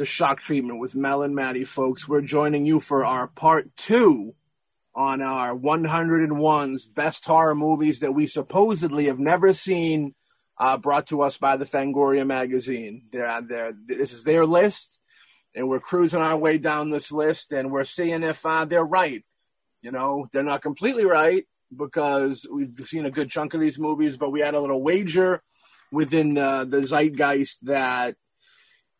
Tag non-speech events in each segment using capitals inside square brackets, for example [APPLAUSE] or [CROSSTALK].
To Shock Treatment with Mel and Maddie, folks. We're joining you for our part two on our 101's best horror movies that we supposedly have never seen, uh, brought to us by the Fangoria magazine. They're, they're, this is their list, and we're cruising our way down this list, and we're seeing if uh, they're right. You know, they're not completely right because we've seen a good chunk of these movies, but we had a little wager within the, the zeitgeist that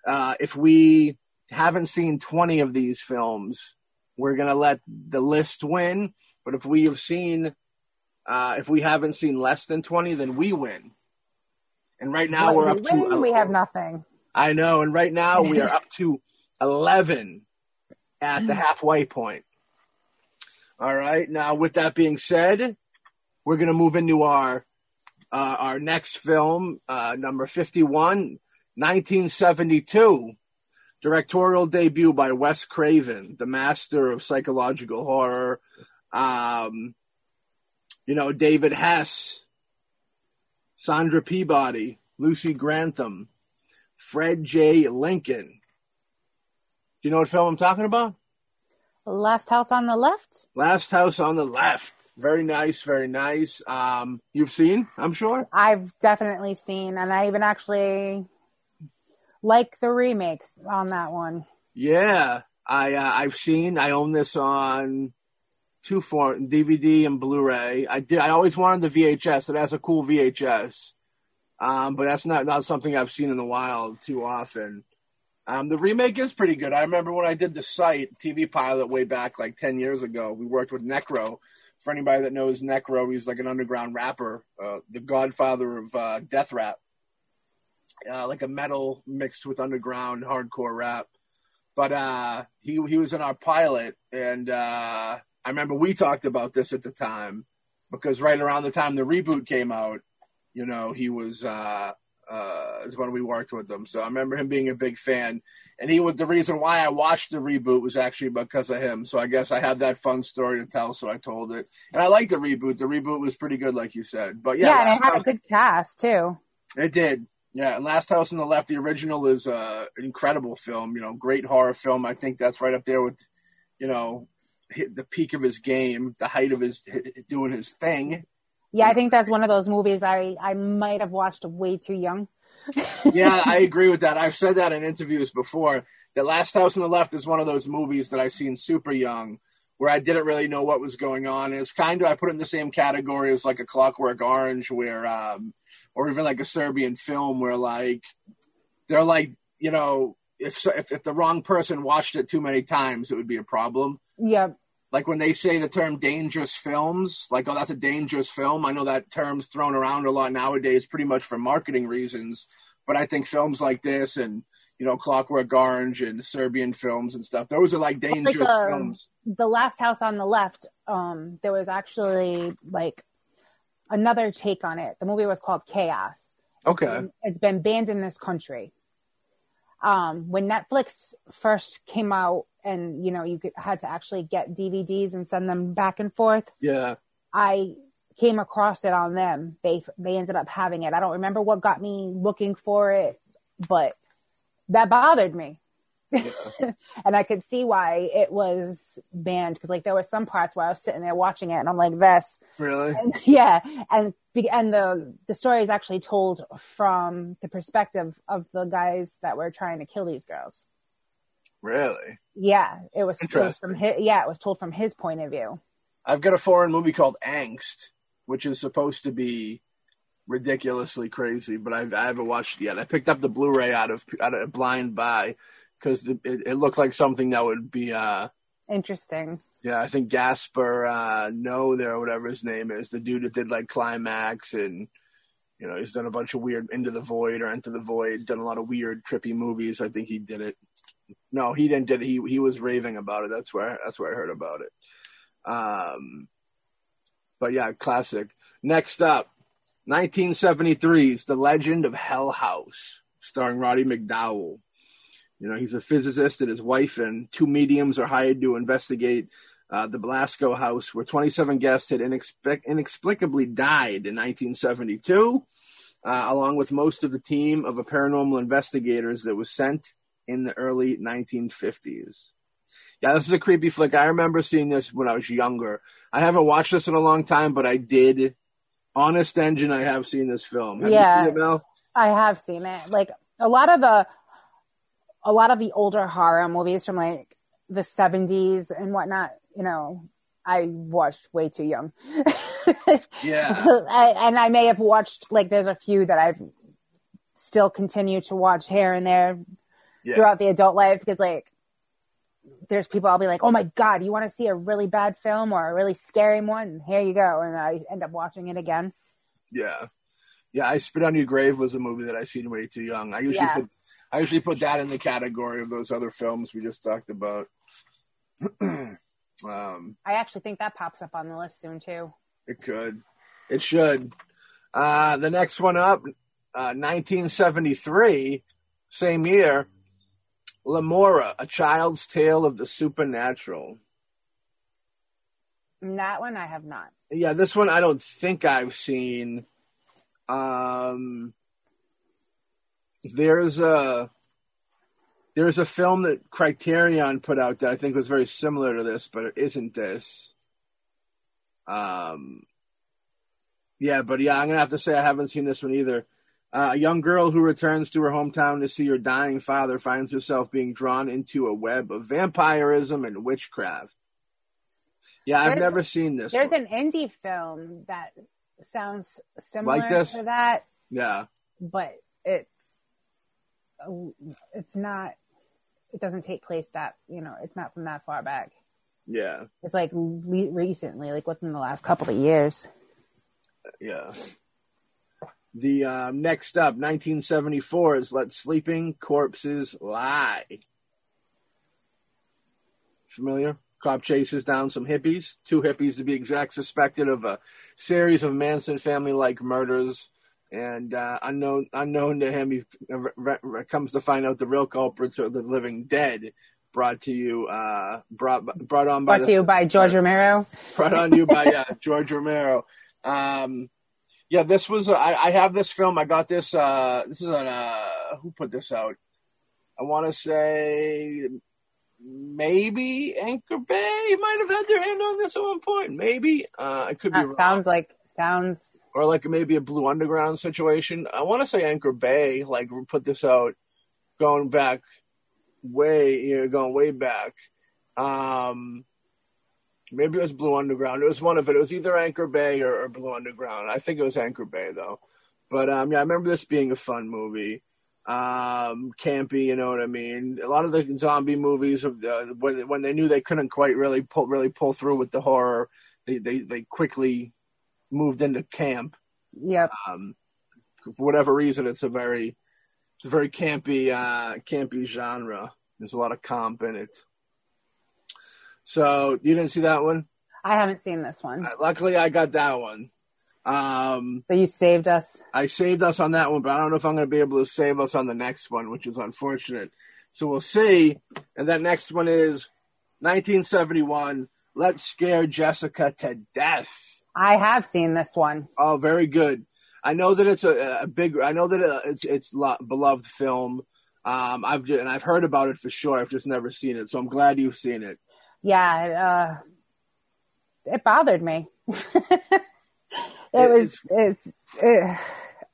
uh, if we haven't seen 20 of these films, we're going to let the list win. But if we have seen, uh, if we haven't seen less than 20, then we win. And right now we're up win, to. we have nothing. I know. And right now we are [LAUGHS] up to 11 at the halfway point. All right. Now, with that being said, we're going to move into our uh, our next film, uh, number 51, 1972, directorial debut by Wes Craven, the master of psychological horror. Um, you know, David Hess, Sandra Peabody, Lucy Grantham, Fred J. Lincoln. Do you know what film I'm talking about? Last House on the Left? Last House on the Left. Very nice, very nice. Um, you've seen, I'm sure. I've definitely seen, and I even actually like the remakes on that one. Yeah, I uh, I've seen. I own this on two form DVD and Blu-ray. I did. I always wanted the VHS. It has a cool VHS, um, but that's not not something I've seen in the wild too often. Um, the remake is pretty good. I remember when I did the site TV pilot way back like ten years ago. We worked with Necro for anybody that knows Necro, he's like an underground rapper, uh, the godfather of uh, death rap, uh, like a metal mixed with underground hardcore rap. But uh, he he was in our pilot, and uh, I remember we talked about this at the time because right around the time the reboot came out, you know, he was uh, uh, is when we worked with him. So I remember him being a big fan, and he was the reason why I watched the reboot was actually because of him. So I guess I have that fun story to tell, so I told it. And I liked the reboot. The reboot was pretty good, like you said. But yeah, Yeah, and it had a good cast too. It did. Yeah, and Last House on the Left, the original is uh, an incredible film. You know, great horror film. I think that's right up there with, you know, hit the peak of his game, the height of his doing his thing. Yeah, I think that's one of those movies I I might have watched way too young. [LAUGHS] yeah, I agree with that. I've said that in interviews before. The Last House on the Left is one of those movies that I seen super young, where I didn't really know what was going on. And it's kind of I put it in the same category as like a Clockwork Orange, where, um, or even like a Serbian film, where like they're like, you know, if if if the wrong person watched it too many times, it would be a problem. Yeah, Like when they say the term dangerous films, like, oh, that's a dangerous film. I know that term's thrown around a lot nowadays, pretty much for marketing reasons. But I think films like this and, you know, Clockwork Orange and Serbian films and stuff, those are like dangerous uh, films. the last house on the left. Um, there was actually like another take on it. The movie was called Chaos. Okay. It's been banned in this country. Um, when Netflix first came out, and you know you could, had to actually get DVDs and send them back and forth. Yeah. I came across it on them. They they ended up having it. I don't remember what got me looking for it, but that bothered me. [LAUGHS] and I could see why it was banned because like there were some parts where I was sitting there watching it and I'm like this Really? and, [LAUGHS] yeah and and the the story is actually told from the perspective of the guys that were trying to kill these girls. Really? Yeah, it was, it was from his, yeah, it was told from his point of view. I've got a foreign movie called Angst, which is supposed to be ridiculously crazy, but I've, I haven't watched it yet. I picked up the Blu-ray out of out of blind buy because it, it looked like something that would be, uh, Interesting. yeah, I think Gaspar uh, No there, whatever his name is, the dude that did like Climax and you know he's done a bunch of weird Into the Void or Enter the Void, done a lot of weird trippy movies. I think he did it. No, he didn't did it. He he was raving about it. That's where that's where I heard about it. Um, but yeah, classic. Next up, 1973's The Legend of Hell House, starring Roddy McDowall. You know, he's a physicist and his wife and two mediums are hired to investigate uh, the Belasco house, where 27 guests had inexplic- inexplicably died in 1972. uh, along with most of the team of a paranormal investigators that was sent in the early 1950s. Yeah, this is a creepy flick. I remember seeing this when I was younger. I haven't watched this in a long time, but I did. Honest Engine, I have seen this film. Have Yeah. you seen it? I have seen it. Like a lot of the, a lot of the older horror movies from like the seventies and whatnot. You know, I watched way too young. Yeah. [LAUGHS] I, and I may have watched like there's a few that I've still continue to watch here and there Yeah. throughout the adult life because like there's people I'll be like, oh my god, you want to see a really bad film or a really scary one? Here you go, and I end up watching it again. Yeah. Yeah, I Spit on Your Grave was a movie that I seen way too young. I usually Yeah. put I usually put that in the category of those other films we just talked about. [CLEARS THROAT] um, I actually think that pops up on the list soon too. it could. It should. Uh, the next one up, uh, 1973, same year, Lemora, A Child's Tale of the Supernatural. That one I have not. Yeah, this one I don't think I've seen. Um, there's a there's a film that Criterion put out that I think was very similar to this, but it isn't this. Um, yeah, but yeah, I'm gonna have to say I haven't seen this one either. Uh, a young girl who returns to her hometown to see her dying father finds herself being drawn into a web of vampirism and witchcraft. Yeah, I've never seen this. There's one. an indie film that sounds similar Like this? to that, Yeah. but it's it's not. It doesn't take place that you know. It's not from that far back. Yeah, It's like le- recently, like within the last couple of years. yeah. The um, next up, 1974, is Let Sleeping Corpses Lie. Familiar? Cop chases down some hippies, two hippies to be exact, suspected of a series of Manson family-like murders. And uh, unknown, unknown to him, he re- re- comes to find out the real culprits are the living dead. Brought to you, uh, brought brought on by Brought the to you by George Romero. brought on you by yeah, George Romero. Um, yeah, this was I, I have this film. I got this. Uh, this is on uh, who put this out? I want to say maybe Anchor Bay might have had their hand on this at one point. Maybe uh, I could be That wrong. sounds like sounds. or like maybe a Blue Underground situation. I want to say Anchor Bay like put this out going back way you know going way back. Um, maybe it was Blue Underground. It was one of it. It was either Anchor Bay or, or Blue Underground. I think it was Anchor Bay though. But um, yeah, I remember this being a fun movie. Um, campy, you know what I mean. A lot of the zombie movies of the, when when they knew they couldn't quite really pull really pull through with the horror, they they, they quickly moved into camp Yep. um, for whatever reason, it's a very, it's a very campy, uh, campy genre. There's a lot of comp in it. So you didn't see that one. I haven't seen this one. Uh, Luckily, I got that one. Um, So you saved us. I saved us on that one, but I don't know if I'm going to be able to save us on the next one, which is unfortunate. So we'll see. And that next one is 1971. Let's scare Jessica to death. I have seen this one. Oh, very good. I know that it's a, a big. I know that uh, it's it's lo- beloved film. Um, I've and I've heard about it for sure. I've just never seen it, so I'm glad you've seen it. Yeah, it, uh, it bothered me. [LAUGHS] it It was it's it,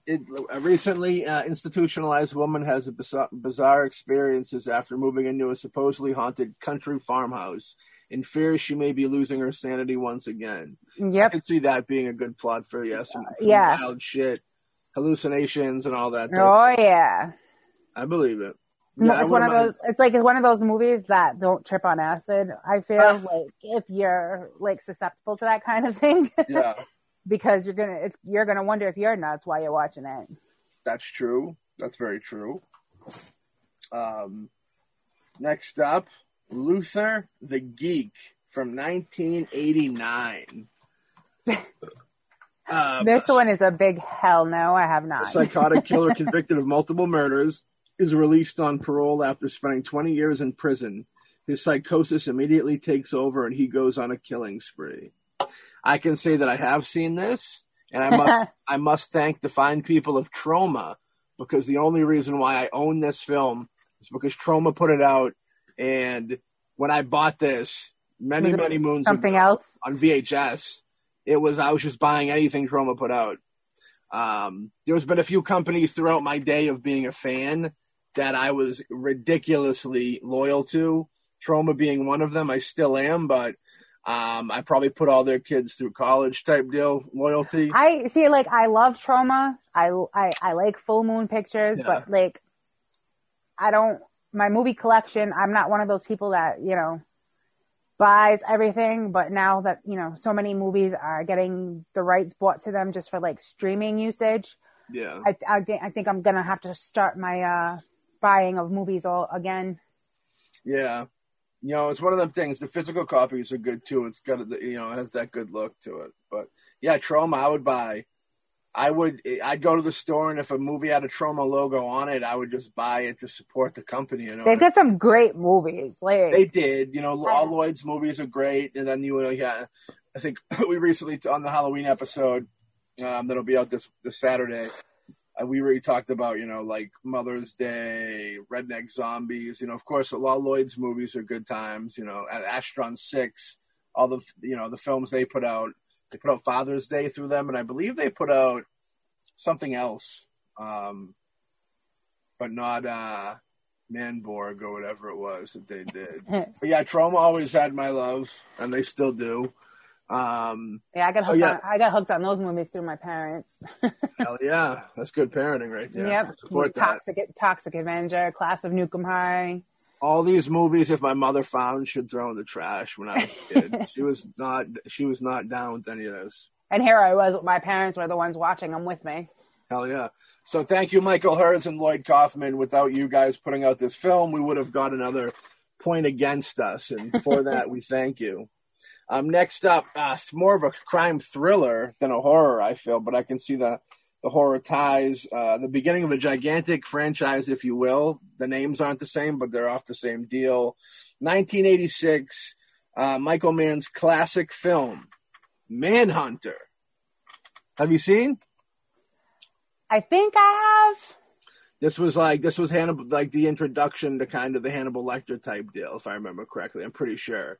It, a recently uh, institutionalized woman has a bizarre, bizarre experiences after moving into a supposedly haunted country farmhouse. In fear she may be losing her sanity once again. I yep. could see that being a good plot for yeah, some, some Yeah. wild shit, hallucinations and all that. type. Oh yeah. I believe it. Yeah, it's one of those. It's like it's one of those movies that don't trip on acid. I feel Ah. like if you're like susceptible to that kind of thing, [LAUGHS] Yeah, because you're gonna it's, you're gonna wonder if you're nuts while you're watching it. that's true. That's very true. Um, next up, Luther the Geek from 1989. Uh, [LAUGHS] This one is a big hell no. I have not. psychotic killer convicted of multiple murders is released on parole after spending 20 years in prison. His psychosis immediately takes over and he goes on a killing spree. I can say that I have seen this and I must [LAUGHS] I must thank the fine people of Troma because the only reason why I own this film is because Troma put it out, and when I bought this many many moons something ago else? on VHS, it was I was just buying anything Troma put out. Um, there's been a few companies throughout my day of being a fan that I was ridiculously loyal to. Troma being one of them, I still am, but um, I probably put all their kids through college type deal loyalty. I see, like, I love Troma. I, I, I like full moon pictures, Yeah. but like, I don't, my movie collection, I'm not one of those people that, you know, buys everything. But now that, you know, so many movies are getting the rights bought to them just for like streaming usage, yeah, I, I, think, I think I'm going to have to start my, uh, buying of movies all again. yeah. You know, it's one of them things. The physical copies are good too. It's got, a- you know, it has that good look to it. But yeah, Troma, I would buy. I would. I'd go to the store, and if a movie had a Troma logo on it, I would just buy it to support the company. You know, They've got some great movies. Like, They did. You know, all Lloyd's movies are great, and then you know, yeah, I think [LAUGHS] we recently on the Halloween episode um, that'll be out this this Saturday. Uh, we already talked about you know like Mother's Day, Redneck Zombies. You know, of course, a lot of Lloyd's movies are good times. You know, and Astron Six, all the you know the films they put out. They put out Father's Day through them, and I believe they put out something else, um, but not uh, Manborg or whatever it was that they did. [LAUGHS] But yeah, Troma always had my love, and they still do. Um, yeah, I got Oh, hooked yeah. on, I got hooked on those movies through my parents. [LAUGHS] hell yeah, that's good parenting right there. Yep. Support that. Toxic, Toxic Avenger, Class of Nuke 'Em High. All these movies, if my mother found, she'd throw in the trash when I was a kid. [LAUGHS] she was not. She was not down with any of this. And here I was, my parents were the ones watching them with me. Hell yeah. So thank you, Michael Herz and Lloyd Kaufman. Without you guys putting out this film, we would have got another point against us. And for [LAUGHS] that, we thank you. Um, next up, uh, it's more of a crime thriller than a horror, I feel, but I can see the, the horror ties. Uh, the beginning of a gigantic franchise, if you will. The names aren't the same, but they're off the same deal. 1986, uh, Michael Mann's classic film, Manhunter. Have you seen? I think I have. This was like this was Hannibal, like the introduction to kind of the Hannibal Lecter type deal, if I remember correctly. I'm pretty sure.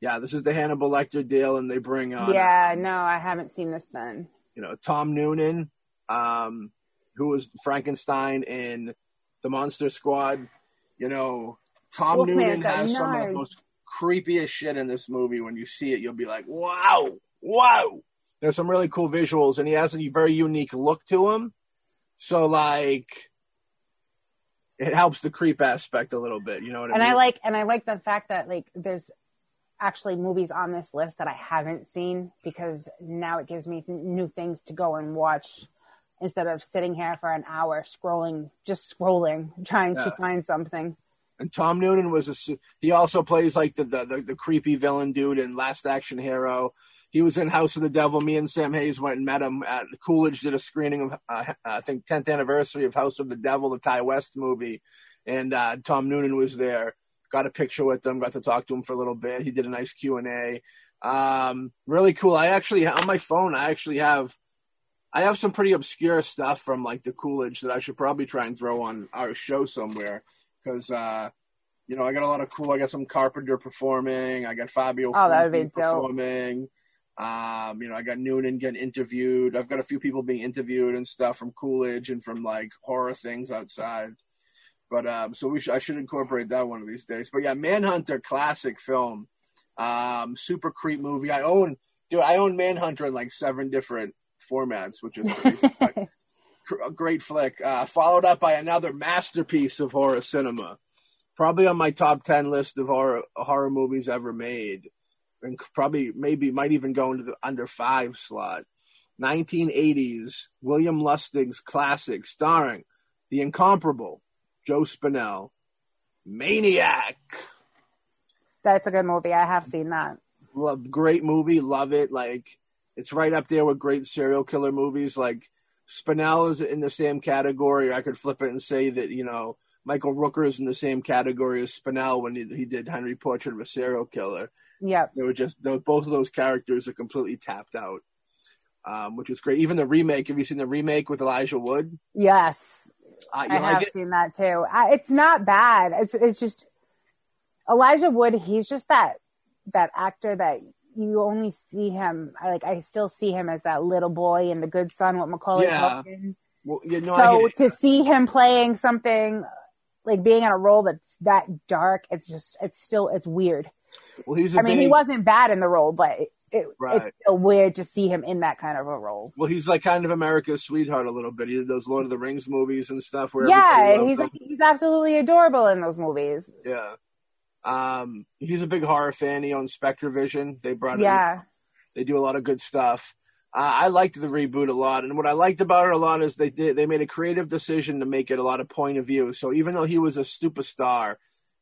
Yeah, this is the Hannibal Lecter deal, and they bring on, yeah, no, I haven't seen this then. you know, Tom Noonan, um, who was Frankenstein in the Monster Squad. You know, Tom Wolfman's Noonan has some of the most creepiest shit in this movie. When you see it, you'll be like, "Wow, wow!" There's some really cool visuals, and he has a very unique look to him. So, like, it helps the creep aspect a little bit. You know what I And? I like, and I like the fact that like there's actually movies on this list that I haven't seen because now it gives me new things to go and watch instead of sitting here for an hour scrolling, just scrolling, [LAUGHS] trying Yeah. to find something. And Tom Noonan was a he also plays like the the, the, the creepy villain dude in Last Action Hero. He was in House of the Devil. Me and Sam Hayes went and met him at Coolidge. Did a screening of uh, I think 10th anniversary of House of the Devil, the Ti West movie, and uh, Tom Noonan was there. Got a picture with him. Got to talk to him for a little bit. He did a nice Q and A. Um, really cool. I actually on my phone. I actually have. I have some pretty obscure stuff from like the Coolidge that I should probably try and throw on our show somewhere because uh, you know I got a lot of cool. I got some Carpenter performing. I got Fabio Oh, that would be dope. performing. Um, you know, I got Noonan getting interviewed. I've got a few people being interviewed and stuff from Coolidge and from like horror things outside. But um, so we should, I should incorporate that one of these days. But yeah, Manhunter, classic film, um, super creep movie. I own, dude, I own Manhunter in like seven different formats, which is pretty, [LAUGHS] a great flick. Uh, followed up by another masterpiece of horror cinema, probably on my top ten list of horror horror movies ever made, and probably maybe might even go into the under five slot. 1980s William Lustig's classic, starring the incomparable Joe Spinell, Maniac. That's a good movie. I have seen that. love great movie love it like it's right up there with great serial killer movies like spinell is in the same category i could flip it and say that you know michael rooker is in the same category as spinell when he, he did henry portrait of a serial killer Yep. they were just those, both of those characters are completely tapped out um, which was great. Even the remake. Have you seen the remake with Elijah Wood? Yes, Uh, I have it? seen that too. I, it's not bad. It's it's just Elijah Wood. He's just that that actor that you only see him. I like. I still see him as that little boy in The Good Son with Macaulay Yeah. Culkin. Well, you know, So to see him playing something like being in a role that's that dark, it's just it's still it's weird. Well, he's a I mean, big, he wasn't bad in the role, but it, Right. it's still weird to see him in that kind of a role. Well, he's like kind of America's sweetheart a little bit. He did those Lord of the Rings movies and stuff. Where Yeah, he's him. he's absolutely adorable in those movies. yeah. Um, he's a big horror fan. He owns Spectre Vision. They brought. Yeah, They do a lot of good stuff. Uh, I liked the reboot a lot, and what I liked about it a lot is they did they made a creative decision to make it a lot of point of view. So even though he was a superstar,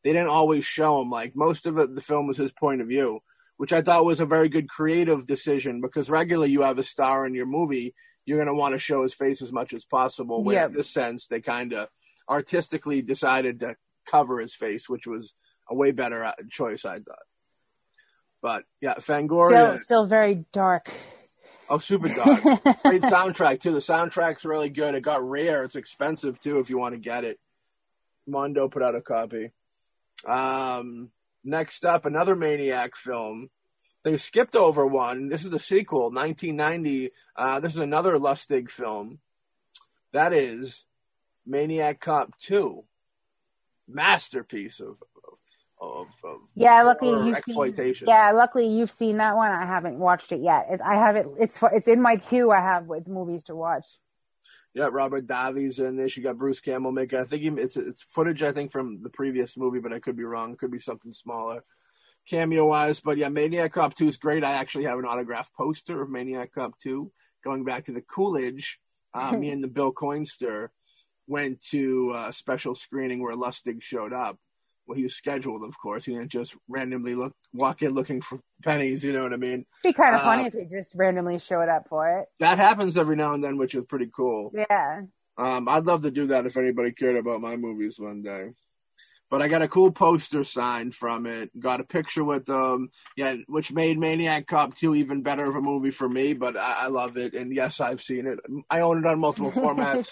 they didn't always show him. Like most of it, the film was his point of view, which I thought was a very good creative decision because regularly you have a star in your movie, you're going to want to show his face as much as possible. Where Yeah. in this sense, they kind of artistically decided to cover his face, which was a way better uh, choice, I thought. But yeah, Fangoria. still still very dark. Oh, Super dark! [LAUGHS] Great soundtrack too. The soundtrack's really good. It got rare. It's expensive too if you want to get it. Mondo put out a copy. Um, next up, another Maniac film. They skipped over one. This is the sequel, 1990. Uh, this is another Lustig film. That is Maniac Cop 2. Masterpiece of of, of Yeah, luckily you've exploitation. Seen, yeah, luckily you've seen that one. I haven't watched it yet. It, I have it. It's it's in my queue. I have with movies to watch. Yeah, Robert Davi's in this. You got Bruce Campbell making. I think he, it's it's footage. I think from the previous movie, but I could be wrong. It could be something smaller, cameo wise. But yeah, Maniac Cop Two is great. I actually have an autographed poster of Maniac Cop Two. Going back to the Coolidge, uh, [LAUGHS] me and the Bill Coinster went to a special screening where Lustig showed up. Well, he was scheduled, of course. He didn't just randomly look walk in looking for pennies. You know what I mean? It'd be kind of Uh, funny if he just randomly showed up for it. That happens every now and then, which is pretty cool. Yeah. Um, I'd love to do that if anybody cared about my movies one day. But I got a cool poster signed from it. Got a picture with them. Yeah, which made Maniac Cop 2 even better of a movie for me. But I, I love it, and yes, I've seen it. I own it on multiple [LAUGHS] formats.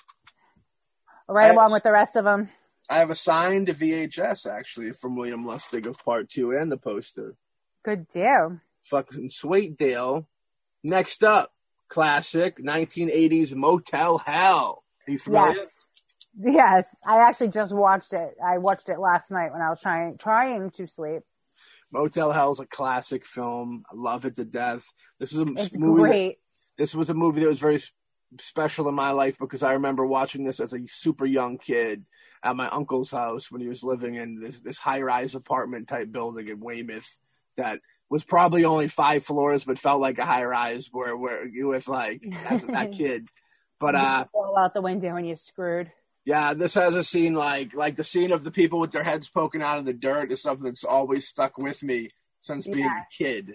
Right I- along with the rest of them. I have a signed VHS actually from William Lustig of Part Two and the poster. Good deal. Fucking sweet deal. Next up, classic 1980s Motel Hell. Are you familiar? Yes. Yes. I actually just watched it. I watched it last night when I was trying trying to sleep. Motel Hell is a classic film. I love it to death. This is a It's movie. that- this was a movie that was very special in my life because I remember watching this as a super young kid at my uncle's house when he was living in this, this high rise apartment type building in Weymouth that was probably only five floors but felt like a high rise where where you with like as that [LAUGHS] kid. But uh fall out the window and you're screwed. yeah, this has a scene like like the scene of the people with their heads poking out of the dirt is something that's always stuck with me since being Yeah. a kid.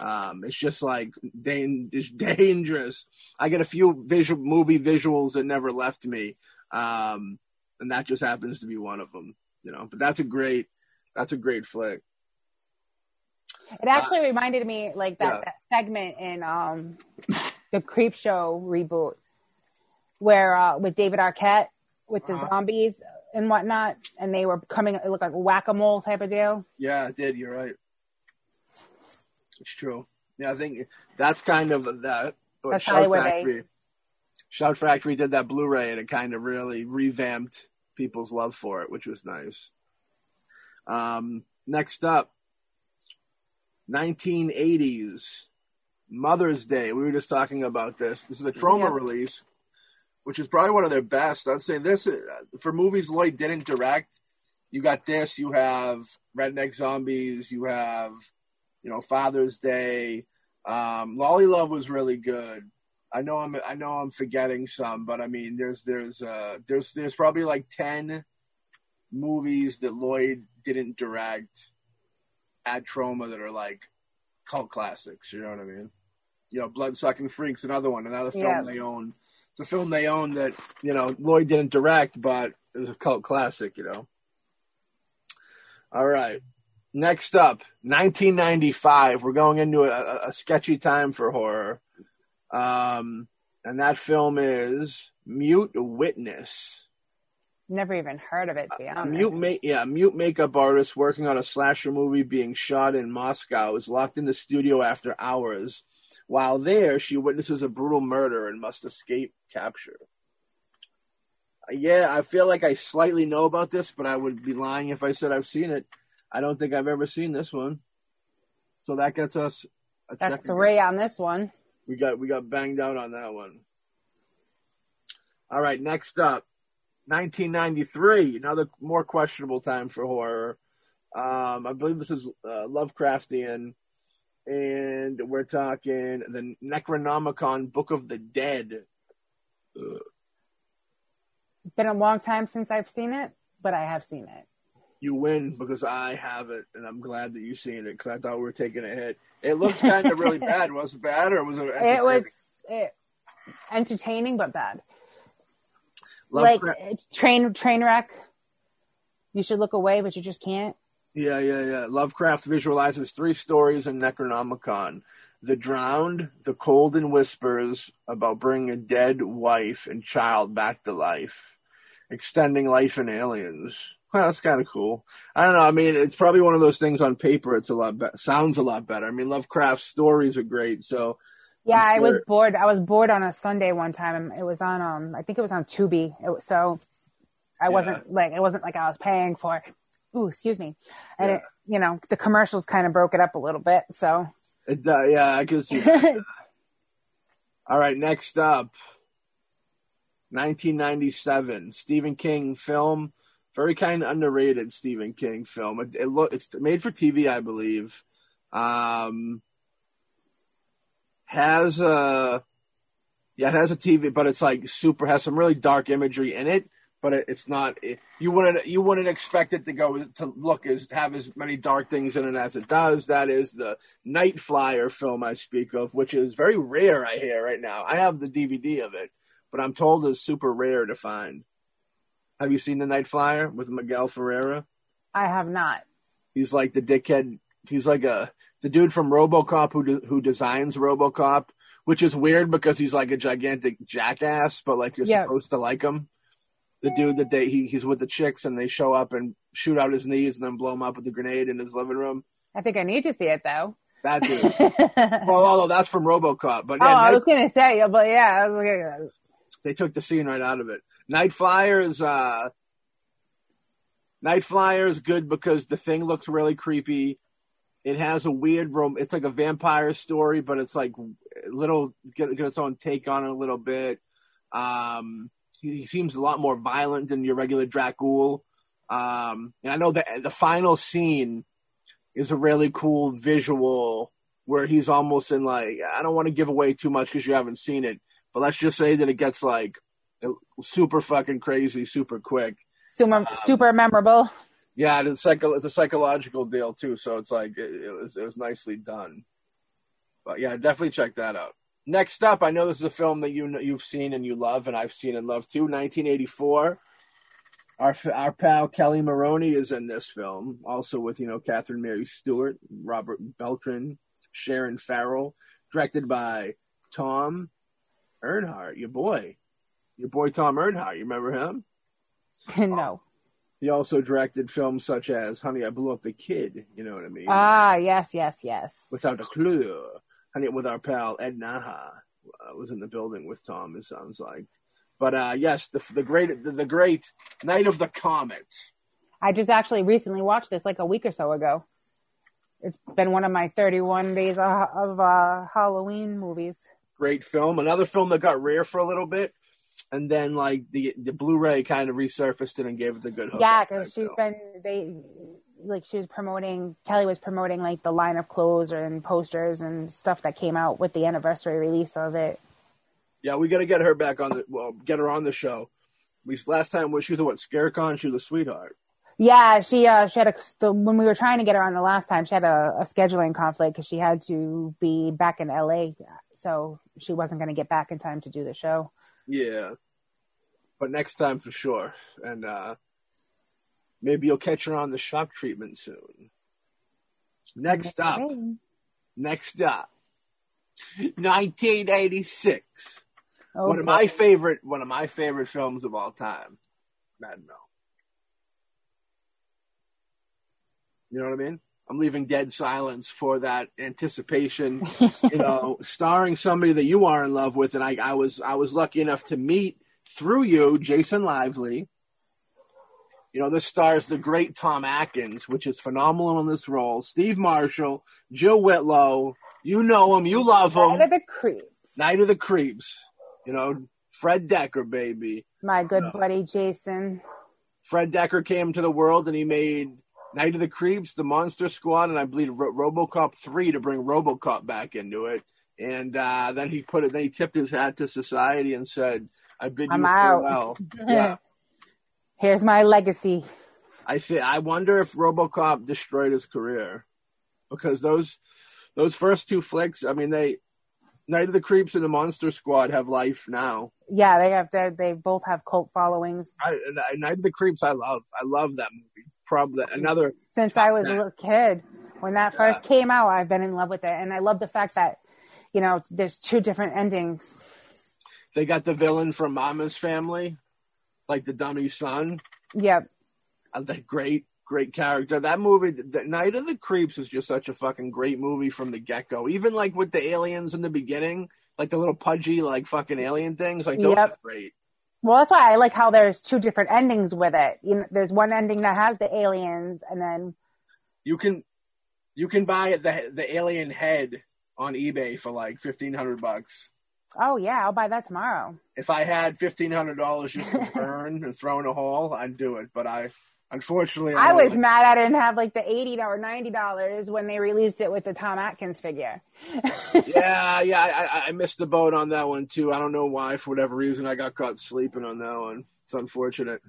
Um, it's just like dan- it's [LAUGHS] dangerous. I get a few visual movie visuals that never left me, um, and that just happens to be one of them. You know, but that's a great that's a great flick. It actually reminded me like that, Uh, yeah. that segment in um the Creep Show reboot where uh with David Arquette with the Uh-huh. zombies and whatnot, and they were coming. It looked like whack a mole type of deal. Yeah, it did. You're right. It's true. Yeah, I think that's kind of that. That's Shout eh? Factory. Shout Factory did that Blu-ray, and it kind of really revamped people's love for it, which was nice. Um, next up, 1980s Mother's Day. We were just talking about this. This is a Troma Yeah. release, which is probably one of their best. I'd say this uh, for movies Lloyd didn't direct. You got this. You have Redneck Zombies. You have, you know, Father's Day. Um, Lolly Love was really good. I know I'm I know I'm forgetting some, but I mean there's there's uh there's there's probably like ten movies that Lloyd didn't direct at Troma that are like cult classics. You know what I mean? You know, Blood Sucking Freaks, another one, another film Yeah. they own. It's a film they own that you know Lloyd didn't direct, but it was a cult classic. You know. All right. Next up, 1995. We're going into a, a sketchy time for horror. Um, and that film is Mute Witness. Never even heard of it, to be honest. mute, ma- yeah, mute makeup artist working on a slasher movie being shot in Moscow is locked in the studio after hours. While there, she witnesses a brutal murder and must escape capture. Uh, Yeah, I feel like I slightly know about this, but I would be lying if I said I've seen it. I don't think I've ever seen this one. So that gets us a That's three on this one. we got we got banged out on that one. All right, next up, 1993, another more questionable time for horror. Um, I believe this is uh, Lovecraftian, and we're talking the Necronomicon Book of the Dead. Ugh. It's been a long time since I've seen it, but I have seen it. You win because I have it, and I'm glad that you've seen it because I thought we were taking a hit. It looks kind of really [LAUGHS] bad. Was it bad or was it? It was it, entertaining but bad. Lovecraft- like train train wreck. You should look away, but you just can't. Yeah, yeah, yeah. Lovecraft visualizes three stories in Necronomicon The Drowned, The Cold and Whispers about bringing a dead wife and child back to life, extending life in aliens. Well, that's kind of cool. I don't know. I mean, it's probably one of those things on paper. It's a lot better. Sounds a lot better. I mean, Lovecraft's stories are great. So, Yeah, I'm I was bored. I was bored on a Sunday one time. and It was on um, I think it was on Tubi. It was, so I wasn't like it wasn't like I was paying for. Ooh, excuse me. And Yeah. it, you know, the commercials kind of broke it up a little bit. So it, uh, yeah, I can see. [LAUGHS] All right, next up, 1997 Stephen King film, very kind of underrated Stephen King film. It, it look it's made for TV, I believe. Um, has a yeah, it has a TV, but it's like super has some really dark imagery in it. But it, it's not. It, you wouldn't you wouldn't expect it to go to look as have as many dark things in it as it does. That is the Night Flyer film I speak of, which is very rare. I hear right now. I have the DVD of it, but I'm told it's super rare to find. Have you seen the Night Flyer with Miguel Ferrer? I have not. He's like the dickhead. He's like a the dude from RoboCop who de- who designs RoboCop, which is weird because he's like a gigantic jackass, but like you're Yeah. supposed to like him. The dude that they he, he's with the chicks and they show up and shoot out his knees and then blow him up with a grenade in his living room. I think I need to see it though. That dude. oh, [LAUGHS] well, although that's from RoboCop, but yeah, oh, I Night- was gonna say, but yeah, I was like, they took the scene right out of it. Night Flyers, uh, Night Flyer is good because the thing looks really creepy. It has a weird room. It's like a vampire story, but it's like a little get, get its own take on it a little bit. Um, he, he seems a lot more violent than your regular Dracul. Um, and I know that the final scene is a really cool visual where he's almost in like I don't want to give away too much because you haven't seen it, but let's just say that it gets like super fucking crazy, super quick. super, um, super memorable. Yeah, it's psycho. It's a psychological deal too, so it's like it, it was it was nicely done. But yeah, definitely check that out. Next up, I know this is a film that you you've seen and you love, and I've seen and love too. 1984. Our our pal Kelli Maroney is in this film, also with you know Catherine Mary Stewart, Robert Beltran, Sharon Farrell, directed by Thom Eberhardt, your boy, your boy Thom Eberhardt. You remember him? [LAUGHS] no. He also directed films such as Honey, I Blew Up the Kid. You know what I mean? Ah, yes, yes, yes. Without a clue. Honey, with our pal Ed Naha uh, was in the building with Tom. It sounds like. But uh, yes, the the great the, the great Night of the Comet. I just actually recently watched this like a week or so ago. It's been one of my 31 days of, of uh, Halloween movies. Great film. Another film that got rare for a little bit, and then like the the Blu-ray kind of resurfaced it and gave it the good hook. yeah, because she's film. been they like she was promoting Kelly was promoting like the line of clothes and posters and stuff that came out with the anniversary release of it. Yeah, we got to get her back on the well, get her on the show. We last time was she was a what ScareCon. She was a sweetheart. Yeah, she uh she had a the, when we were trying to get her on the last time, she had a, a scheduling conflict because she had to be back in LA, so she wasn't going to get back in time to do the show. Yeah. But next time for sure. And uh maybe you'll catch her on the shock treatment soon. Next up. Next up. 1986. Oh, one of my favorite one of my favorite films of all time. Mad Mel. You know what I mean? I'm leaving dead silence for that anticipation. [LAUGHS] you know, starring somebody that you are in love with, and I, I was I was lucky enough to meet through you, Jason Lively. You know, this stars the great Tom Atkins, which is phenomenal in this role. Steve Marshall, Jill Whitlow. You know him, you love him. Night of the Creeps. Night of the Creeps. You know, Fred Dekker, baby. My good No. buddy Jason. Fred Dekker came to the world and he made Night of the Creeps, The Monster Squad, and I believe Ro- RoboCop three to bring RoboCop back into it. And uh, then he put it. Then he tipped his hat to society and said, "I bid I'm you out." farewell." [LAUGHS] yeah, Here's my legacy. I th- I wonder if RoboCop destroyed his career because those those first two flicks. I mean, they Night of the Creeps and The Monster Squad have life now. Yeah, they have they they both have cult followings. I- Night of the Creeps, I love. I love that movie. Probably another. Since I was a little kid, when that first came out, I've been in love with it, and I love the fact that you know there's two different endings. They got the villain from Mama's Family, like the dummy son. Yep. Uh, That great, great character. That movie, the Night of the Creeps, is just such a fucking great movie from the get go. Even like with the aliens in the beginning, like the little pudgy, like fucking alien things, like those Yep. are great. Well, that's why I like how there's two different endings with it. You know, there's one ending that has the aliens, and then You can, you can buy the the alien head on eBay for like fifteen hundred bucks. oh yeah, I'll buy that tomorrow. If I had fifteen hundred dollars just to [LAUGHS] burn and throw in a hole, I'd do it. But I, unfortunately, I only- was mad I didn't have like the eighty or ninety dollars when they released it with the Tom Atkins figure. [LAUGHS] yeah, yeah, I, I- I missed the boat on that one too. I don't know why. For whatever reason, I got caught sleeping on that one. It's unfortunate.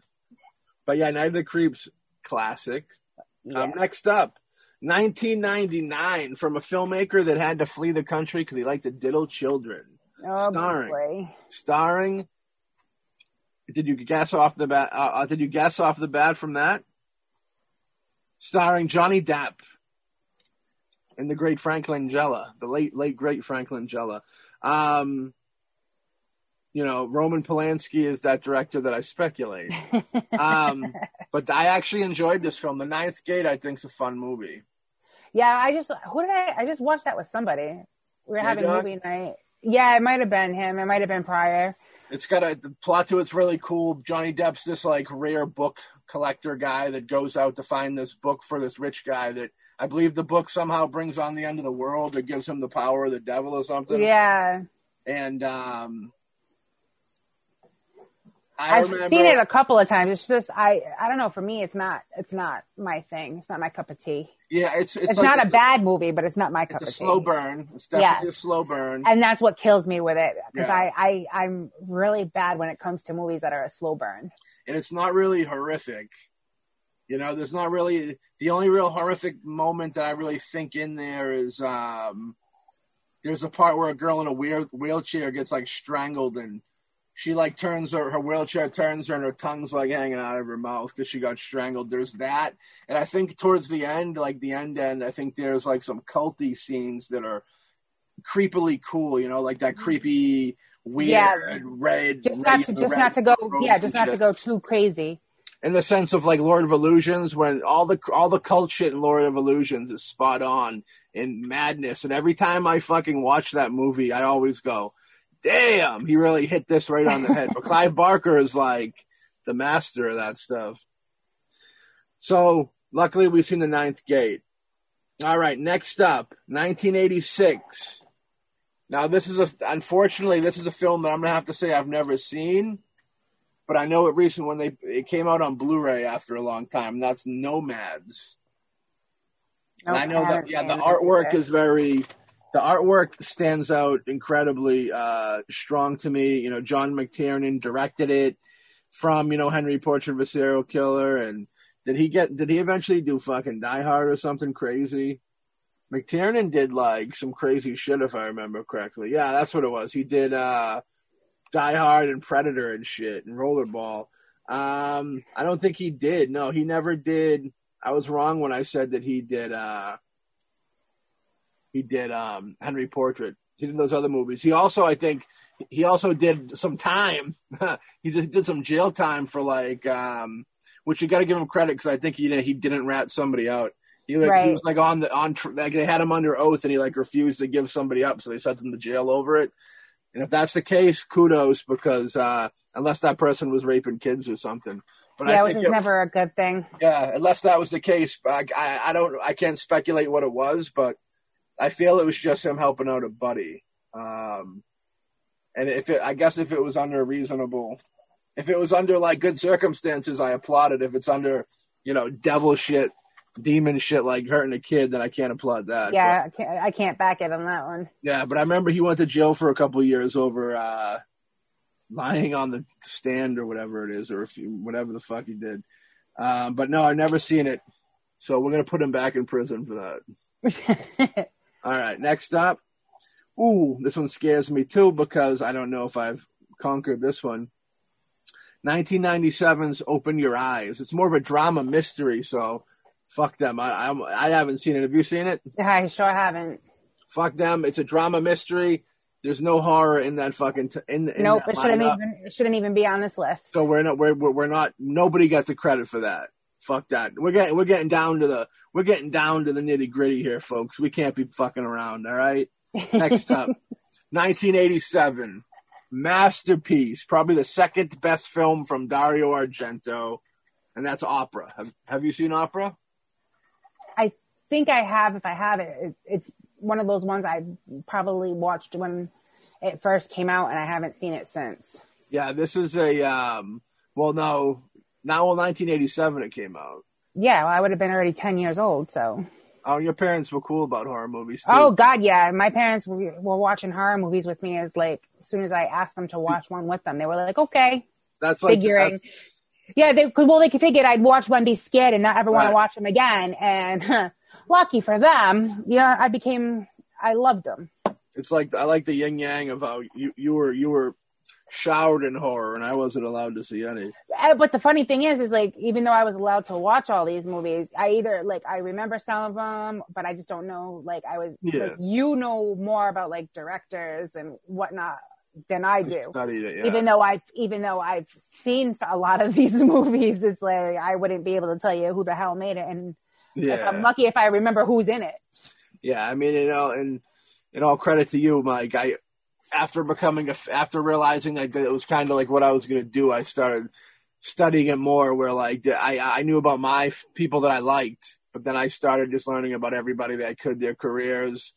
But yeah, Night of the Creeps, classic. Um, Yeah. next up, 1999, from a filmmaker that had to flee the country because he liked to diddle children. oh starring. boy. Starring. Did you guess off the bat? Uh, uh, did you guess off the bat from that? Starring Johnny Depp and the great Frank Langella, the late late great Frank Langella. Um, you know, Roman Polanski is that director that I speculate. [LAUGHS] Um, but I actually enjoyed this film. The Ninth Gate, I think, is a fun movie. Yeah, I just who did I? I just watched that with somebody. We were having movie night. Yeah, it might have been him. It might have been prior. It's got a the plot to it's really cool. Johnny Depp's this like rare book collector guy that goes out to find this book for this rich guy that I believe the book somehow brings on the end of the world or gives him the power of the devil or something. Yeah, And um I I've remember seen it a couple of times. It's just I I don't know. For me, it's not it's not my thing. It's not my cup of tea. yeah, it's it's, It's, like not a bad movie, but it's not my cup of tea. it's a slow burn. It's definitely Yeah. a slow burn. And that's what kills me with it because Yeah. I, I I'm really bad when it comes to movies that are a slow burn. and it's not really horrific. You know, there's not really the only real horrific moment that I really think in there is um there's a part where a girl in a wheel, wheelchair gets like strangled and she like turns her her wheelchair turns her and her tongue's like hanging out of her mouth because she got strangled. There's that, and I think towards the end, like the end end, I think there's like some culty scenes that are creepily cool. You know, like that mm-hmm. creepy weird Yeah. red. Just not to just red not to go yeah, just not to go too crazy. in the sense of like Lord of Illusions, when all the all the cult shit in Lord of Illusions is spot on in madness, and every time I fucking watch that movie, I always go, "Damn, he really hit this right on the head." But Clive [LAUGHS] Barker is like the master of that stuff. So luckily, we've seen the Ninth Gate. All right, next up, 1986. Now, this is a unfortunately this is a film that I'm gonna have to say I've never seen but I know it recent when they it came out on Blu-ray after a long time. That's Nomads. And I know that yeah, the artwork is very the artwork stands out incredibly uh, strong to me. You know, John McTiernan directed it from you know Henry Portrait of a Serial Killer, and did he get did he eventually do fucking Die Hard or something crazy? McTiernan did like some crazy shit if I remember correctly. Yeah, that's what it was. He did uh, Die Hard and Predator and shit and Rollerball. Um, I don't think he did. No, he never did. I was wrong when I said that he did. Uh, he did um, Henry Portrait He did those other movies. He also, I think, he also did some time. [LAUGHS] he just did some jail time for like, um, which you got to give him credit because I think he he didn't rat somebody out. He like Right. he was like on the on like they had him under oath and he like refused to give somebody up, so they sent him to jail over it. And if that's the case, kudos because uh, unless that person was raping kids or something. But yeah, I which think is it- never a good thing. yeah, unless that was the case, I, I I don't I can't speculate what it was, but I feel it was just him helping out a buddy. Um, and if it, I guess if it was under reasonable, if it was under like good circumstances, I applaud it. If it's under, you know, devil shit, demon shit like hurting a kid, then I can't applaud that. Yeah, I can't, I can't back it on that one. Yeah, but I remember he went to jail for a couple of years over uh, lying on the stand or whatever it is, or if you, whatever the fuck he did. Um, but no, I've never seen it, so we're gonna put him back in prison for that. [LAUGHS] All right, next up. Ooh, this one scares me too because I don't know if I've conquered this one. 1997's Open Your Eyes. It's more of a drama mystery, so fuck them. I I, I haven't seen it. Have you seen it? I sure haven't. fuck them. It's a drama mystery. There's no horror in that fucking t- in, in nope, it shouldn't lineup. even it shouldn't even be on this list. So we're not we're, we're we're not nobody gets the credit for that. Fuck that. We're getting we're getting down to the we're getting down to the nitty gritty here, folks. We can't be fucking around. All right. Next up, [LAUGHS] 1987 masterpiece, probably the second best film from Dario Argento, and that's Opera. Have Have you seen Opera? I think I have. If I have it, it, it's one of those ones I probably watched when it first came out, and I haven't seen it since. Yeah, this is a um. Well, no, now in 1987 it came out. Yeah, well, I would have been already ten years old. So, Oh, your parents were cool about horror movies too. oh God, yeah, my parents were, were watching horror movies with me. As like, as soon as I asked them to watch one with them, they were like, okay, that's like figuring. that's- Yeah, they could. Well, they figured I'd watch one, be scared, and not ever want Right. to watch them again. And lucky for them, yeah, I became. I loved them. It's like I like the yin yang of how you you were you were showered in horror and I wasn't allowed to see any. Uh, But the funny thing is, is like even though I was allowed to watch all these movies, I either like I remember some of them, but I just don't know. Like I was, Yeah. like, you know more about like directors and whatnot than I do. It, yeah. Even though I've even though I've seen a lot of [LAUGHS] these movies, it's like I wouldn't be able to tell you who the hell made it, and yeah. I'm lucky if I remember who's in it. Yeah, I mean, you know, and in all credit to you, Mike, I after becoming a after realizing that it was kind of like what I was going to do, I started studying it more. Where like I I knew about my f- people that I liked, but then I started just learning about everybody that I could, their careers,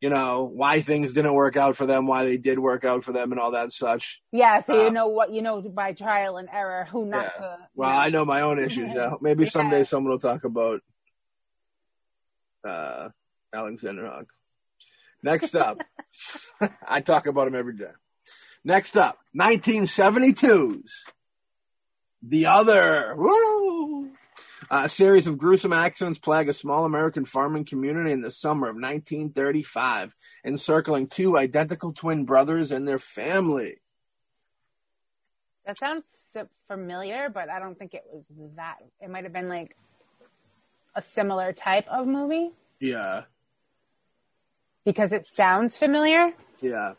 you know, why things didn't work out for them, why they did work out for them, and all that such. Yeah, so Uh, you know what you know by trial and error who not Yeah. to. Well, know. I know my own issues. Yeah, [LAUGHS] maybe someday someone will talk about uh, Alexander Hawk. Next up, [LAUGHS] I talk about them every day. Next up, 1972's The Other. Woo! a series of gruesome accidents plague a small American farming community in the summer of 1935, encircling two identical twin brothers and their family. That sounds familiar, but I don't think it was that. It might have been like a similar type of movie Yeah, because it sounds familiar. yeah.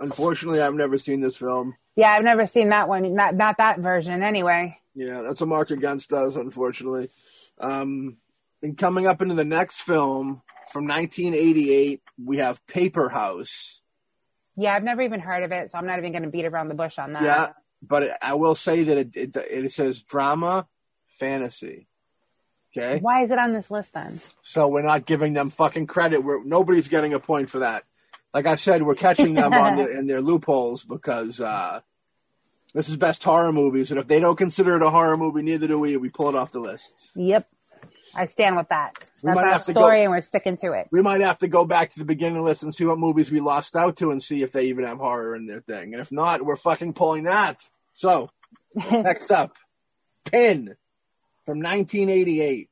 Unfortunately, I've never seen this film. Yeah, I've never seen that one. Not not that version, anyway. Yeah, that's a mark against us, unfortunately. Um, and coming up into the next film from 1988, we have Paper House. Yeah, I've never even heard of it, so I'm not even going to beat around the bush on that. Yeah, but it, I will say that it, it it says drama, fantasy. Okay, Why is it on this list then? so we're not giving them fucking credit. We're nobody's getting a point for that. Like I said, we're catching them on their, [LAUGHS] in their loopholes because uh, this is best horror movies, and if they don't consider it a horror movie, neither do we. We pull it off the list. Yep, I stand with that. We That's might our have to go- story, and we're sticking to it. we might have to go back to the beginning of the list and see what movies we lost out to and see if they even have horror in their thing. And if not, we're fucking pulling that. So, [LAUGHS] next up, Pin from 1988.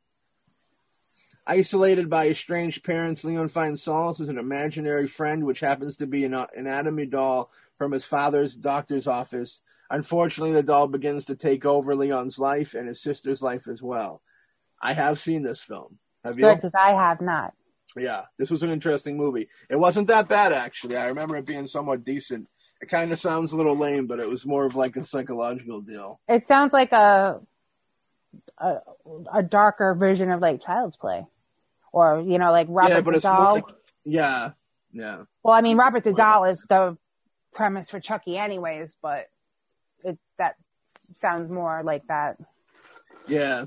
Isolated by estranged parents, Leon finds solace as an imaginary friend, which happens to be an anatomy doll from his father's doctor's office. Unfortunately, the doll begins to take over Leon's life and his sister's life as well. I have seen this film. Have you? Because I have not. Yeah, this was an interesting movie. It wasn't that bad actually. I remember it being somewhat decent. It kind of sounds a little lame, but it was more of like a psychological deal. It sounds like a a, a darker version of like Child's Play, or you know, like Robert yeah, but the it's Doll. like yeah, yeah. well, I mean, Robert the Doll is the premise for Chucky, anyways, but it that sounds more like that. Yeah,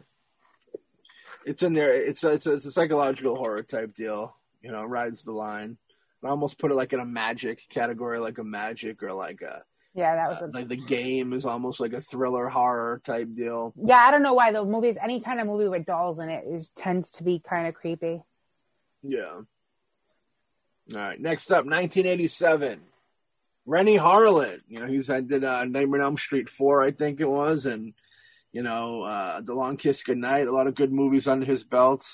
it's in there. It's a, it's a, it's a psychological horror type deal. You know, rides the line. I almost put it like in a magic category, like a magic or like a Yeah, that was uh, like the game is almost like a thriller horror type deal. yeah. I don't know why the movies, any kind of movie with dolls in it, is tends to be kind of creepy. Yeah. All right. Next up, 1987. Renny Harlin. You know, he's I did uh, Nightmare on Elm Street four, I think it was, and you know, uh, The Long Kiss Goodnight. A lot of good movies under his belt.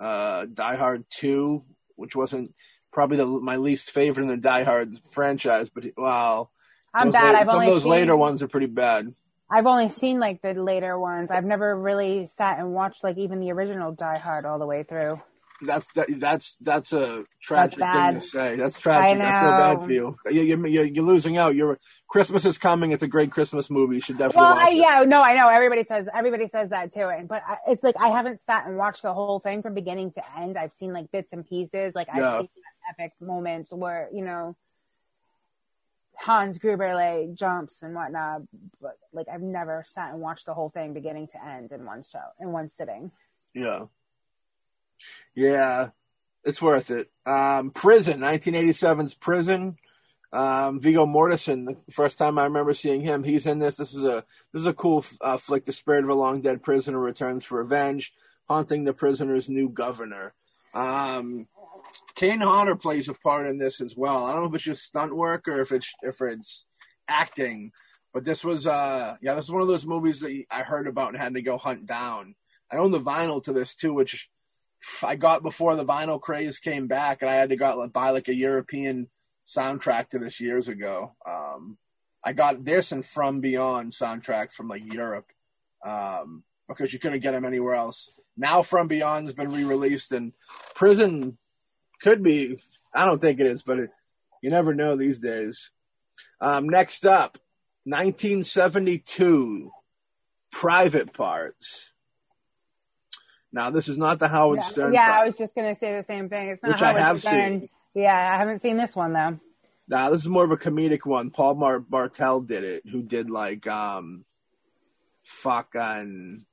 Uh, Die Hard two, which wasn't probably the, my least favorite in the Die Hard franchise, but wow, I'm those bad. I've some only of those seen, later ones are pretty bad. I've only seen like the later ones. I've never really sat and watched like even the original Die Hard all the way through. That's that, that's that's a tragic thing to say. That's tragic. I, feel bad for you. You, you. you- You're losing out. You're Christmas is coming. It's a great Christmas movie. You should definitely Well, watch I, yeah, no, I know. Everybody says everybody says that too, and but I, it's like I haven't sat and watched the whole thing from beginning to end. I've seen like bits and pieces. Like I've Yeah. seen epic moments where you know Hans Gruber like jumps and whatnot, but like I've never sat and watched the whole thing beginning to end in one show in one sitting. Yeah. Yeah. It's worth it. Um, Prison, 1987's Prison. Um, Viggo Mortensen, the first time I remember seeing him, he's in this. This is a this is a cool uh, flick. The spirit of a long dead prisoner returns for revenge, haunting the prisoner's new governor. Um, Kane Hodder plays a part in this as well. I don't know if it's just stunt work or if it's if it's acting, but this was uh yeah, this is one of those movies that I heard about and had to go hunt down. I own the vinyl to this too, which I got before the vinyl craze came back, and I had to go buy like a European soundtrack to this years ago. Um, I got this and From Beyond soundtracks from like Europe um, because you couldn't get them anywhere else. Now From Beyond has been re-released, and Prison could be. I don't think it is, but it, you never know these days. Um, next up, 1972, Private Parts. Now, this is not the Howard Yeah, Stern. yeah, I was just gonna say the same thing. It's not Which I Howard have Stern. seen. Yeah, I haven't seen this one though. Nah, this is more of a comedic one. Paul Mar- Bartel did it, who did like um, fucking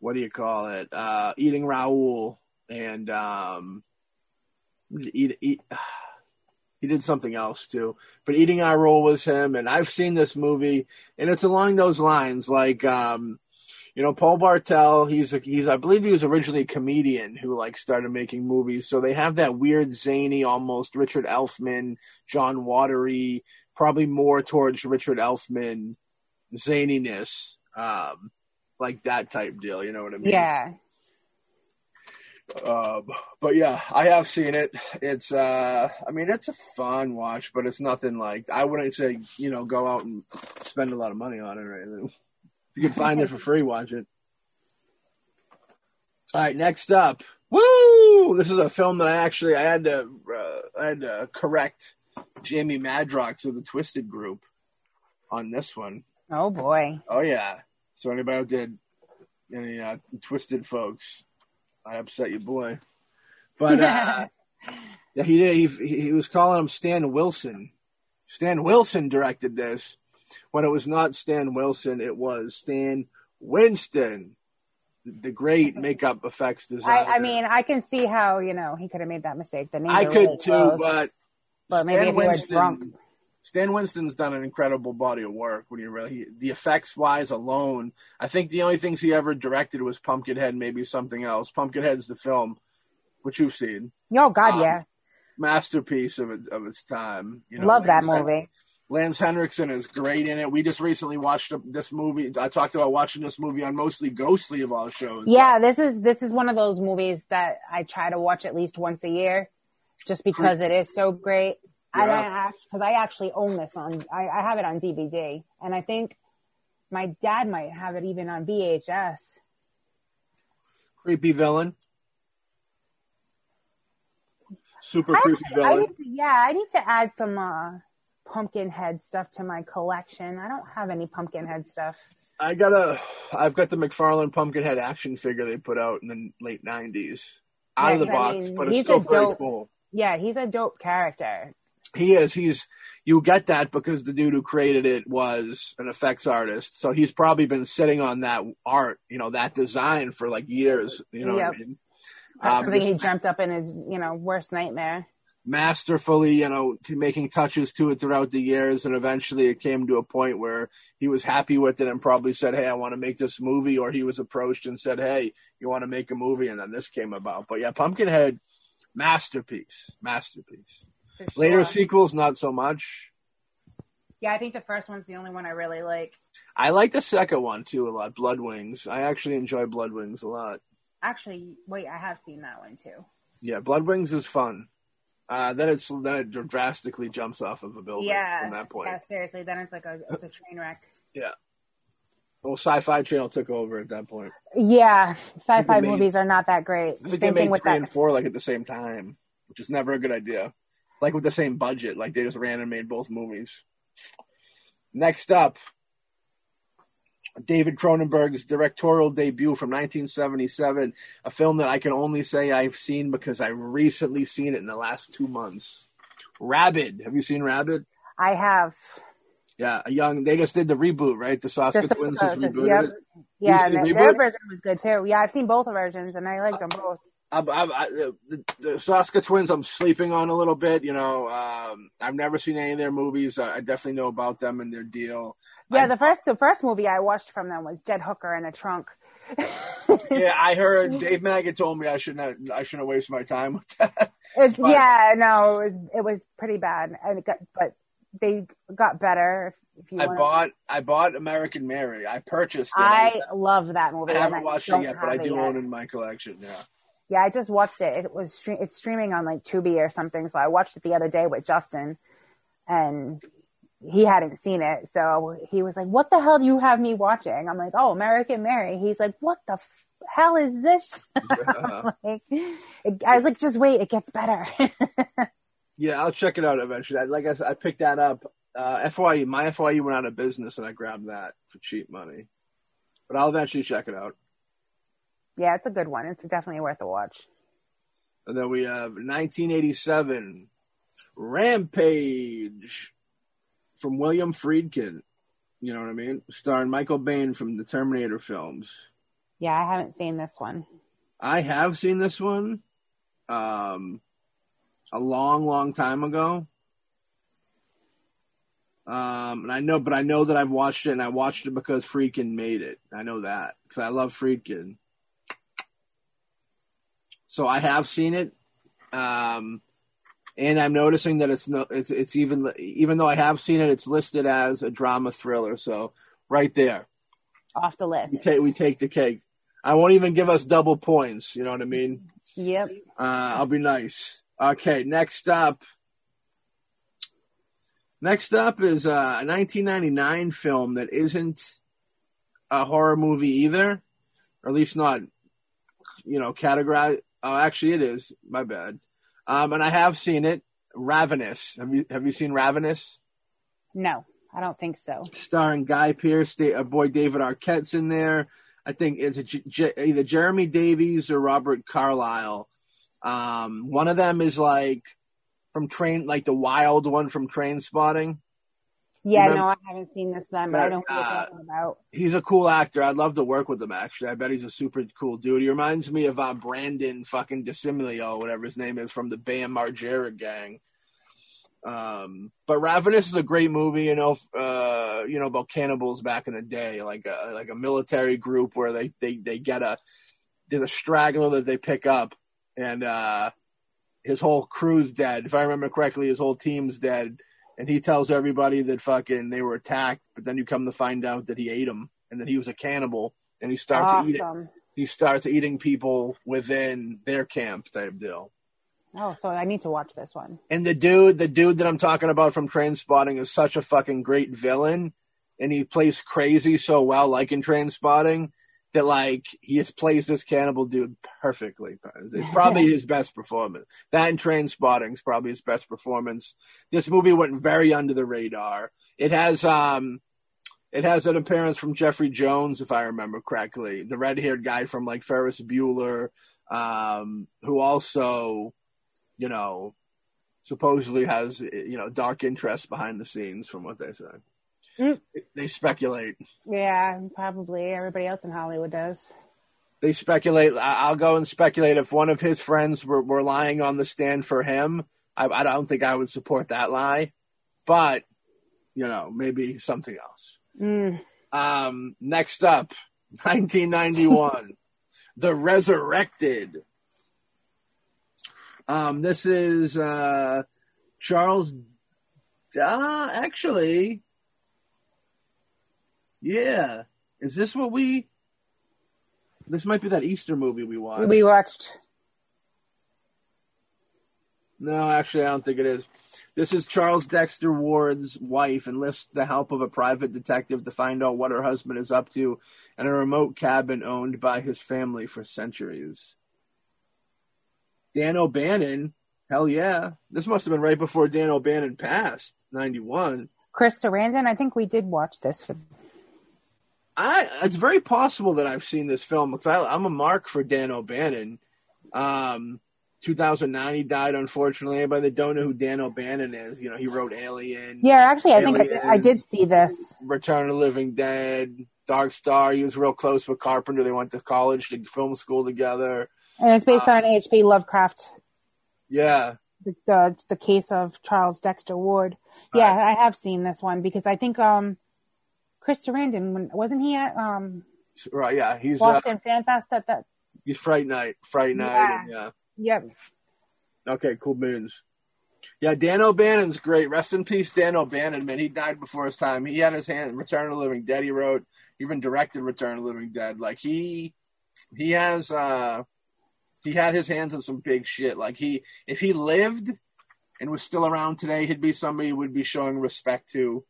what do you call it? Uh, eating Raoul and um, eat, eat, [SIGHS] he did something else too. But eating Raoul was him, and I've seen this movie, and it's along those lines. Like um, you know, Paul Bartel, he's a, he's I believe he was originally a comedian who like started making movies. So they have that weird zany, almost Richard Elfman, John Watery, probably more towards Richard Elfman zaniness, um, like that type deal. You know what I mean? Yeah, Um, but yeah, I have seen it. It's uh, I mean, it's a fun watch, but it's nothing like I wouldn't say you know go out and spend a lot of money on it or anything. If you can find it for [LAUGHS] free, watch it. All right, next up, woo! This is a film that I actually I had to uh, I had to correct Jamie Madrox of the Twisted Group on this one. Oh boy. Oh yeah. So anybody out there, any uh, twisted folks, I upset your boy. But uh, [LAUGHS] yeah, he did. He, he was calling him Stan Wilson. Stan Wilson directed this. When it was not Stan Wilson, it was Stan Winston, the great makeup effects designer. I, I mean, I can see how you know he could have made that mistake. The names I could too, close. but But maybe if you were drunk. Stan Winston's done an incredible body of work. When you really the effects wise alone, I think the only things he ever directed was Pumpkinhead, maybe something else. Pumpkinhead's the film, which you've seen, oh God, um, yeah, masterpiece of it, of its time. You know, love that movie. Lance Henriksen is great in it. We just recently watched this movie. I talked about watching this movie on mostly Ghostly of all shows. Yeah, this is this is one of those movies that I try to watch at least once a year, just because it is so great. And I because I actually own this on I, I have it on DVD, and I think my dad might have it even on VHS. creepy villain. super I, creepy I villain. need to, yeah, I need to add some uh, pumpkin head stuff to my collection. I don't have any pumpkin head stuff. I got a, I've got the McFarlane Pumpkinhead action figure they put out in the late '90s, out Yeah, of the 'cause I box, mean, but it's still dope- cool. Yeah, he's a dope character. He is. He's. You get that because the dude who created it was an effects artist, so he's probably been sitting on that art, you know, that design for like years. You know what Yep. I mean? That's Um, something he dreamt up in his, you know, worst nightmare. masterfully, you know, to making touches to it throughout the years, and eventually it came to a point where he was happy with it and probably said, "Hey, I want to make this movie," or he was approached and said, "Hey, you want to make a movie?" And then this came about. But yeah, Pumpkinhead, masterpiece, masterpiece. For Later sequels, not so much. Yeah, I think the first one's the only one I really like. I like the second one too a lot. Blood Wings. I actually enjoy Blood Wings a lot. Actually, wait, I have seen that one too. Yeah, Blood Wings is fun. Uh, then it's then it drastically jumps off of a building yeah, from that point. yeah, seriously. Then it's like a it's a train wreck. Yeah. Well, Sci-Fi Channel took over at that point. Yeah, sci-fi They made- movies are not that great. I think Same they thing made with three that. and four like at the same time, which is never a good idea. Like with the same budget, like they just ran and made both movies. Next up, David Cronenberg's directorial debut from 1977, a film that I can only say I've seen because I recently seen it in the last two months. Rabid. Have you seen Rabid? I have. Yeah, a young. They just did the reboot, right? The Soska Just- twins just rebooted yep. it. Yeah, their, the their reboot? version was good too. Yeah, I've seen both versions and I liked them both. I, I, I, the, the Soska twins, I'm sleeping on a little bit. You know, um, I've never seen any of their movies. I, I definitely know about them and their deal. Yeah, the first the first movie I watched from them was Dead Hooker in a Trunk. [LAUGHS] Yeah, I heard Dave Maggot told me I shouldn't. I shouldn't waste my time with that. It's But- yeah, no, it was it was pretty bad, and it got but they got better. If, if you I wanna- bought. I bought American Mary. I purchased it. I love that movie. I haven't watched it yet, but I do yet. own it in my collection. Yeah. Yeah, I just watched it. It was it's streaming on like Tubi or something. So I watched it the other day with Justin, and he hadn't seen it. So he was like, "What the hell do you have me watching?" I'm like, "Oh, American Mary." He's like, "What the f- hell is this?" [LAUGHS] Yeah. like, it, I was like, "Just wait, it gets better." [LAUGHS] Yeah, I'll check it out eventually. I, like I said, I picked that up. Uh, FYE, my FYE went out of business, and I grabbed that for cheap money. But I'll eventually check it out. Yeah, it's a good one. It's definitely worth a watch. And then we have 1987 Rampage from William Friedkin. You know what I mean? Starring Michael Biehn from the Terminator films. Yeah, I haven't seen this one. I have seen this one um, a long, long time ago. Um, and I know, but I know that I've watched it, and I watched it because Friedkin made it. I know that because I love Friedkin. So I have seen it, um, and I'm noticing that it's no, it's it's even even though I have seen it, it's listed as a drama thriller. So right there, Off the list. we take we take the cake. I won't even give us double points. You know what I mean? Yep. Uh, I'll be nice. Okay, next up. Next up is uh, a 1999 film that isn't a horror movie either, or at least not, you know, categorized. Oh, actually, it is. My bad. Um, and I have seen it. Ravenous. Have you Have you seen Ravenous? No, I don't think so. starring Guy Pearce, Da- uh, boy David Arquette's in there. I think it's a either Jeremy Davies or Robert Carlyle. Um, one of them is like from Train, like the wild one from Trainspotting. Yeah, Remember- no, I haven't seen this then, but I don't know you're Uh, talking about. He's a cool actor. I'd love to work with him. Actually, I bet he's a super cool dude. He reminds me of uh, Brandon fucking DeSimilio, whatever his name is, from the Bam Margera gang. Um, but Ravenous is a great movie, you know, uh, you know about cannibals back in the day, like a like a military group where they they they get a there's a straggler that they pick up, and uh, his whole crew's dead. If I remember correctly, his whole team's dead, and he tells everybody that fucking they were attacked, but then you come to find out that he ate them and that he was a cannibal, and he starts eating he starts eating people within their camp type deal. Oh, so I need to watch this one. And the dude, the dude that I'm talking about from Trainspotting is such a fucking great villain, and he plays crazy so well, like in Trainspotting. That like he just plays this cannibal dude perfectly. It's [LAUGHS] probably his best performance. That and Trainspotting is probably his best performance. This movie went very under the radar. It has um it has an appearance from Jeffrey Jones, if I remember correctly, the red haired guy from like Ferris Bueller, um, who also, you know, supposedly has you know dark interests behind the scenes from what they say. Mm. They speculate. Yeah, probably everybody else in Hollywood does. They speculate. I'll go and speculate if one of his friends were, were lying on the stand for him. I, I don't think I would support that lie, but you know, maybe something else. Mm. Um, next up, [LAUGHS] 1991, [LAUGHS] The Resurrected. Um, this is uh, Charles. Uh, actually, yeah. Is this what we? This might be that Easter movie we watched. We watched. No, actually, I don't think it is. This is Charles Dexter Ward's wife enlists the help of a private detective to find out what her husband is up to in a remote cabin owned by his family for centuries. Dan O'Bannon, hell yeah. This must have been right before Dan O'Bannon passed, 91. Chris Sarandon, I think we did watch this. For... I, it's very possible that I've seen this film because I, I'm a mark for Dan O'Bannon. Um, 2009 he died unfortunately anybody that don't know who dan o'bannon is. You know he wrote alien. Yeah actually i think I, I, did see this. Return of the living dead dark star he was real close with carpenter. They went to college to film school together. And it's based uh, on hp lovecraft. Yeah. The, the, the case of charles dexter ward. Yeah i have seen this one because i think um chris sarandon wasn't he at um right yeah he's boston uh, fan fest at that he's fright night friday night yeah. And, yeah Yep. Okay, cool beans. Yeah, Dan O'Bannon's great. Rest in peace, Dan O'Bannon, man. He died before his time. He had his hand in Return of the Living Dead. He wrote, even directed Return of the Living Dead. Like he, he has, uh, he had his hands on some big shit. Like he, if he lived and was still around today, he'd be somebody would be showing respect to,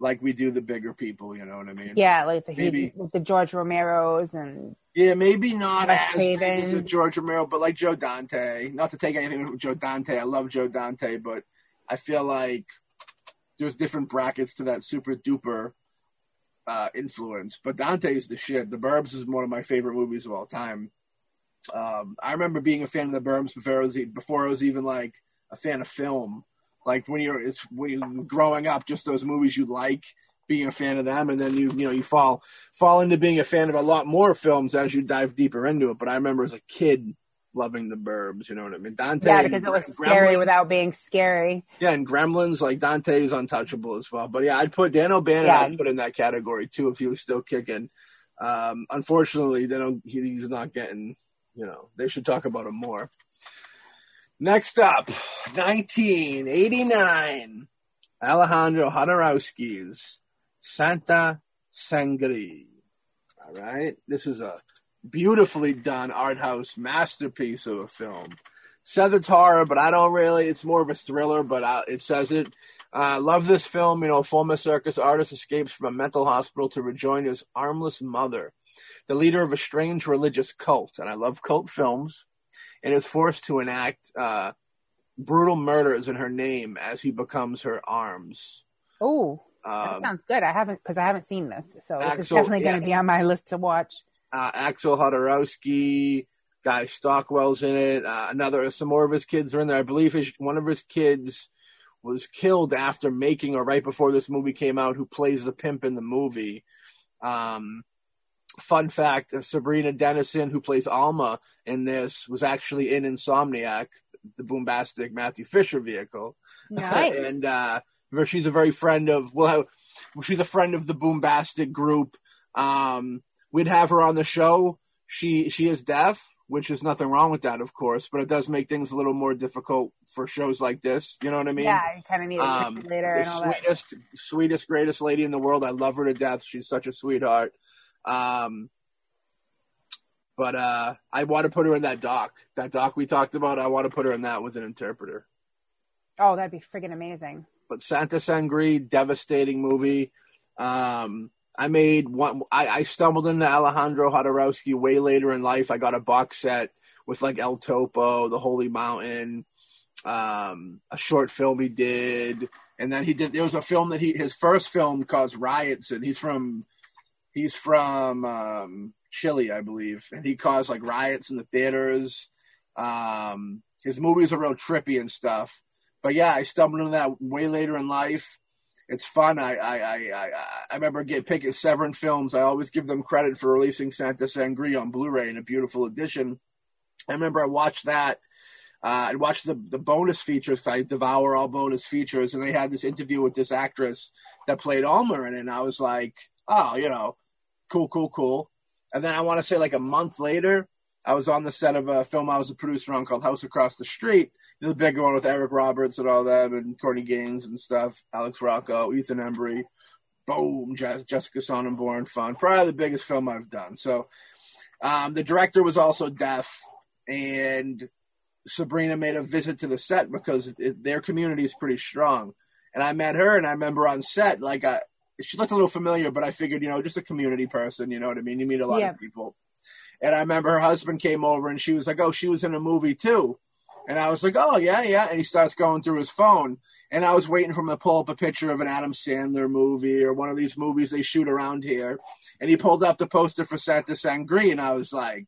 like we do the bigger people. You know what I mean? Yeah, like the Maybe. with the George Romero's and yeah, maybe not as big as George Romero, but like Joe Dante. Not to take anything from Joe Dante. I love Joe Dante, but I feel like there's different brackets to that super duper uh, influence. But Dante's the shit. The Burbs is one of my favorite movies of all time. Um, I remember being a fan of the Burbs before I was before I was even like a fan of film. Like when you're it's when you're growing up, just those movies you like being a fan of them, and then you you know you fall fall into being a fan of a lot more films as you dive deeper into it. But I remember as a kid loving the Burbs. You know what I mean? Dante. Yeah, because it was Gremlins, scary without being scary. Yeah, and Gremlins like Dante is untouchable as well. But yeah, I'd put Dan O'Bannon. Yeah. I'd put in that category too if he was still kicking. Um, unfortunately, they don't. He's not getting. You know, they should talk about him more. Next up, 1989, Alejandro Jodorowsky's Santa Sangre. All right. This is a beautifully done art house masterpiece of a film. Says it's horror, but I don't really. It's more of a thriller, but I, it says it. Uh, love this film. You know, former circus artist escapes from a mental hospital to rejoin his armless mother, the leader of a strange religious cult. And I love cult films. And is forced to enact uh, brutal murders in her name as he becomes her arms. Oh. Um, that sounds good. I haven't because I haven't seen this, so this Axel, is definitely going to be on my list to watch. Uh, Axel Jodorowsky, Guy Stockwell's in it. Uh, another, some more of his kids are in there. I believe his one of his kids was killed after making or right before this movie came out. Who plays the pimp in the movie? Um, fun fact: Sabrina Dennison, who plays Alma in this, was actually in Insomniac, the boombastic Matthew Fisher vehicle. [LAUGHS] Nice. and uh, she's a very friend of well, she's a friend of the Boombastic group. Um, we'd have her on the show. She she is deaf, which is nothing wrong with that, of course, but it does make things a little more difficult for shows like this. You know what I mean? Yeah, you kind of need a um, later and all sweetest, that. Sweetest, greatest lady in the world. I love her to death. She's such a sweetheart. Um, but uh, I want to put her in that doc. That doc we talked about. I want to put her in that with an interpreter. Oh, that'd be friggin' amazing but Santa Sangre, devastating movie. Um, I made one. I, I stumbled into Alejandro Jodorowsky way later in life. I got a box set with like El Topo, The Holy Mountain, um, a short film he did, and then he did. There was a film that he his first film caused riots, and he's from he's from um, Chile, I believe, and he caused like riots in the theaters. Um, his movies are real trippy and stuff. But yeah, I stumbled into that way later in life it's fun. I I I I, I remember get picking Severin Films. I always give them credit for releasing Santa Sangria on Blu-ray in a beautiful edition. I remember I watched that. Uh, I watched the the bonus features. I devour all bonus features, and they had this interview with this actress that played Alma in it. And I was like, oh, you know, cool, cool, cool. And then I want to say like a month later, I was on the set of a film I was a producer on called House Across the Street, the bigger one with Eric Roberts and all them, and Courtney Gaines and stuff, Alex Rocco, Ethan Embry, boom, Jessica Sonneborn, fun. Probably the biggest film I've done. So um, the director was also deaf, and Sabrina made a visit to the set because it, their community is pretty strong. And I met her, and I remember on set, like I, she looked a little familiar, but I figured, you know, just a community person, you know what I mean? You meet a lot yeah. of people. And I remember her husband came over, and she was like, "Oh, she was in a movie too." And I was like, oh, yeah, yeah. And he starts going through his phone. And I was waiting for him to pull up a picture of an Adam Sandler movie or one of these movies they shoot around here. And he pulled up the poster for Santa Sangria. And I was like,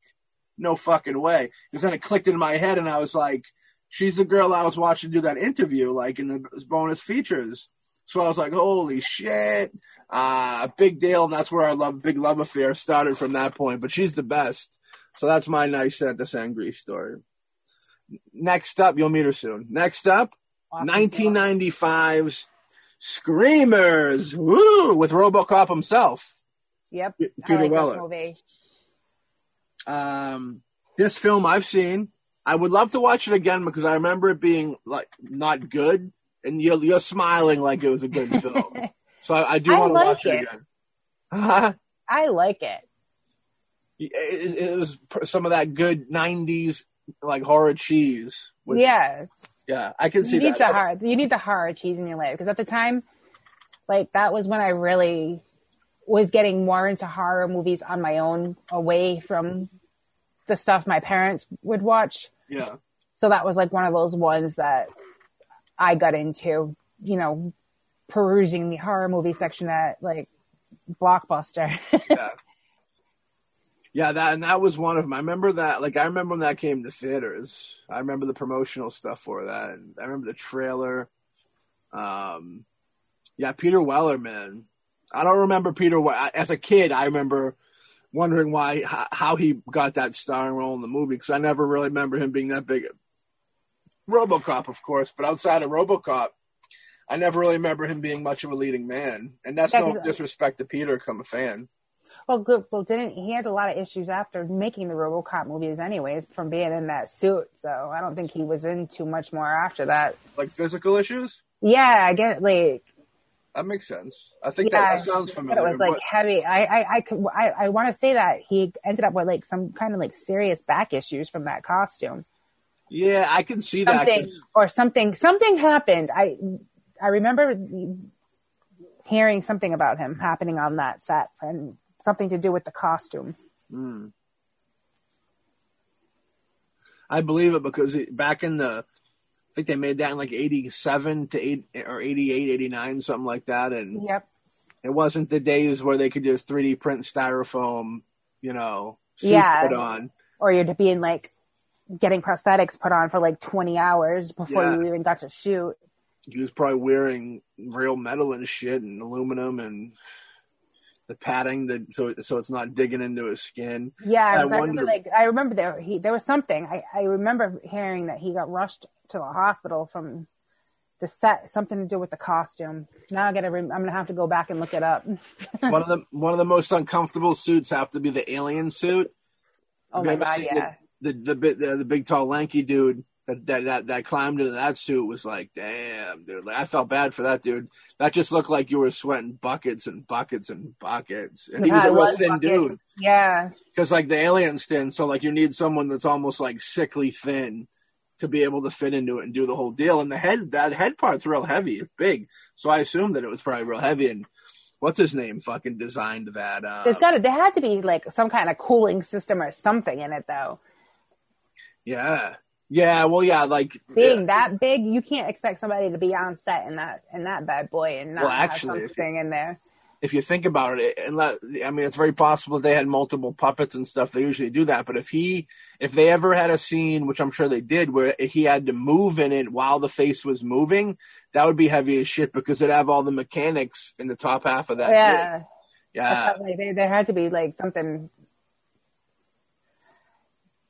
no fucking way. Because then it clicked in my head and I was like, she's the girl I was watching do that interview, like in the bonus features. So I was like, holy shit. Uh, big deal. And that's where our love, big love affair started from that point. But she's the best. So that's my nice Santa Sangria story. Next up, you'll meet her soon. Next up, awesome. 1995's Screamers, woo, with RoboCop himself. Yep, Peter like Weller. This, um, this film I've seen. I would love to watch it again because I remember it being like not good, and you're you're smiling like it was a good [LAUGHS] film. so I, I do want to like watch it, it again. Uh-huh. I like it. it. It was some of that good '90s like horror cheese. Which, yeah. Yeah, I can see you need that. The horror, you need the horror cheese in your life because at the time, like that was when I really was getting more into horror movies on my own, away from the stuff my parents would watch. Yeah. So that was like one of those ones that I got into, you know, perusing the horror movie section at like Blockbuster. [LAUGHS] yeah. Yeah, that and that was one of them. I remember that. Like I remember when that came to theaters. I remember the promotional stuff for that. And I remember the trailer. Um, yeah, Peter Weller, man. I don't remember Peter. As a kid, I remember wondering why how he got that starring role in the movie because I never really remember him being that big. RoboCop, of course, but outside of RoboCop, I never really remember him being much of a leading man. And that's yeah, no disrespect to Peter, because I'm a fan. Well, good. Well, didn't he had a lot of issues after making the RoboCop movies, anyways, from being in that suit. So I don't think he was in too much more after that. Like physical issues. Yeah, I get like. That makes sense. I think yeah, that, that, sounds familiar. It was like but... heavy. I I I could I, I want to say that he ended up with like some kind of like serious back issues from that costume. Yeah, I can see something, that. Or something something happened. I I remember hearing something about him happening on that set, and something to do with the costume. Mm. I believe it because it, back in the, I think they made that in like 87 to 8 or 88, 89, something like that. And yep. it wasn't the days where they could just 3D print styrofoam, you know, yeah. put on. Or you'd be in like getting prosthetics put on for like 20 hours before yeah. you even got to shoot. He was probably wearing real metal and shit and aluminum and the padding that so so it's not digging into his skin. Yeah, I, I, wonder, remember like I remember there he there was something I I remember hearing that he got rushed to the hospital from the set something to do with the costume. Now I gotta I'm gonna have to go back and look it up. [LAUGHS] one of the one of the most uncomfortable suits have to be the alien suit. Oh my god, yeah. The the, the the big tall lanky dude that, that that that climbed into that suit was like, damn, dude. Like, I felt bad for that dude. That just looked like you were sweating buckets and buckets and buckets. And yeah, he was a real thin buckets. dude. Yeah. Because like the alien's thin, so like you need someone that's almost like sickly thin to be able to fit into it and do the whole deal. And the head, that head part's real heavy. It's big. So I assumed that it was probably real heavy. And what's his name fucking designed that. Uh, There's got to there had to be like some kind of cooling system or something in it though. Yeah, yeah. Well, yeah, like Being yeah. that big, you can't expect somebody to be on set in that in that bad boy and not Well, actually, if- something in there. if you think about it, unless I mean, it's very possible they had multiple puppets and stuff. They usually do that, but if he, if they ever had a scene, which I'm sure they did, where he had to move in it while the face was moving, that would be heavy as shit because it'd have all the mechanics in the top half of that. yeah. rig. yeah, like there, there had to be like something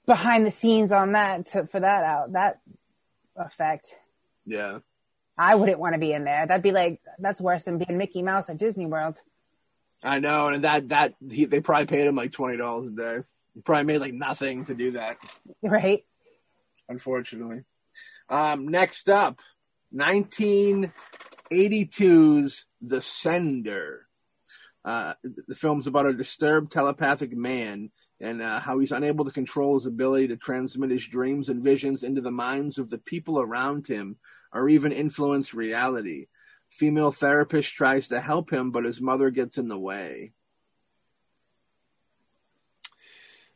behind the scenes on that to, for that out that effect. yeah. I wouldn't want to be in there. That'd be like that's worse than being Mickey Mouse at Disney World. I know, and that that he, they probably paid him like twenty dollars a day. He probably made like nothing to do that. [LAUGHS] Right? unfortunately. Um, next up, 1982's The Sender. Uh, the film's about a disturbed telepathic man and uh, how he's unable to control his ability to transmit his dreams and visions into the minds of the people around him or even influence reality. Female therapist tries to help him, but his mother gets in the way.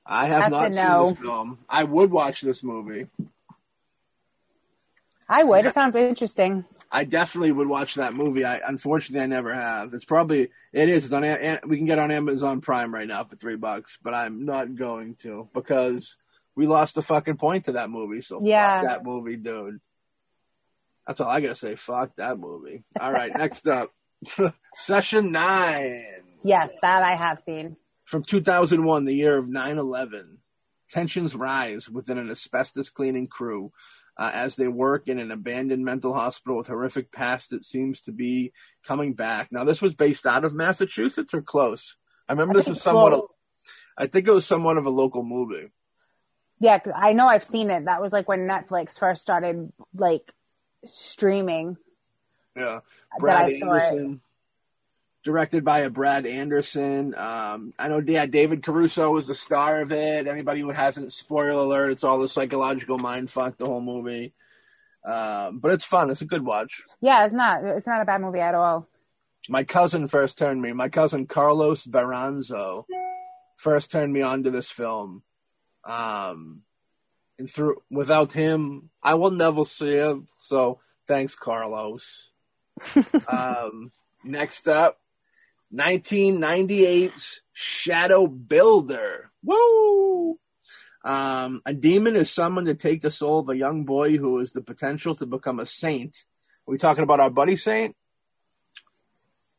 I have That's not seen no. this film. I would watch this movie. I would. It sounds interesting. I definitely would watch that movie. I unfortunately I never have. It's probably it is. It's on. We can get on Amazon Prime right now for three bucks, but I'm not going to because we lost a fucking point to that movie. So Yeah. fuck that movie, dude. That's all I gotta say. Fuck that movie. All right, [LAUGHS] next up, [LAUGHS] Session Nine Yes, that I have seen. from 2001, the year of 9/11. Tensions rise within an asbestos cleaning crew uh, as they work in an abandoned mental hospital with horrific past that seems to be coming back. Now, this was based out of Massachusetts or close. I remember I this is somewhat. Of, I think it was somewhat of a local movie. Yeah, 'cause I know I've seen it. That was like when Netflix first started like streaming. Yeah, Brad saw it. Directed by a Brad Anderson. Um, I know, yeah, David Caruso was the star of it. Anybody who hasn't, spoiler alert, it's all the psychological mind fuck the whole movie. Um, but it's fun. It's a good watch. Yeah, it's not. It's not a bad movie at all. My cousin first turned me. My cousin Carlos Baranzo first turned me on to this film. Um, and through without him, I will never see it. So thanks, Carlos. [LAUGHS] um, next up, 1998's Shadow Builder. Woo! Um, a demon is summoned to take the soul of a young boy who has the potential to become a saint. Are we talking about our buddy Saint?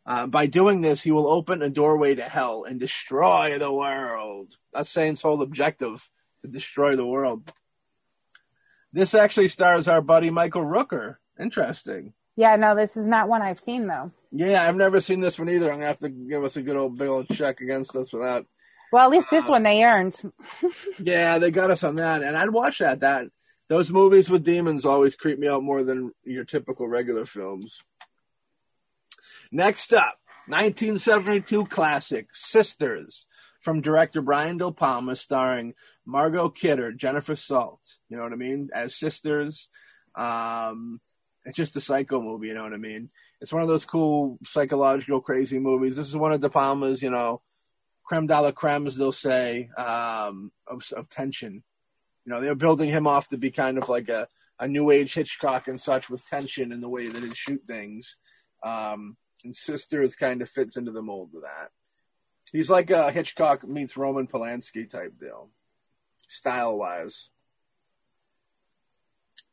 Uh, by doing this, he will open a doorway to hell and destroy the world. That's Saint's whole objective to destroy the world. This actually stars our buddy Michael Rooker. Interesting. Yeah, no, this is not one I've seen though. Yeah, I've never seen this one either. I'm gonna have to give us a good old big old check against us for that. Well, at least this one they earned. [LAUGHS] Yeah, they got us on that, and I'd watch that. That those movies with demons always creep me out more than your typical regular films. Next up, 1972 classic Sisters from director Brian De Palma, starring Margot Kidder, Jennifer Salt. You know what I mean? As sisters. Um, it's just a psycho movie. You know what I mean? It's one of those cool psychological crazy movies. This is one of De Palma's, you know, creme de la creme, as they'll say, um, of, of tension. You know, they're building him off to be kind of like a, a new age Hitchcock and such with tension in the way that he shoot things. Um, and Sisters kind of fits into the mold of that. He's like a Hitchcock meets Roman Polanski type deal, style wise.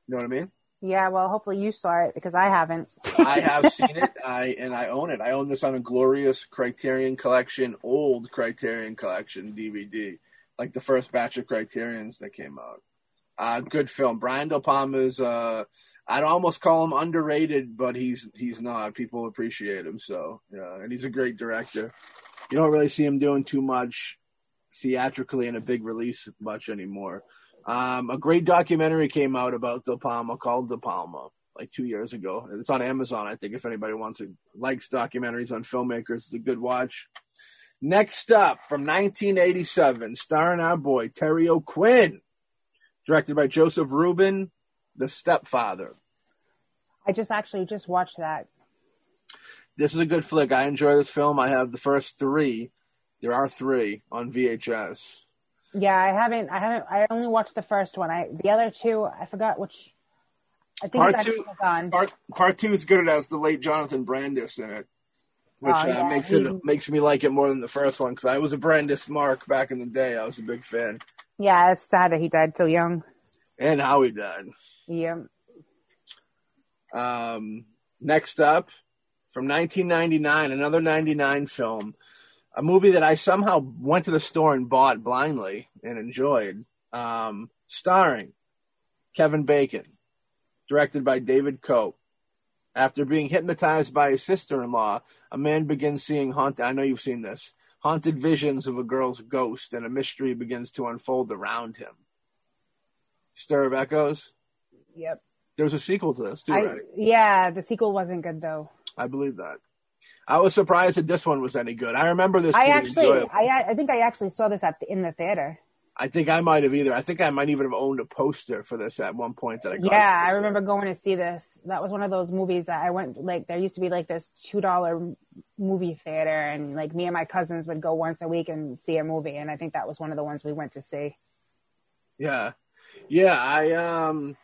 You know what I mean? Yeah, well, hopefully you saw it because I haven't. [LAUGHS] I have [LAUGHS] seen it. I and I own it. I own this on a glorious Criterion Collection, old Criterion Collection DVD, like the first batch of Criterions that came out. Uh, good film. Brian De Palma's. Uh, I'd almost call him underrated, but he's he's not. People appreciate him so. Yeah, and he's a great director. You don't really see him doing too much theatrically in a big release much anymore. Um, a great documentary came out about De Palma called De Palma like two years ago. It's on Amazon, I think. If anybody wants to likes documentaries on filmmakers, it's a good watch. Next up, from 1987, starring our boy Terry O'Quinn, directed by Joseph Ruben, The Stepfather. I just actually just watched that. this is a good flick. I enjoy this film. I have the first three. There are three on VHS. Yeah, I haven't. I haven't. I only watched the first one. I the other two. I forgot which. I think Part two- on. Part part two is good. It has the late Jonathan Brandis in it, which Oh, uh, yeah, makes he- it makes me like it more than the first one because I was a Brandis mark back in the day. I was a big fan, Yeah, it's sad that he died so young. and how he died. Yeah. Um, next up, from 1999, another 99 film, a movie that I somehow went to the store and bought blindly and enjoyed, um, starring Kevin Bacon, directed by David Koepp. After being hypnotized by his sister-in-law, a man begins seeing haunted. I know you've seen this haunted visions of a girl's ghost, and a mystery begins to unfold around him. Stir of Echoes. Yep. There was a sequel to this too, I, right? Yeah, the sequel wasn't good though. I believe that. I was surprised that this one was any good. I remember this. I actually. I, I think I actually saw this at the, in the theater. I think I might have either. I think I might even have owned a poster for this at one point that I got. Yeah, I remember going to see this. That was one of those movies that I went like. There used to be like this two dollar movie theater, and like me and my cousins would go once a week and see a movie. And I think that was one of the ones we went to see. Yeah, yeah. I um,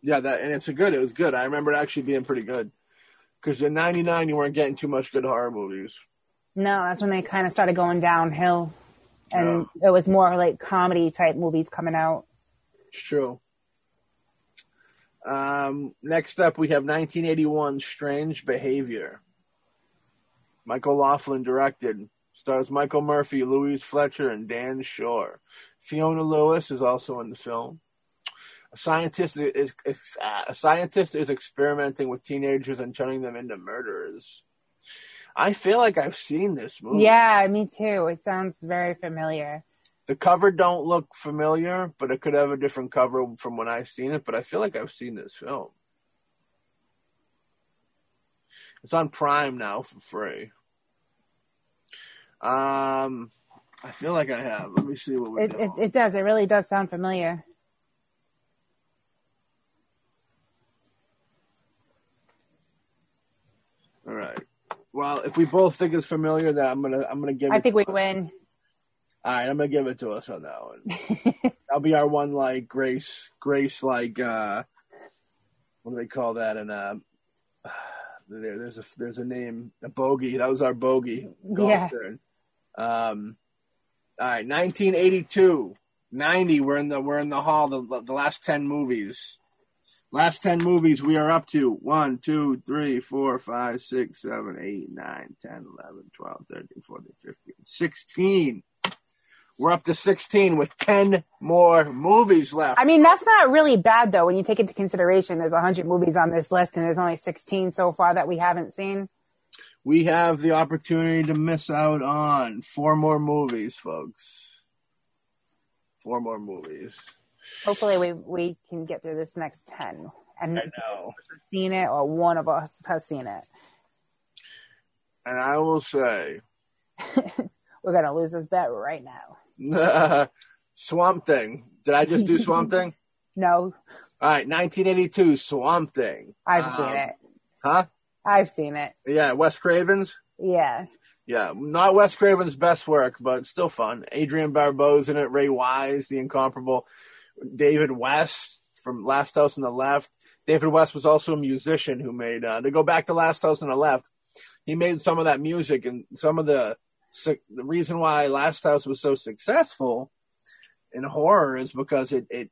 yeah. That and it's a good. It was good. I remember it actually being pretty good because in '99 you weren't getting too much good horror movies. No, that's when they kind of started going downhill, and it was more like comedy type movies coming out. It's true. Um, next up, we have 1981 Strange Behavior. Michael Laughlin directed. Stars Michael Murphy, Louise Fletcher, and Dan Shor. Fiona Lewis is also in the film. A scientist is, is a scientist is experimenting with teenagers and turning them into murderers. I feel like I've seen this movie. Yeah, me too. It sounds very familiar. The cover don't look familiar, but it could have a different cover from when I've seen it. But I feel like I've seen this film. It's on Prime now for free. Um, I feel like I have. Let me see what we It, it it does. It really does sound familiar. All right. Well, if we both think it's familiar, then I'm gonna I'm gonna give. I think to we us. win. All right, I'm gonna give it to us on that one. [LAUGHS] That'll be our one like Grace Grace like uh what do they call that And uh [SIGHS] there there's a there's a name a bogey that was our bogey Yeah. turn. Um all right 1982 90 we're in the we're in the hall the the last 10 movies last 10 movies we are up to 1 2 3 4 5 6 7 8 9 10 11 12 13 14 15 16 we're up to 16 with 10 more movies left. I mean, that's not really bad though when you take into consideration there's 100 movies on this list and there's only 16 so far that we haven't seen. we have the opportunity to miss out on four more movies, folks. Four more movies. Hopefully, we we can get through this next 10 and I know. seen it or one of us has seen it. And I will say, [LAUGHS] We're gonna lose this bet right now. [LAUGHS] Swamp Thing. Did I just do Swamp [LAUGHS] Thing? No, All right, 1982, Swamp Thing. I've Um, seen it. Huh? I've seen it. Yeah, Wes Craven's. Yeah. Yeah, not Wes Craven's best work, but still fun. Adrienne Barbeau's in it. Ray Wise, the incomparable. David West from Last House on the Left. David West was also a musician who made. Uh, to go back to Last House on the Left, he made some of that music and some of the the reason why Last House was so successful in horror is because it it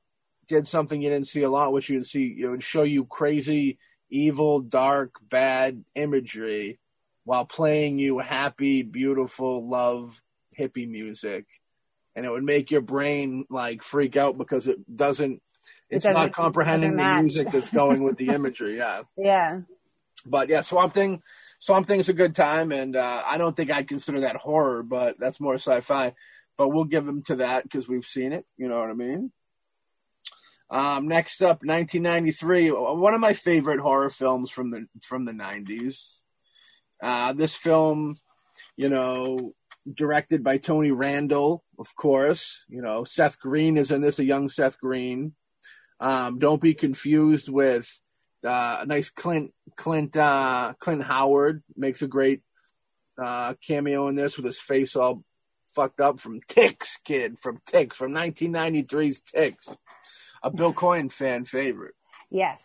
did something you didn't see a lot, which you would see. It would show you crazy, evil, dark, bad imagery while playing you happy, beautiful, love, hippie music. And it would make your brain like freak out because it doesn't, it's doesn't- not comprehending the music that's going with the [LAUGHS] imagery. Yeah. Yeah. But yeah, Swamp Thing, Swamp Thing's a good time. And uh, I don't think I'd consider that horror, but that's more sci fi. But we'll give them to that because we've seen it. You know what I mean? Um, next up, 1993, one of my favorite horror films from the from the 90s. Uh, this film, you know, directed by Tony Randel, of course. You know, Seth Green is in this, a young Seth Green. Um, don't be confused with Uh, a nice Clint Clint uh, Clint Howard makes a great uh, cameo in this with his face all fucked up from Ticks Kid from Ticks from 1993's Ticks, a Bill Coyne fan favorite. Yes.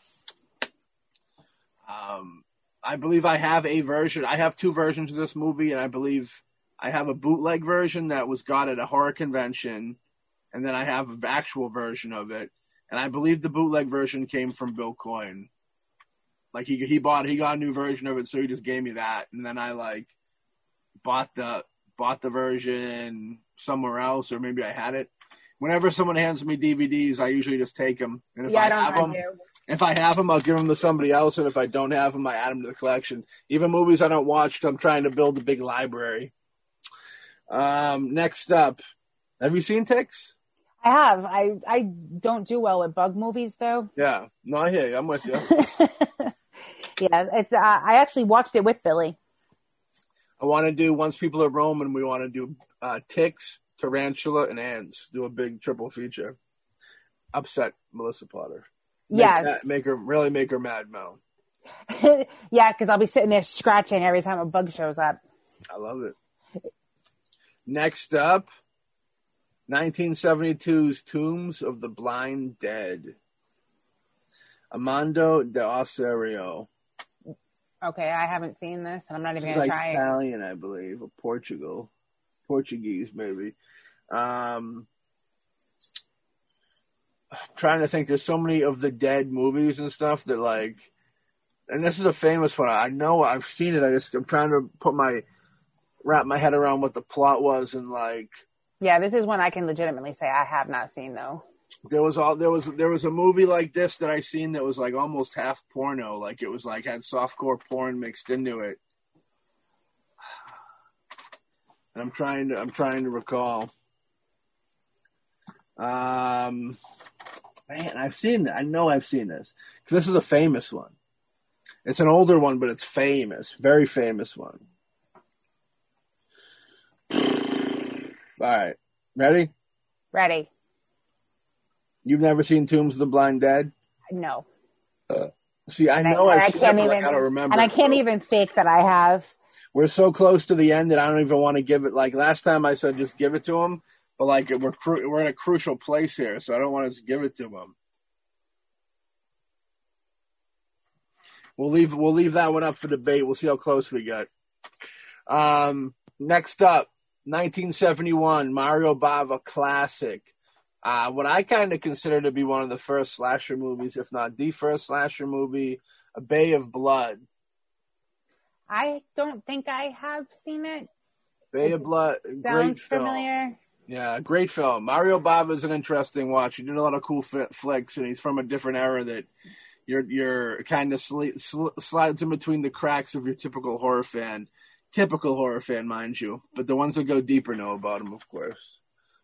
Um, I believe I have a version. I have two versions of this movie, and I believe I have a bootleg version that was got at a horror convention, and then I have an actual version of it. And I believe the bootleg version came from Bill Coyne. Like he he bought he got a new version of it, so he just gave me that, and then I like bought the bought the version somewhere else, or maybe I had it. Whenever someone hands me DVDs, I usually just take them, and if yeah, I, I don't have them, do. if I have them, I'll give them to somebody else, and if I don't have them, I add them to the collection. Even movies I don't watch, I'm trying to build a big library. Um, next up, have you seen Ticks? I have. I I don't do well at bug movies though. Yeah, no, I hear you. I'm with you. [LAUGHS] yeah, it's. Uh, I actually watched it with Billy. I want to do once people are roaming, we want to do uh, Ticks, Tarantula, and Ants. Do a big triple feature. Upset Melissa Potter. Make yes. that- make her really make her mad, Mel. [LAUGHS] yeah, because I'll be sitting there scratching every time a bug shows up. I love it. Next up, 1972's Tombs of the Blind Dead. Amando de Ossorio. Okay, I haven't seen this, and I'm not even gonna like try it. Italian, I believe, or Portugal, Portuguese maybe. Um, I'm trying to think. There's so many of the dead movies and stuff that like, and this is a famous one. I know I've seen it. I just I'm trying to put my wrap my head around what the plot was and like Yeah, this is one I can legitimately say I have not seen though. there was all there was there was a movie like this that I seen that was like almost half porno, like it was like had softcore porn mixed into it. And I'm trying to I'm trying to recall. Um, man, I've seen that. I know I've seen this this is a famous one. It's an older one, but it's famous, very famous one. All right, ready? Ready? You've never seen Tombs of the Blind Dead? No. See, I And know and I've seen it, but I gotta remember. And I can't even fake that I have. We're so close to the end that I don't even want to give it. Like last time, I said just give it to him, but like we're cru- we're in a crucial place here, so I don't want to just give it to him. We'll leave we'll leave that one up for debate. We'll see how close we get. Um, next up, 1971 Mario Bava classic. Uh, what I kind of consider to be one of the first slasher movies, if not the first slasher movie, A Bay of Blood. I don't think I have seen it. Bay of Blood, great Sounds film. familiar. Yeah, great film. Mario Bava is an interesting watch. He did a lot of cool fi- flicks, and he's from a different era that you're you're kind of sli- sl- slides in between the cracks of your typical horror fan, typical horror fan, mind you. But the ones that go deeper know about him, of course.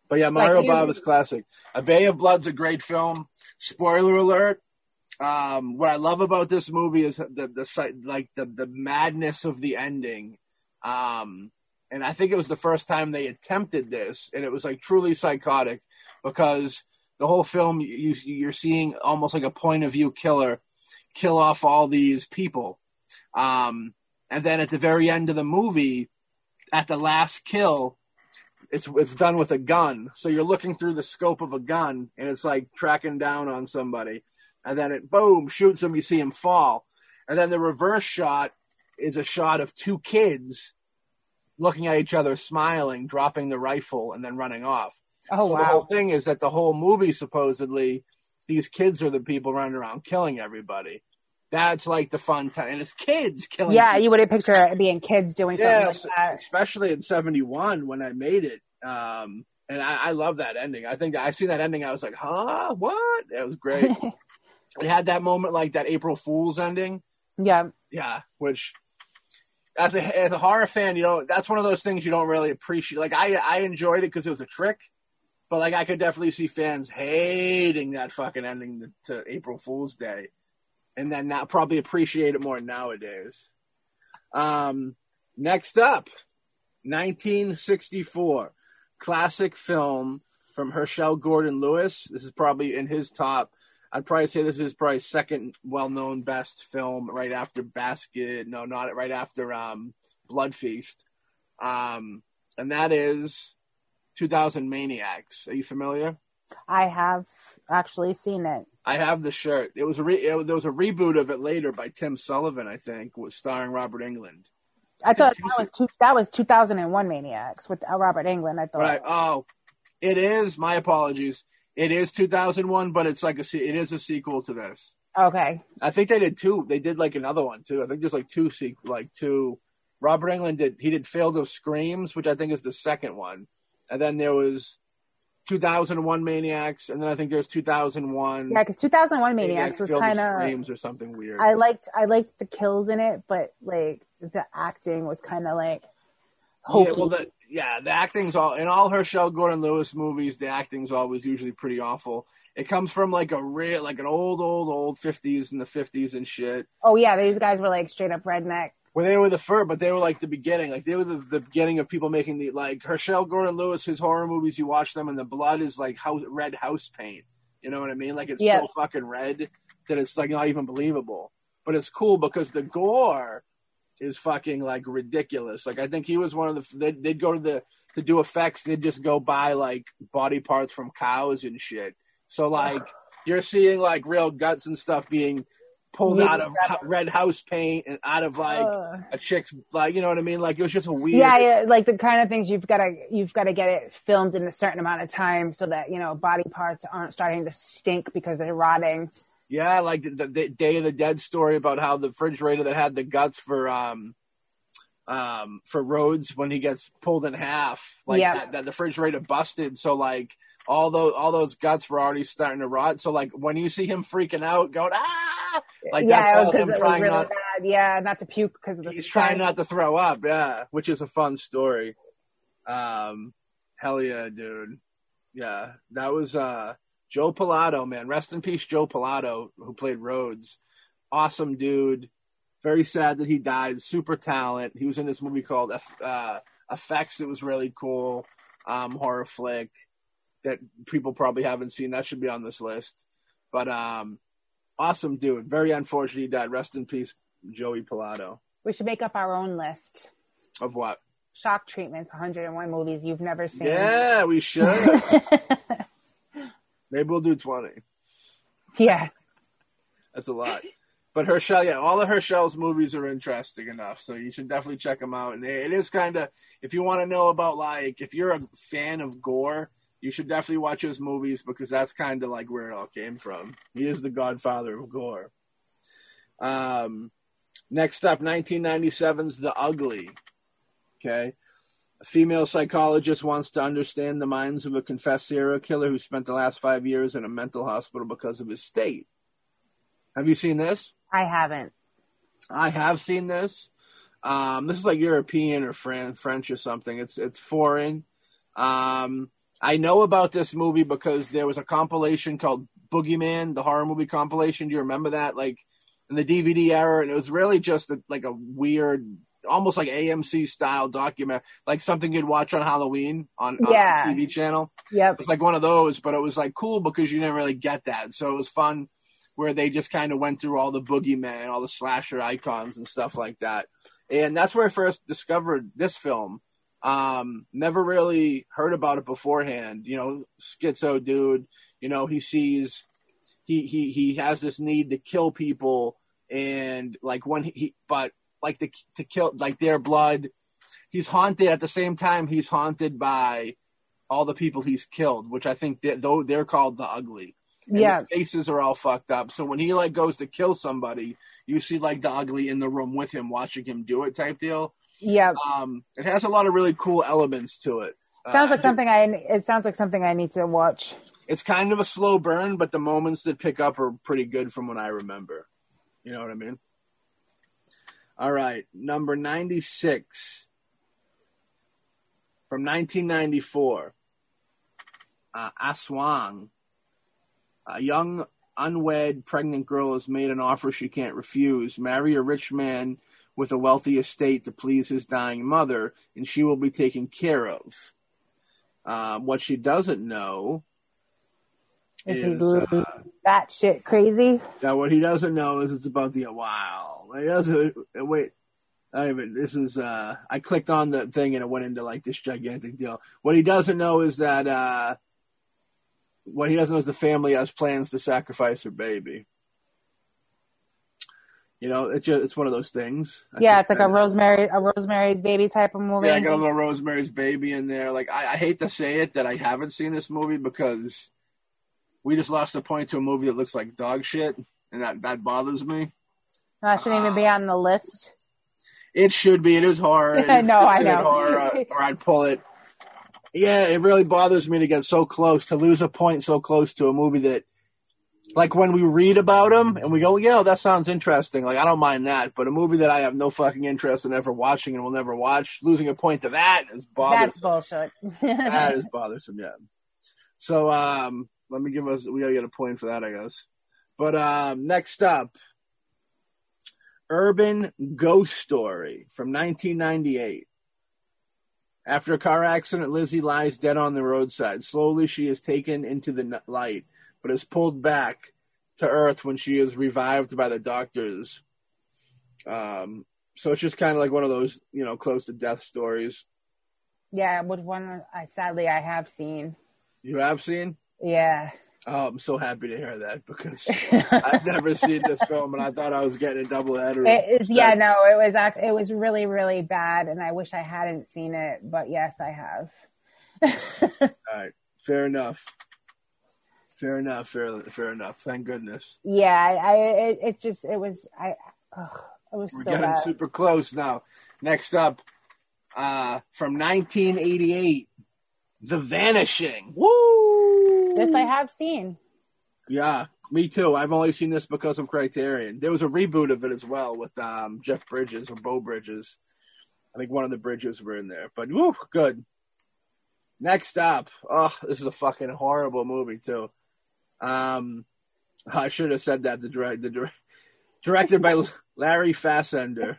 But yeah, Mario you- Bava's classic. A Bay of Blood's a great film. Spoiler alert. Um, what I love about this movie is the the like the the madness of the ending. Um, and I think it was the first time they attempted this, and it was like truly psychotic because the whole film you you're seeing almost like a point of view killer kill off all these people, um, and then at the very end of the movie, at the last kill, it's it's done with a gun. So you're looking through the scope of a gun, and it's like tracking down on somebody, and then it boom shoots him. You see him fall, and then the reverse shot is a shot of two kids looking at each other, smiling, dropping the rifle, and then running off. Oh so the whole thing is that the whole movie supposedly these kids are the people running around killing everybody. That's like the fun time, and it's kids killing. Yeah, people. you wouldn't picture it being kids doing something Yes, like that. especially in '71 when I made it. Um, and I, I love that ending. I think I see that ending. I was like, huh, what? It was great. [LAUGHS] it had that moment like that April Fool's ending. yeah. Yeah, which as a as a horror fan, you know, that's one of those things you don't really appreciate. Like I I enjoyed it because it was a trick, but like I could definitely see fans hating that fucking ending to April Fool's Day, and then not probably appreciate it more nowadays. Um, next up, 1964, classic film from Herschell Gordon Lewis. This is probably in his top I'd probably say this is probably second well-known best film right after Basket. No, not right after um, Blood Feast. Um, and that is 2000 Maniacs. Are you familiar? I have actually seen it. I have the shirt. It was a re- it, there was a reboot of it later by Tim Sullivan, I think, was starring Robert Englund. I, thought that was two, that was 2001 Maniacs with uh, Robert Englund. I thought. Right. Oh, it is. My apologies. It is 2001, but it's like a it is a sequel to this. Okay. I think they did two. They did like another one too. I think there's like two like two. Robert Englund did he did Field of Screams, which I think is the second one, and then there was 2001 Maniacs, and then I think there's 2001. Yeah, because 2001 Maniacs was kind of Screams or something weird. I liked I liked the kills in it, but like the acting was kind of like hokey. Yeah, well, the, yeah, the acting's all in all Herschell Gordon Lewis movies. The acting's always usually pretty awful. It comes from like a real, like an old, old, old 50s and the 50s and shit. oh yeah, these guys were like straight up redneck. Where they were the first, but they were like the beginning. Like they were the, the beginning of people making the like Herschell Gordon Lewis. His horror movies, you watch them, and the blood is like house, red house paint. You know what I mean? Like it's Yeah. so fucking red that it's like not even believable. But it's cool because the gore is fucking like ridiculous. Like I think he was one of the they'd, they'd go to the to do effects. They'd just go buy like body parts from cows and shit. So like you're seeing like real guts and stuff being pulled Yeah. out of red house paint and out of like a chick's like you know what I mean. Like it was just a weird. Yeah, yeah, like the kind of things you've got to you've got to get it filmed in a certain amount of time so that you know body parts aren't starting to stink because they're rotting. Yeah, like the, the Day of the Dead story about how the refrigerator that had the guts for um um for Rhodes when he gets pulled in half, like Yeah. that, that the refrigerator busted. So like all those all those guts were already starting to rot. So like when you see him freaking out, going ah, like yeah, that's all him trying really not. bad. Yeah, not to puke because of the He's stench. trying not to throw up. Yeah, which is a fun story. Um, hell yeah, dude. Yeah, that was uh Joe Pilato, man. Rest in peace, Joe Pilato, who played Rhodes. Awesome dude. Very sad that he died. Super talent. He was in this movie called uh, Effects. It was really cool. Um, horror flick that people probably haven't seen. That should be on this list. But um, awesome dude. Very unfortunate he died. Rest in peace, Joey Pilato. We should make up our own list. Of what? Shock treatments, 101 movies you've never seen. Yeah, we should. [LAUGHS] Maybe we'll do 20. yeah. That's a lot. But Herschell, yeah, all of Herschell's movies are interesting enough, so you should definitely check them out. And it is kind of, if you want to know about like, if you're a fan of gore, you should definitely watch his movies because that's kind of like where it all came from. He is the godfather of gore. Um, next up, 1997's The Ugly. Okay. A female psychologist wants to understand the minds of a confessed serial killer who spent the last five years in a mental hospital because of his state. Have you seen this? I haven't. I have seen this. Um, this is like European or Fran- French or something. It's it's foreign. Um, I know about this movie because there was a compilation called Boogeyman, the horror movie compilation. Do you remember that? Like in the DVD era, and it was really just a, like a weird, almost like AMC style document, like something you'd watch on Halloween on, on Yeah. a TV channel. Yeah, It was like one of those, but it was like cool because you didn't really get that. So it was fun where they just kind of went through all the boogeyman, all the slasher icons and stuff like that. And that's where I first discovered this film. Um, never really heard about it beforehand. You know, schizo dude, you know, he sees he he he has this need to kill people and like when he, but like to to kill like their blood. He's haunted at the same time he's haunted by all the people he's killed, which I think they, though they're called the ugly. And Yeah. faces are all fucked up. So when he like goes to kill somebody, you see like the ugly in the room with him, watching him do it, type deal. Yep. Um, it has a lot of really cool elements to it. Sounds Uh, like something I. It sounds like something I need to watch. It's kind of a slow burn, but the moments that pick up are pretty good from what I remember. You know what I mean? All right, number ninety-six from nineteen ninety-four. Uh, Aswang, a young unwed pregnant girl is made an offer she can't refuse. Marry a rich man with a wealthy estate to please his dying mother, and she will be taken care of. Uh, what she doesn't know Is is, uh, That shit crazy. Now, what he doesn't know is it's about the wow. He doesn't wait. I even this is uh I clicked on the thing and it went into like this gigantic deal. What he doesn't know is that uh what he doesn't know is the family has plans to sacrifice her baby. You know, it's just, it's one of those things. I Yeah, it's like that- a Rosemary, a Rosemary's Baby type of movie. Yeah, I got a little Rosemary's Baby in there. Like I, I hate to say it that I haven't seen this movie because we just lost a point to a movie that looks like dog shit, and that that bothers me. I shouldn't even be on the list. It should be. It is horror. It [LAUGHS] I know, I. Horror, uh, or I'd pull it. Yeah, it really bothers me to get so close to lose a point so close to a movie that, like when we read about them and we go, yeah, that sounds interesting. Like I don't mind that, but a movie that I have no fucking interest in ever watching and will never watch, losing a point to that is bothersome. That's bullshit. [LAUGHS] that is bothersome. Yeah. So um, let me give us. We gotta get a point for that, I guess. But um, next up, Urban Ghost Story from 1998. After a car accident, Lizzie lies dead on the roadside. Slowly, she is taken into the light, but is pulled back to Earth when she is revived by the doctors. Um, so it's just kind of like one of those, you know, close to death stories. yeah, which one? I sadly I have seen. You have seen? Yeah. Oh, I'm so happy to hear that because [LAUGHS] I've never seen this film, and I thought I was getting a double header. It is, yeah, no, it was it was really really bad, and I wish I hadn't seen it, but yes, I have. [LAUGHS] All right, fair enough. Fair enough. Fair, fair enough. Thank goodness. yeah, I, I it, it's just it was I, ugh, it was We're so getting bad. super close now. Next up, uh, from 1988, The Vanishing. Woo! This I have seen. Yeah, me too. I've only seen this because of Criterion. There was a reboot of it as well with um, Jeff Bridges or Beau Bridges. I think one of the Bridges were in there, but woo, good. Next up, oh, this is a fucking horrible movie too. Um, I should have said that. The direct, the direct, directed by Larry Fessenden,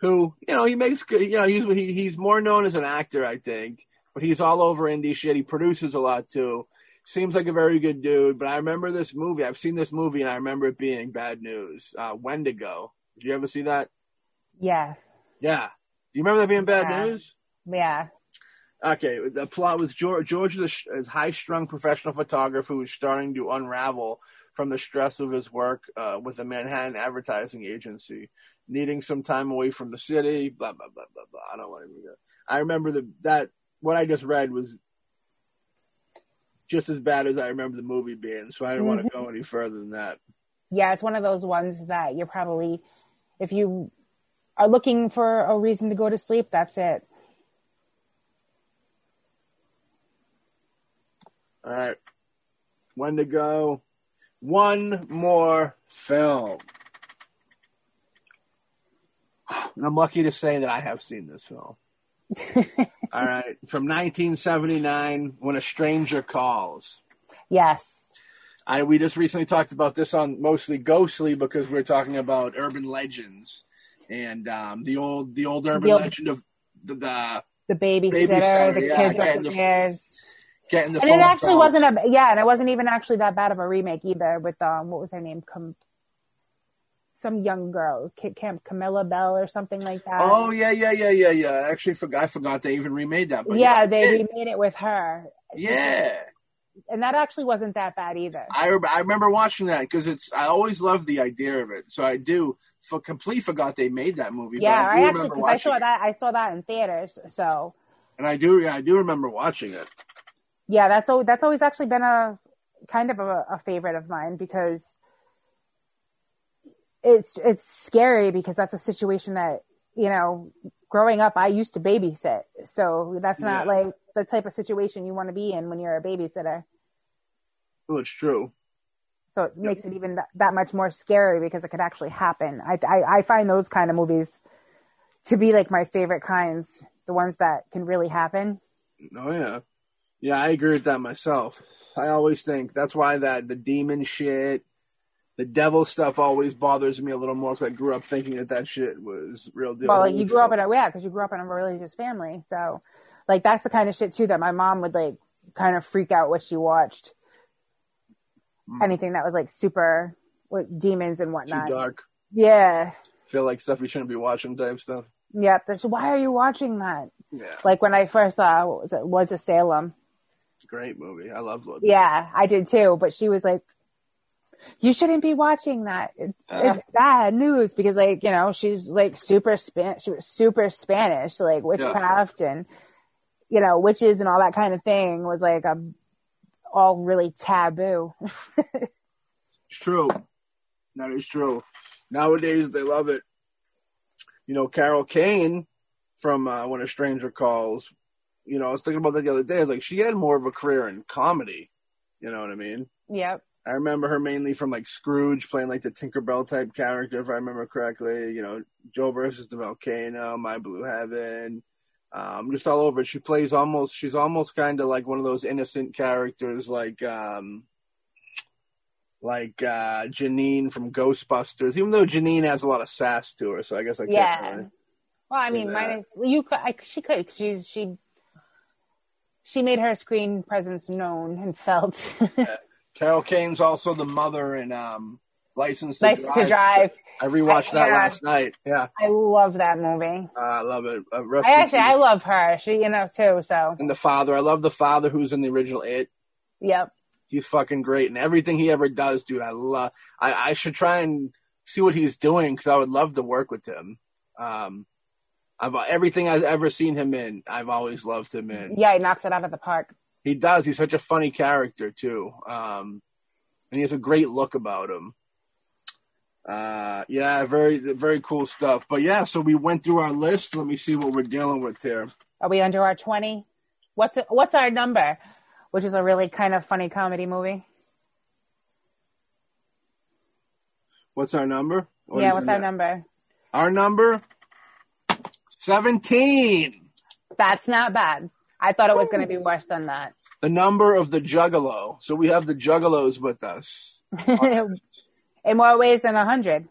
who you know he makes good. You know he's he, he's more known as an actor, I think, but he's all over indie shit. He produces a lot too seems like a very good dude. But I remember this movie. I've seen this movie, and I remember it being bad news. Uh, Wendigo. Did you ever see that? Yeah, Yeah. Do you remember that being bad Yeah. news? yeah, Okay. The plot was George, George is a high-strung professional photographer who is starting to unravel from the stress of his work uh, with a Manhattan advertising agency, needing some time away from the city. Blah blah blah blah blah. I don't want to go. I remember the that what I just read was just as bad as I remember the movie being, so I didn't want to go any further than that. yeah. It's one of those ones that you're probably, if you are looking for a reason to go to sleep, that's it. All right. Wendigo? One more film. And I'm lucky to say that I have seen this film. [LAUGHS] All right. From 1979, When a Stranger Calls. Yes. I, we just recently talked about this on mostly Ghostly because we are talking about urban legends and um, the old the old urban The old- legend of the, the The babysitter, Babysitter, the yeah, kids getting the- upstairs. Getting the and it actually wasn't a yeah, and it wasn't even actually that bad of a remake either. With um, what was her name? Com- some young girl, Ca- Cam- Camilla Belle or something like that. Oh yeah, yeah, yeah, yeah, yeah. I actually forgot. I forgot they even remade that. But yeah, they it- remade it with her, yeah. and that actually wasn't that bad either. I re- I remember watching that because it's I always loved the idea of it. So I do for complete forgot they made that movie. yeah, but I, I, actually because I saw it. that I saw that in theaters. So and I do yeah I do remember watching it. Yeah, that's al- that's always actually been a kind of a, a favorite of mine because it's it's scary because that's a situation that you know growing up I used to babysit, so that's not Yeah. like the type of situation you want to be in when you're a babysitter. Well, it's true. So it makes it even that, that much more scary because it could actually happen. I, I I find those kind of movies to be like my favorite kinds, the ones that can really happen. Oh yeah, yeah. I agree with that myself. I always think that's why that the demon shit, the devil stuff always bothers me a little more because I grew up thinking that that shit was real deal. Well, like you grew up in a yeah, because you grew up in a religious family, so like that's the kind of shit too that my mom would like kind of freak out what she watched. Mm. anything that was like super with demons and Too whatnot. dark. Yeah. Feel like stuff we shouldn't be watching type stuff. Yep. That's, why are you watching that? Yeah. Like when I first saw what was it of Salem. Great movie. I love. Yeah, I did too. But she was like, "You shouldn't be watching that. It's, it's bad news because, like, you know, she's like super span. She was super Spanish, like witchcraft and you know witches and all that kind of thing was like a all really taboo. [LAUGHS] It's true. That is true. Nowadays they love it. You know, Carol Kane from uh, When a Stranger Calls. You know, I was thinking about that the other day. Like she had more of a career in comedy. You know what I mean? yep. I remember her mainly from like Scrooge, playing like the Tinkerbell type character, if I remember correctly. You know, Joe versus the Volcano, My Blue Heaven, um, just all over. She plays almost. She's almost kind of like one of those innocent characters, like um, like uh, Janine from Ghostbusters. Even though Janine has a lot of sass to her, so I guess I can't. Yeah. Really. Well, I mean, minus you could. I, she could. She's she. She made her screen presence known and felt. Carol Kane's also the mother in um, License to Drive. to drive. I rewatched that Yeah. last night. Yeah, I love that movie. uh, I love it. Uh, I actually. I love her. She, you know, too. So, and the father. I love the father who's in the original It. yep. He's fucking great, and everything he ever does, dude. I love. I, I should try and see what he's doing because I would love to work with him. Um, I've everything I've ever seen him in. I've always loved him in. Yeah, he knocks it out of the park. He does. He's such a funny character too, um, and he has a great look about him. Uh, yeah, very very cool stuff. But yeah, so we went through our list. Let me see what we're dealing with here. Are we under our twenty? What's what's our number? Which is a really kind of funny comedy movie. What's our number? What yeah, what's our number? Our number seventeen. That's not bad. I thought it was going to be worse than that. the number of the juggalo. So we have the juggalos with us. [LAUGHS] In more ways than a hundred.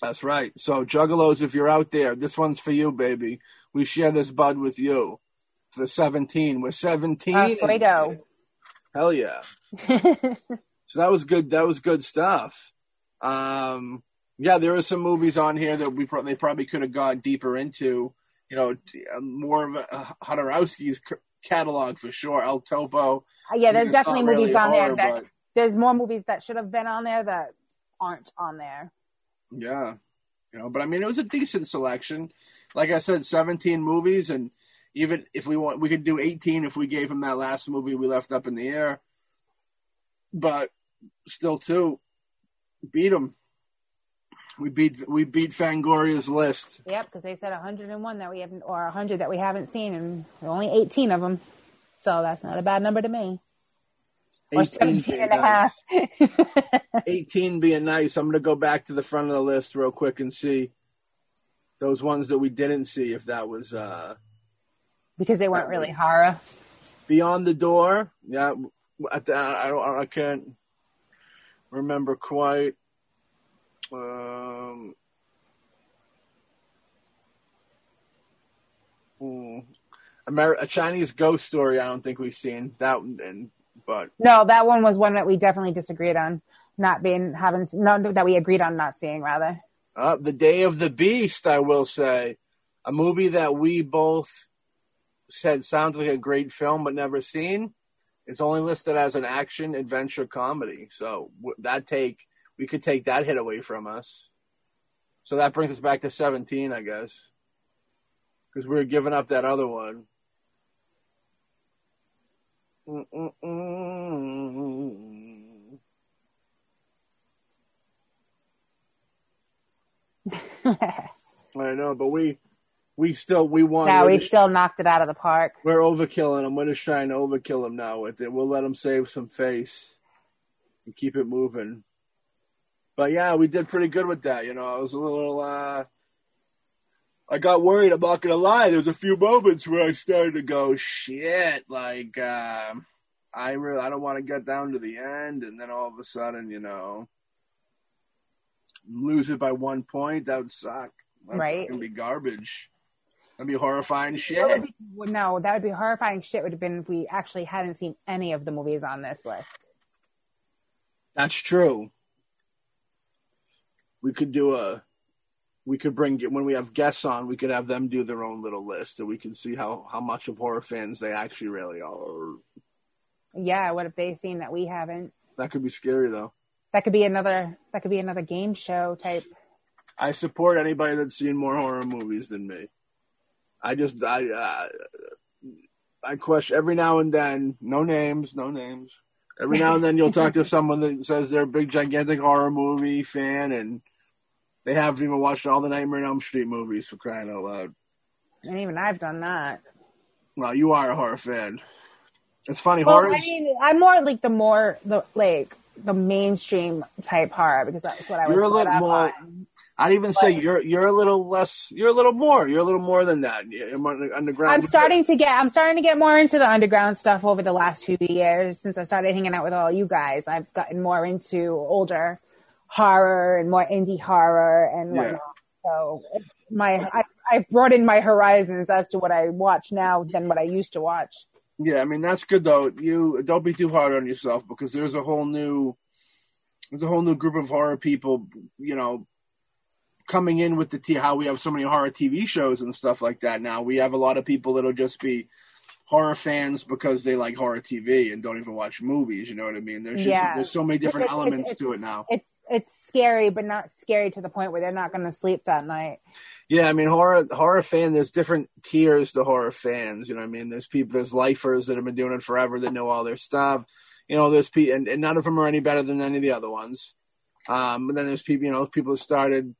That's right. So juggalos, if you're out there, this one's for you, baby. We share this bud with you. For 17. We're 17. Uh, go. Hell yeah. [LAUGHS] So that was good. That was good stuff. Um, yeah, there are some movies on here that we pro- they probably could have gone deeper into. You know, uh, more of a uh, Jodorowsky's catalog for sure. El Topo. yeah, there's definitely movies really on there that but- there's more movies that should have been on there that aren't on there. Yeah. You know, but I mean, it was a decent selection. Like I said, 17 movies, and even if we want, we could do 18 if we gave him that last movie we left up in the air. But still, too, beat him. We beat we beat Fangoria's list. Yep, because they said 101 that we haven't, or 100 that we haven't seen, and only 18 of them. So that's not a bad number to me. Or 17 being and a half. [LAUGHS] 18 being nice. I'm going to go back to the front of the list real quick and see those ones that we didn't see if that was uh, because they weren't really horror. Beyond the Door. Yeah, I, I, don't, I can't remember quite. Um, hmm. Amer- a Chinese ghost story. I don't think we've seen that, and but No, that one was one that we definitely disagreed on. Not being, having, no, that we agreed on not seeing, rather. Uh, the Day of the Beast, I will say, a movie that we both said sounds like a great film but never seen. It's only listed as an action adventure comedy, so w- that take we could take that hit away from us. So that brings us back to seventeen, I guess, because we were giving up that other one. [LAUGHS] I know, but we we still we won. We're we just- still knocked it out of the park. we're overkilling him. We're just trying to overkill him now with it. We'll let him save some face and keep it moving. But yeah, we did pretty good with that. You know, I was a little. uh I got worried. I'm not gonna lie. There's a few moments where I started to go, "Shit!" Like, uh, I really, I don't want to get down to the end, and then all of a sudden, you know, lose it by one point. That would suck. That'd Right. fucking be garbage. That'd be horrifying That shit. would be- no, that would be horrifying shit would have been if we actually hadn't seen any of the movies on this list. That's true. We could do a. We could bring when we have guests on. We could have them do their own little list, and we can see how how much of horror fans they actually really are. Yeah, what have they seen that we haven't? That could be scary, though. That could be another. That could be another game show type. I support anybody that's seen more horror movies than me. I just I uh, I question every now and then. No names, no names. Every now and then you'll talk to [LAUGHS] someone that says they're a big gigantic horror movie fan and they haven't even watched all the Nightmare on Elm Street movies for crying out loud. And even I've done that. Well, you are a horror fan. It's funny. Well, horror. I mean, I'm more like the more the like the mainstream type horror because that's what I was. You're a little more- on. I'd even say you're you're a little less. You're a little more. You're a little more than that. You're on the underground. I'm starting to get I'm starting to get more into the underground stuff over the last few years since I started hanging out with all you guys. I've gotten more into older horror and more indie horror and Yeah. whatnot. So my I, I've broadened my horizons as to what I watch now than what I used to watch. Yeah, I mean that's good though. You don't be too hard on yourself because there's a whole new there's a whole new group of horror people, you know, coming in with the t- how we have so many horror TV shows and stuff like that now. We have a lot of people that'll just be horror fans because they like horror TV and don't even watch movies, you know what I mean? There's just, Yeah. there's so many different It's- it's- elements it's- to it now. It's it's scary, but not scary to the point where they're not going to sleep that night. Yeah, I mean horror horror fan. There's different tiers to horror fans. You know, I mean, there's people, there's lifers that have been doing it forever that know all their stuff. You know, there's people, and, and none of them are any better than any of the other ones. Um, but then there's people, you know, people who started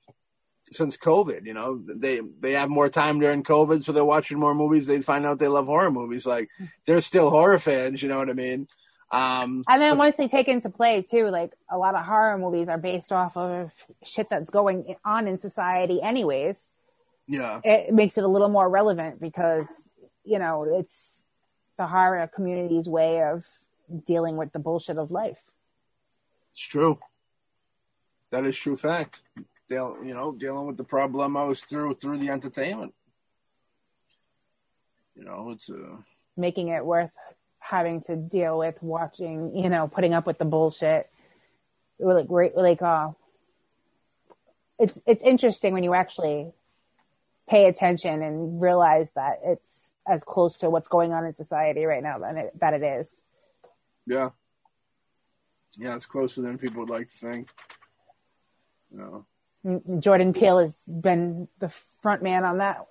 since COVID. You know, they they have more time during COVID, so they're watching more movies. They find out they love horror movies. Like they're still horror fans. You know what I mean? Um, And then once they take into play too, like a lot of horror movies are based off of shit that's going on in society, anyways. yeah, It makes it a little more relevant because you know it's the horror community's way of dealing with the bullshit of life. It's true. That is true fact. Deal, you know, dealing with the problemos through through the entertainment. You know, it's uh, making it worth having to deal with watching, you know, putting up with the bullshit. Like great like uh it's it's interesting when you actually pay attention and realize that it's as close to what's going on in society right now than it, that it is. yeah, yeah, it's closer than people would like to think. You know, Mm, Jordan Peele has been the front man on that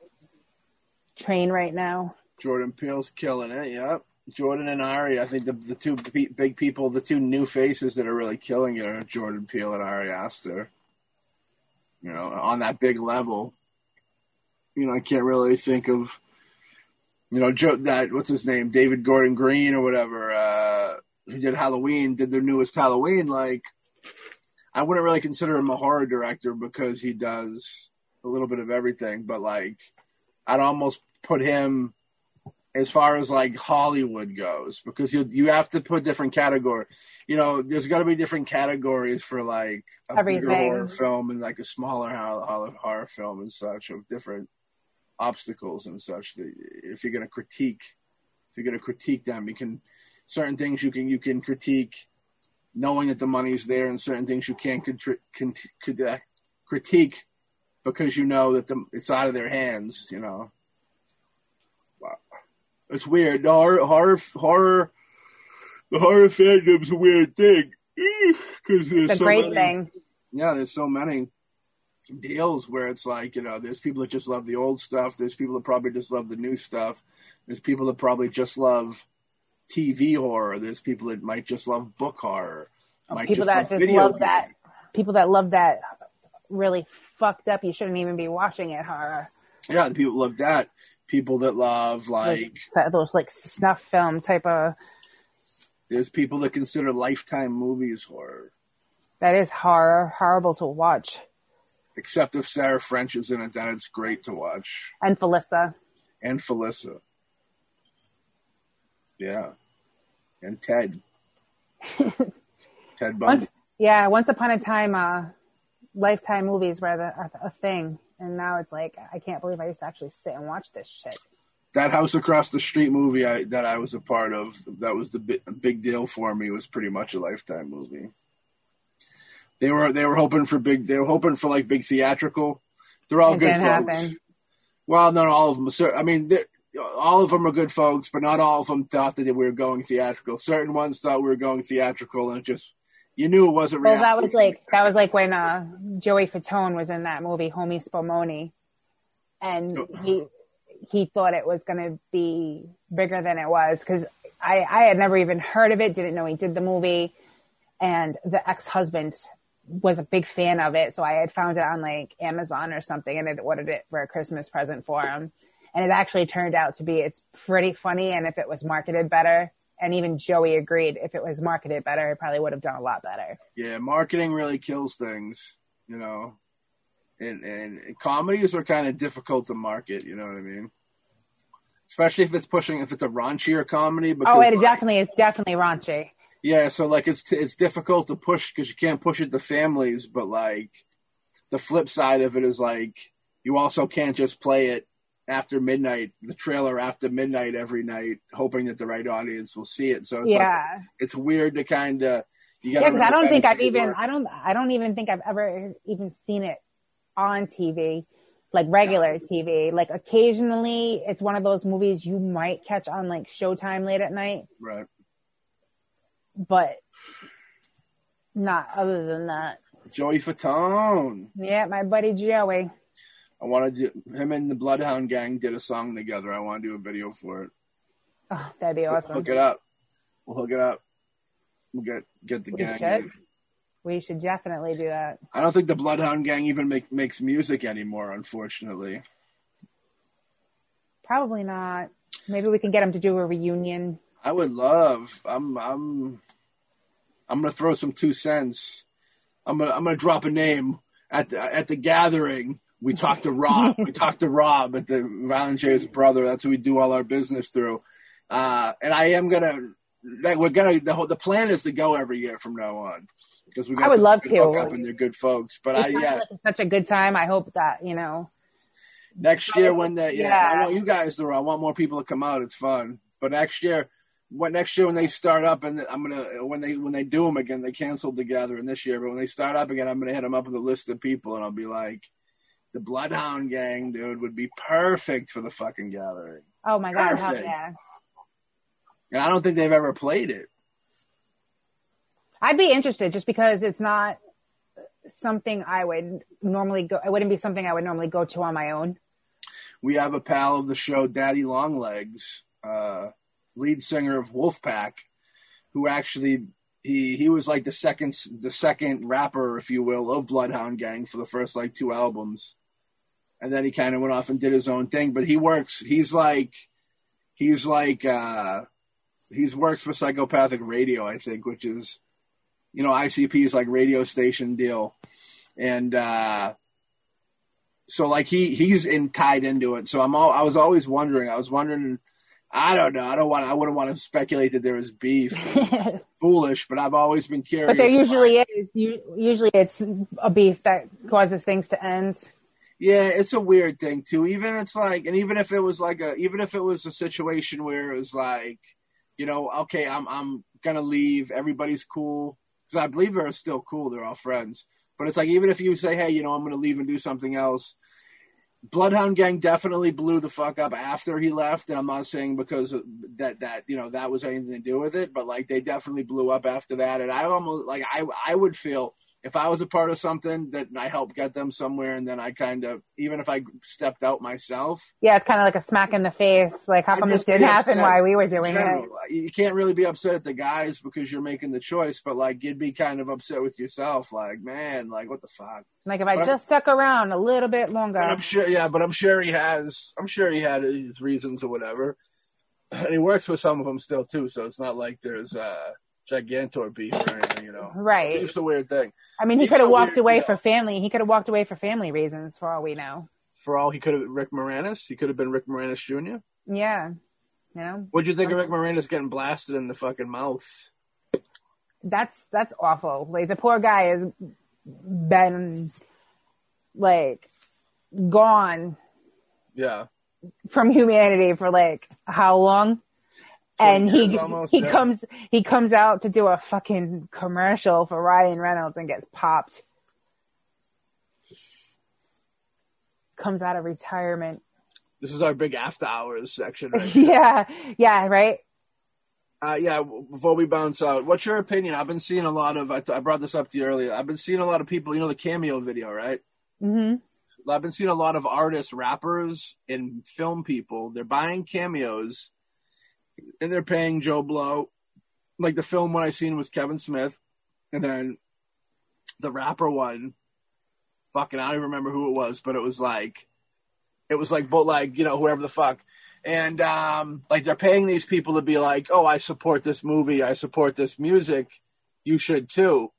train right now. Jordan Peele's killing it. Yeah, Jordan and Ari. I think the the two big people, the two new faces that are really killing it are Jordan Peele and Ari Aster. You know, on that big level. You know, I can't really think of. You know, Joe, that what's his name, David Gordon Green or whatever, uh, who did Halloween, did their newest Halloween. Like, I wouldn't really consider him a horror director because he does a little bit of everything, but like, I'd almost put him as far as like Hollywood goes because you you have to put different category. You know, there's got to be different categories for like a bigger Everything. horror film and like a smaller horror, horror film and such of different obstacles and such. That if you're going to critique, if you're going to critique them, you can certain things you can you can critique knowing that the money's there, and certain things you can't contri- cont- could, uh, critique because you know that the, it's out of their hands. You know. It's weird. The horror, horror, horror, the horror fandom's a weird thing because there's The so great many, thing. Yeah, there's so many deals where it's like you know, there's people that just love the old stuff. There's people that probably just love the new stuff. There's people that probably just love TV horror. There's people that might just love book horror. Oh, might People that love just love that people that love that really fucked up you shouldn't even be watching it horror. Yeah, the people love that. People that love like That- those like snuff film type of there's people that consider lifetime movies horror. that is horror horrible to watch. Except if Sarah French is in it, then it's great to watch. And Felissa. And Felissa. Yeah. And Ted. [LAUGHS] Ted Bundy. Once, yeah, once upon a time, uh, lifetime movies were the, a, a thing, and now it's like I can't believe I used to actually sit and watch this shit. that house across the street movie I, that I was a part of, that was the big, big deal for me, was pretty much a lifetime movie. They were they were hoping for big. They were hoping for like big theatrical. They're all It good folks. happen. Well, not all of them. I mean, all of them are good folks, but not all of them thought that we were going theatrical. Certain ones thought we were going theatrical, and it just you knew it wasn't. Real. Well, that was like that was like when uh, Joey Fatone was in that movie, Homie Spumoni, and he he thought it was going to be bigger than it was because I I had never even heard of it, didn't know he did the movie, and the ex husband was a big fan of it, so I had found it on like Amazon or something, and had ordered it for a Christmas present for him, and it actually turned out to be it's pretty funny, and if it was marketed better. And even Joey agreed if it was marketed better, it probably would have done a lot better. yeah, marketing really kills things, you know. And and comedies are kind of difficult to market. You know what I mean? Especially if it's pushing, if it's a raunchier comedy. Because, Oh, it like, definitely is definitely raunchy. Yeah, so like it's it's difficult to push because you can't push it to families, but like the flip side of it is like you also can't just play it after midnight, the trailer after midnight every night, hoping that the right audience will see it. So it's like, yeah, it's weird to kind of you yeah. got. Because I don't think I've even I don't I don't even think I've ever even seen it on TV, like regular TV. Like occasionally, it's one of those movies you might catch on like Showtime late at night, right. but not other than that. Joey Fatone. Yeah, my buddy Joey. I want to do him and the Bloodhound Gang did a song together. I want to do a video for it. Oh, that'd be awesome. Hook it up. We'll hook it up. We'll get get the We gang. should. in. We should definitely do that. I don't think the Bloodhound Gang even make, makes music anymore, unfortunately. Probably not. Maybe we can get them to do a reunion. I would love. I'm. I'm. I'm gonna throw some two cents. I'm gonna. I'm gonna drop a name at the at the gathering. We talked to Rob. we [LAUGHS] talked to Rob at the Violent J's brother. That's who we do all our business through. Uh, and I am gonna. That we're gonna. The whole. The plan is to go every year from now on because we. Got I would love to. hookup and they're good folks. But It I yeah. like such a good time. I hope that you know. next year when that yeah, Yeah. I want you guys to I want more people to come out. It's fun. But next year, what next year when they start up and I'm gonna when they when they do them again, they canceled the gathering this year. But when they start up again, I'm gonna hit them up with a list of people and I'll be like, the Bloodhound Gang, dude, would be perfect for the fucking gathering. Oh my god! Hell yeah! And I don't think they've ever played it. I'd be interested just because it's not something I would normally go. It wouldn't be something I would normally go to on my own. We have a pal of the show, Daddy Longlegs, uh, lead singer of Wolfpack, who actually he he was like the second the second rapper, if you will, of Bloodhound Gang for the first like two albums, and then he kind of went off and did his own thing. But he works. He's like he's like uh, he's works for Psychopathic Radio, I think, which is you know ICP's like radio station deal, and. uh so like he he's in tied into it. So I'm all I was always wondering. I was wondering. I don't know. I don't want. I wouldn't want to speculate that there was beef. [LAUGHS] Foolish, but I've always been curious. But there usually is. You, usually it's a beef that causes things to end. Yeah, it's a weird thing too. Even it's like, and even if it was like a, even if it was a situation where it was like, you know, okay, I'm I'm gonna leave. Everybody's cool because I believe they're still cool. They're all friends. But it's like even if you say, hey, you know, I'm gonna leave and do something else. Bloodhound Gang definitely blew the fuck up after he left, and I'm not saying because that that you know that was anything to do with it, but like they definitely blew up after that. And I almost like I I would feel if I was a part of something that I helped get them somewhere, and then I kind of even if I stepped out myself, Yeah, it's kind of like a smack in the face. Like, how come this didn't happen while we were doing general, it? you can't really be upset at the guys because you're making the choice, but like you'd be kind of upset with yourself, like man, like what the fuck. Like, if I But- just stuck around a little bit longer. I'm sure, yeah, but I'm sure he has. I'm sure he had his reasons or whatever, and he works with some of them still too. So it's not like there's uh, gigantor beef or anything, you know. Right. It's a weird thing. I mean, he could have walked weird away for family. He could have walked away for family reasons, for all we know. For all he could have, Rick Moranis. He could have been Rick Moranis Jr. Yeah. You know, What'd you think of Rick Moranis getting blasted in the fucking mouth? that's that's awful. Like the poor guy has been like gone Yeah, from humanity for like how long? And he he comes he comes out to do a fucking commercial for Ryan Reynolds and gets popped. Comes out of retirement. This is our big after hours section. Right? [LAUGHS] yeah, yeah, right. uh, yeah, before we bounce out, what's your opinion? I've been seeing a lot of. I, I brought this up to you earlier. I've been seeing a lot of people. You know the cameo video, right? hmm I've been seeing a lot of artists, rappers, and film people. They're buying cameos, and they're paying Joe Blow. Like the film one I seen was Kevin Smith, and then the rapper one, fucking I don't even remember who it was, but it was like, it was like, but like you know whoever the fuck, and um, like they're paying these people to be like, oh, I support this movie, I support this music, you should too,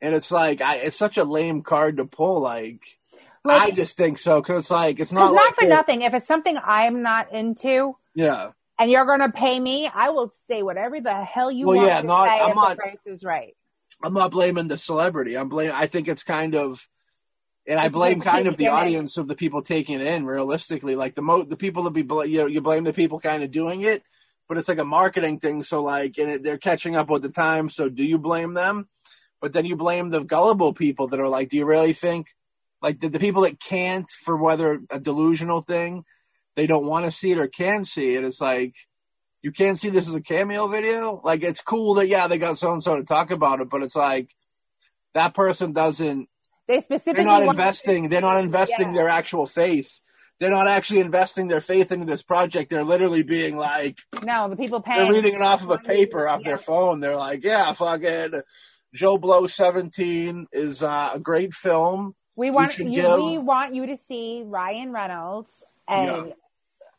and it's like, I, it's such a lame card to pull, like. Like- I just think so because it's like it's It's not not like for you're- nothing. If it's something I'm not into Yeah, and you're gonna pay me, I will say whatever the hell you Well, want yeah, to not- say I'm if not- the price is right. I'm not blaming the celebrity. I'm blame. I think it's kind of, and I It's blame kind of the audience of the people taking it in. Realistically, like the mo the people that be bl- you know, you blame the people kind of doing it, but it's like a marketing thing. So like, and it, they're catching up with the time. So do you blame them? But then you blame the gullible people that are like, do you really think? Like the, the people that can't, for whether a delusional thing, they don't want to see it or can see it. It's like you can't see this as a cameo video. Like it's cool that yeah they got so and so to talk about it, but it's like that person doesn't. They specifically They're not investing. They're not investing Yeah. their actual faith. They're not actually investing their faith into this project. They're literally being like No, the people paying. they're reading it off of a paper off yeah. their phone. They're like, yeah, fucking Joe Blow seventeen is uh, a great film. We want you. give- We want you to see Ryan Reynolds and Yeah.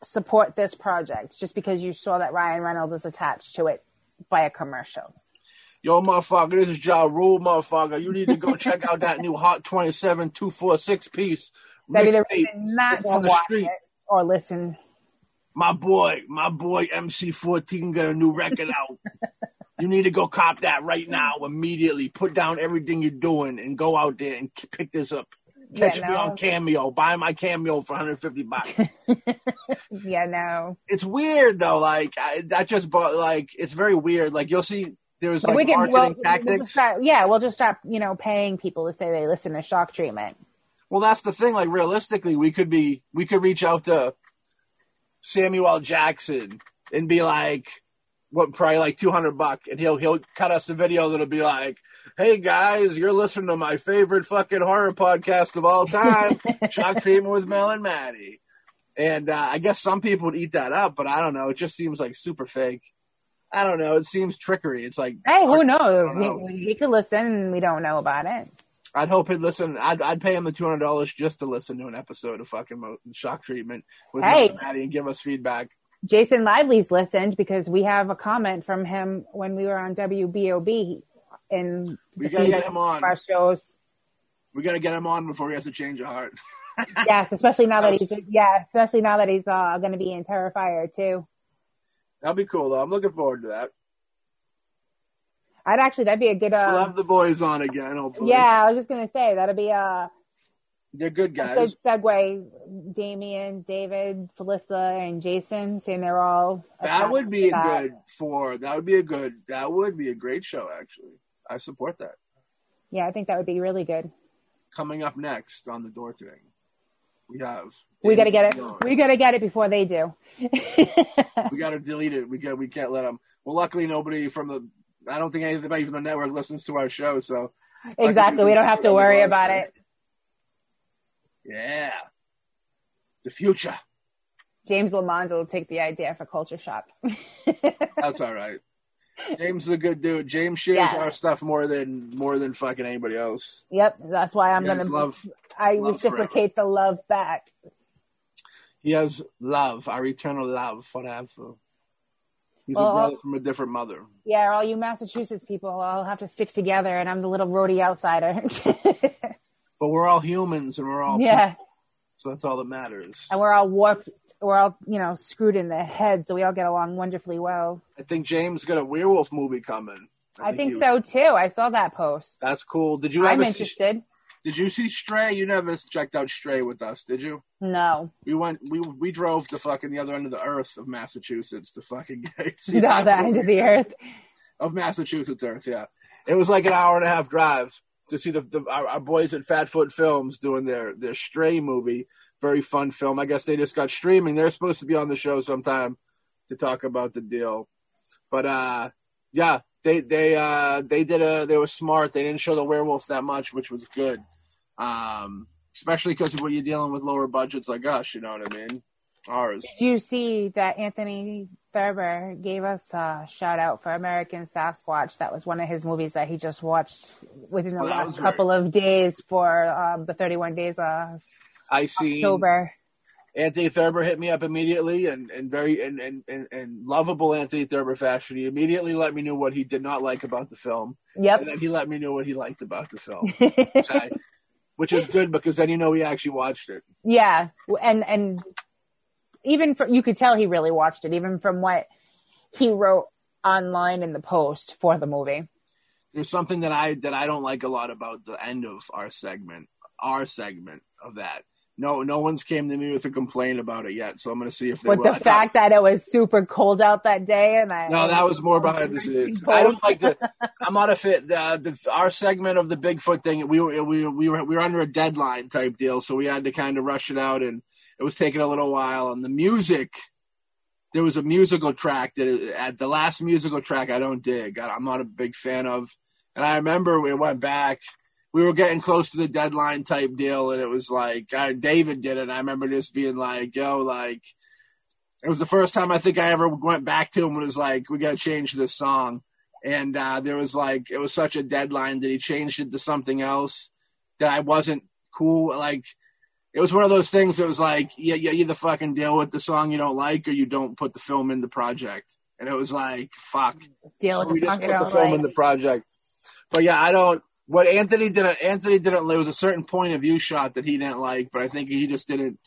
support this project just because you saw that Ryan Reynolds is attached to it by a commercial. Yo, motherfucker, this is Ja Rule, motherfucker. You need to go check out that new Hot 27 246 piece. That'd be the reason not to on the watch street. it or listen. My boy, my boy MC14 got a new record out. You need to go cop that right now, immediately. Put down everything you're doing and go out there and pick this up. Catch Yeah, me on Cameo. Buy my Cameo for 150 bucks. [LAUGHS] Yeah, no. it's weird though. Like I, that just bought. Like it's very weird. Like you'll see. There's like we can. marketing Well, we'll tactics. just start, yeah, we'll just start. You know, paying people to say they listen to shock treatment. Well, that's the thing. Like realistically, we could be we could reach out to Samuel Jackson and be like, what probably like two hundred buck, and he'll he'll cut us a video that'll be like, "Hey guys, you're listening to my favorite fucking horror podcast of all time, [LAUGHS] Shock Treatment with Mel and Maddie." And uh, I guess some people would eat that up, but I don't know. It just seems like super fake. I don't know. It seems trickery. It's like Hey, who knows? know. He, he could listen, and we don't know about it. I'd hope he'd listen. I'd, I'd pay him the two hundred dollars just to listen to an episode of fucking Mo- Shock Treatment with Hey. Mel and Maddie and give us feedback. Jason Lively's listened because we have a comment from him when we were on WBOB in We gotta get him on. our shows. We gotta get him on before he has to change a heart. [LAUGHS] yes, especially now that he's yeah, especially now that he's uh, going to be in Terrifier too. That'll be cool though. I'm looking forward to that. I'd actually that'd be a good We'll uh, have the boys on again. Hopefully, yeah. I was just gonna say that'll be a, they're good guys. good segue. Damien, David, Felissa, and Jason saying they're all That would be a good for. That would be a good. That would be a great show. Actually, I support that. Yeah, I think that would be really good. Coming up next on the Dork Thing, we have. We got to get it. Young. We got to get it before they do. [LAUGHS] we got to delete it. We got we can't let them. Well, luckily nobody from the. I don't think anybody from the network listens to our show, so exactly. We don't have to worry about it. yeah, the future. James Lamont will take the idea for culture shock. [LAUGHS] That's all right. James is a good dude. James shares Yeah. our stuff more than more than fucking anybody else. yep, that's why I'm He gonna. love. I love reciprocate the love back. He has love, our eternal love forever. He's Well, a brother from a different mother. Yeah, all you Massachusetts people, all have to stick together, and I'm the little roadie outsider. [LAUGHS] But we're all humans, and we're all yeah, people, so that's all that matters. and we're all warped. We're all you know screwed in the head, so we all get along wonderfully well. I think James got a werewolf movie coming. I think he- so too. I saw that post. That's cool. Did you I'm ever see, interested. Did you see Stray? You never checked out Stray with us, did you? No. We went. We we drove to fucking the other end of the earth of Massachusetts to fucking [LAUGHS] [LAUGHS] see Not the end of the earth. of Massachusetts Earth. Yeah, it was like an hour and a half drive to see the, the our, our boys at Fatfoot Films doing their their Stray movie. Very fun film. I guess they just got streaming. They're supposed to be on the show sometime to talk about the deal. But uh, yeah, they they uh they did a they were smart. They didn't show the werewolf that much, which was good. Um, especially because when you're dealing with lower budgets like us, you know what I mean. Ours. Did you see that Anthony Thurber gave us a shout out for American Sasquatch? That was one of his movies that he just watched within the that last great. couple of days for um, the 31 days of I see October. Anthony Thurber hit me up immediately and, and very and, and, and, and lovable Anthony Thurber fashion. He immediately let me know what he did not like about the film. Yep. And then he let me know what he liked about the film. [LAUGHS] Which, I, which is good because then you know he actually watched it. yeah, and and even from you could tell he really watched it, even from what he wrote online in the post for the movie. There's something that I that I don't like a lot about the end of our segment, our segment of that. No, no one's came to me with a complaint about it yet, so I'm going to see if they But will. the fact that it was super cold out that day, and I No, that was more behind the scenes. I don't like the. I'm not a fit. The, the our segment of the Bigfoot thing. We were we we were we were under a deadline type deal, so we had to kind of rush it out, and it was taking a little while. And the music, there was a musical track that at the last musical track I don't dig. I, I'm not a big fan of. And I remember we went back. We were getting close to the deadline type deal, and it was like uh, David did it. I remember just being like, "Yo, like." It was the first time I think I ever went back to him and was like, we got to change this song. And uh, there was like, it was such a deadline that he changed it to something else that I wasn't cool. Like, it was one of those things that was like, yeah, yeah, you either fucking deal with the song you don't like or you don't put the film in the project. And it was like, fuck. deal So with the song. you the film like. in the project. But yeah, I don't. What Anthony didn't. Anthony didn't. There was a certain point of view shot that he didn't like, but I think he just didn't.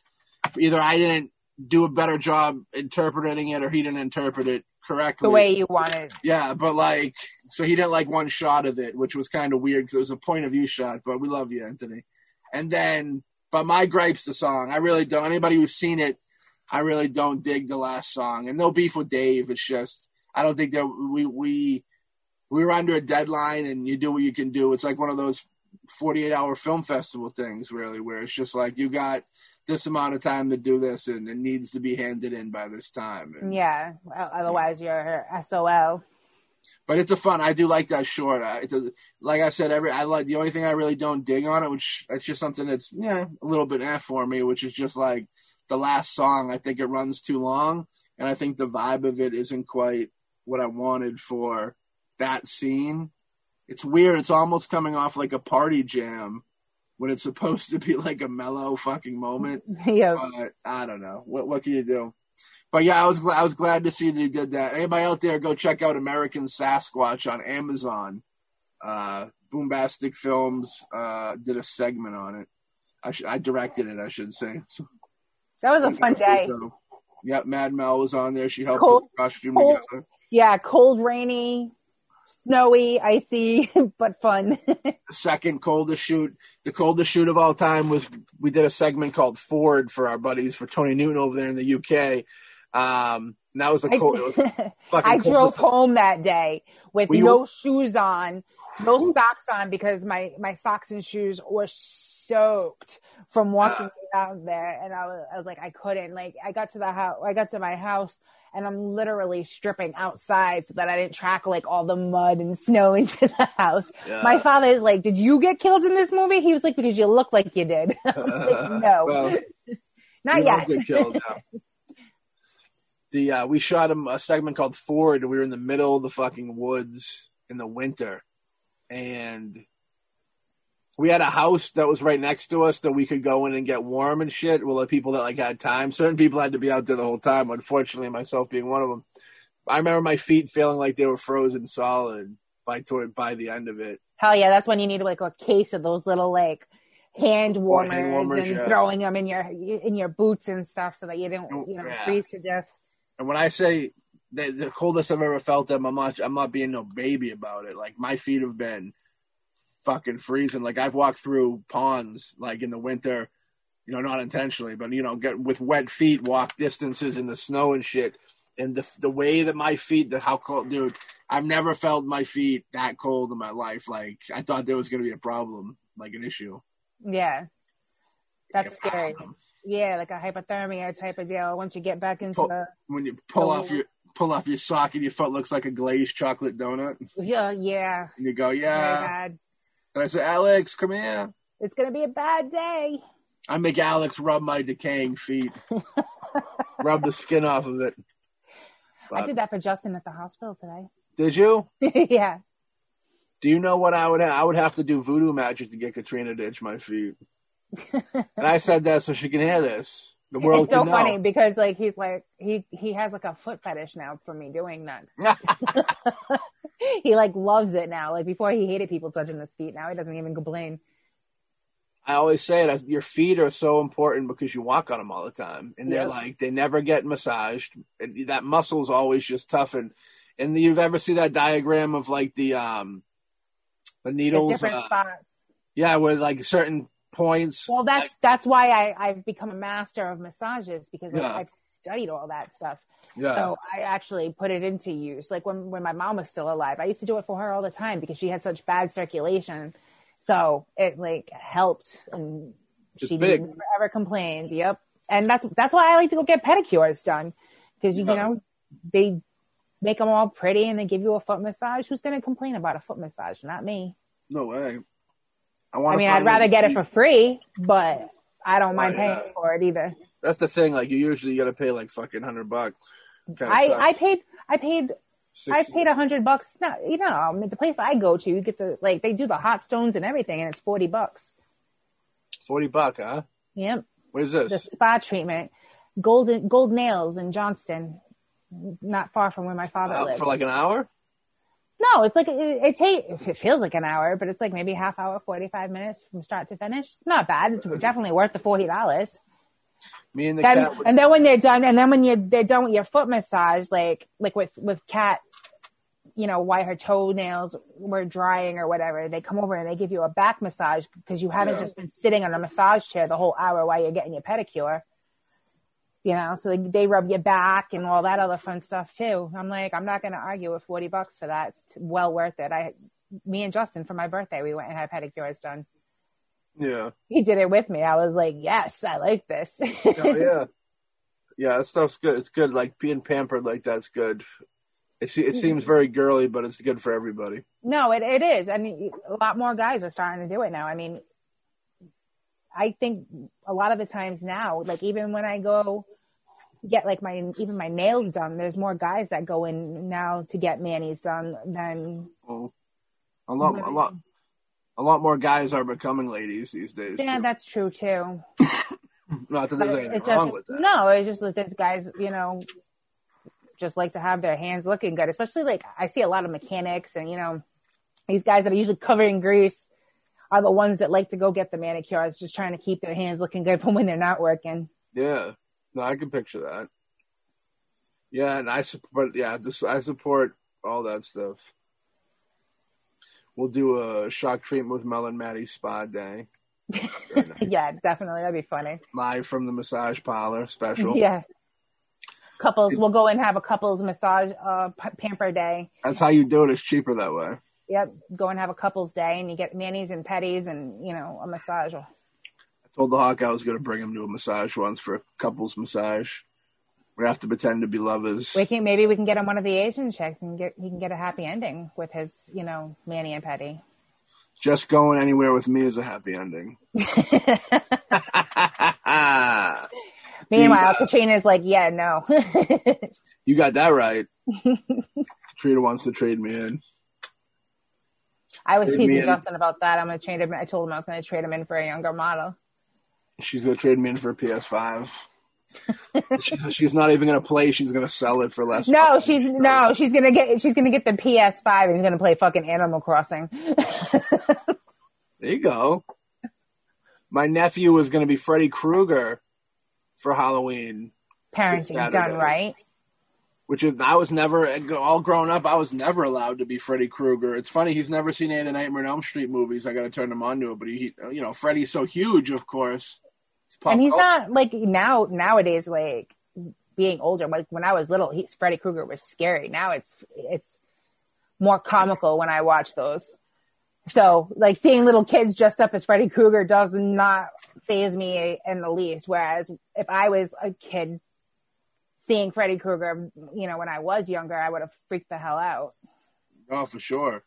Either I didn't do a better job interpreting it, or he didn't interpret it correctly. the way you wanted. Yeah, but like, so he didn't like one shot of it, which was kind of weird because it was a point of view shot. But we love you, Anthony. And then, but my gripes the song. I really don't. Anybody who's seen it, I really don't dig the last song. And no beef with Dave. It's just I don't think that we we we were under a deadline, and you do what you can do. It's like one of those forty-eight hour film festival things, really, where it's just like you got this amount of time to do this, and it needs to be handed in by this time. And, Yeah. Otherwise, you're SOL. but it's a fun. I do like that short. Uh, It's a, like I said, every I like the only thing I really don't dig on it, which it's just something that's yeah a little bit eh for me, which is just like the last song. I think it runs too long, and I think the vibe of it isn't quite what I wanted for that scene. It's weird. It's almost coming off like a party jam when it's supposed to be like a mellow fucking moment [LAUGHS] yeah. but I don't know. What what can you do? But yeah, I was glad I was glad to see that he did that. Anybody out there, go check out American Sasquatch on Amazon. Uh, Boombastic Films uh, did a segment on it. I sh- I directed it, I should say. So, That was a fun day. Yep, Mad Mel was on there. She helped Cold- costume cold- together. Yeah. Cold, rainy, snowy, icy, [LAUGHS] but fun. [LAUGHS] The second coldest shoot, the coldest shoot of all time was we did a segment called Ford for our buddies for Tony Newton over there in the UK. Um, and that was a cold. [LAUGHS] it was I, I drove home that day with Were you- no shoes on, no socks on because my my socks and shoes were soaked from walking around there, and I was I was like I couldn't. Like I got to the house, I got to my house, and I'm literally stripping outside so that I didn't track like all the mud and snow [LAUGHS] into the house. Yeah. My father is like, "Did you get killed in this movie?" He was like, "Because you look like you did." [LAUGHS] I was like, [LAUGHS] "No, Well, not yet." get killed now. The uh, we shot him a segment called Ford. and We were in the middle of the fucking woods in the winter, and we had a house that was right next to us that we could go in and get warm and shit. Well, the people that like had time, certain people had to be out there the whole time. Unfortunately, myself being one of them. I remember my feet feeling like they were frozen solid by toward by the end of it. Hell yeah, that's when you need like a case of those little like hand warmers, hand warmers, and yeah. throwing them in your in your boots and stuff so that you don't you know Yeah. freeze to death. And when I say the, the coldest I've ever felt them, I'm not I'm not being no baby about it. Like my feet have been fucking freezing. Like I've walked through ponds like in the winter, you know, not intentionally, but you know, get with wet feet, walk distances in the snow and shit. And the the way that my feet, the how cold, dude, I've never felt my feet that cold in my life. Like I thought there was gonna be a problem, like an issue. Yeah. That's Like, scary. um, Yeah, like a hypothermia type of deal. Once you get back into Pull- the When you pull The- off your pull off your sock and your foot looks like a glazed chocolate donut, yeah, yeah, and you go, yeah. And I said, Alex, come here. It's gonna be a bad day. I make Alex rub my decaying feet, [LAUGHS] rub the skin off of it. I did that for Justin at the hospital today. Did you? [LAUGHS] yeah. Do you know what I would? have? I would have to do voodoo magic to get Katrina to itch my feet. [LAUGHS] and I said that so she can hear this. The world it's so know. funny because like he's like he he has like a foot fetish now for me doing that. [LAUGHS] he like loves it now. Like before he hated people touching his feet. Now he doesn't even complain. I always say it as your feet are so important because you walk on them all the time, and they're Yeah. like they never get massaged. And that muscle's always just toughened. And and you've ever see that diagram of like the um the The needles? different uh, spots. yeah, with like certain points. Well, that's like, that's why I I've become a master of massages because Yeah. I've studied all that stuff. Yeah. So I actually put it into use. Like when when my mom was still alive, I used to do it for her all the time because she had such bad circulation. So it like helped, and she big. never ever complained. Yep, and that's that's why I like to go get pedicures done because you Yeah. know they make them all pretty and they give you a foot massage. Who's going to complain about a foot massage? Not me. no way. I I mean, I'd rather get it for free, but I don't oh, mind Oh, yeah. paying for it either. That's the thing. Like you usually got to pay like fucking hundred bucks. I I paid I paid I paid a hundred bucks. No, you know, I mean, the place I go to, you get the like they do the hot stones and everything, and it's forty bucks. forty buck, huh? Yep, What is this? the spa treatment, golden gold nails in Johnston, not far from where my father Out lives. for like an hour? no, it's like it, it take it feels like an hour, but it's like maybe half hour, forty five minutes from start to finish. It's not bad. It's definitely worth the forty dollars. Me and the Then, cat. would- and then when they're done, and then when you're they're done with your foot massage, like like with with cat, you know, why her toenails were drying or whatever, they come over and they give you a back massage because you haven't Yeah. just been sitting on a massage chair the whole hour while you're getting your pedicure. You know, so they, they rub your back and all that other fun stuff too. I'm like, I'm not going to argue with 40 bucks for that. It's well worth it. I, me and Justin for my birthday, we went and had pedicures done. Yeah. He did it with me. I was like, yes, I like this. [LAUGHS] Oh, yeah. Yeah, that stuff's good. It's good. Like being pampered like that's good. It, it seems very girly, but it's good for everybody. No, it, it is. I mean, a lot more guys are starting to do it now. I mean, I think a lot of the times now, like even when I go get like my even my nails done, there's more guys that go in now to get manis done than Well, a lot, a lot, a lot more guys are becoming ladies these days. yeah, too. that's true too. [LAUGHS] Not that But there's anything it wrong just with that. no, it's just that these guys, you know, just like to have their hands looking good. Especially like I see a lot of mechanics and you know these guys that are usually covered in grease are the ones that like to go get the manicures, just trying to keep their hands looking good [LAUGHS] for when they're not working. Yeah, no, I can picture that. Yeah, and I support. Yeah, this I support all that stuff. We'll do a shock treatment with Mel and Maddie spa day [LAUGHS] nice. yeah, definitely, that'd be funny. live from the massage parlor special. [LAUGHS] Yeah, couples. We'll go and have a couples massage uh, p- pamper day. That's how you do it. It's cheaper that way. Yep, go and have a couples day, and you get manis and petties, and you know a massage. I told the Hawk I was going to bring him to a massage once for a couples massage. We have to pretend to be lovers. We can maybe we can get him one of the Asian chicks and get he can get a happy ending with his you know Manny and Petty. Just going anywhere with me is a happy ending. [LAUGHS] [LAUGHS] Meanwhile. Katrina's like, yeah, no. you got that right. [LAUGHS] Trina wants to trade me in. I was Trade teasing in. Justin about that. I'm gonna trade him. I told him I was gonna trade him in for a younger model. She's going to trade me in for a PS5. She's, she's not even going to play. She's going to sell it for less. No, she's no, she's gonna get she's gonna get the PS5 and gonna play fucking Animal Crossing. [LAUGHS] There you go. My nephew was going to be Freddy Krueger for Halloween. Parenting Saturday. done right. which is I was never all grown up. I was never allowed to be Freddy Krueger. It's funny he's never seen any of the Nightmare on Elm Street movies. I got to turn him on to it, but he, you know, Freddy's so huge, of course. And he's not like now nowadays like being older. Like when I was little, he's Freddy Krueger was scary. Now it's it's more comical when I watch those. So like seeing little kids dressed up as Freddy Krueger does not phase me in the least. Whereas if I was a kid seeing Freddy Krueger, you know, when I was younger, I would have freaked the hell out. Oh, for sure.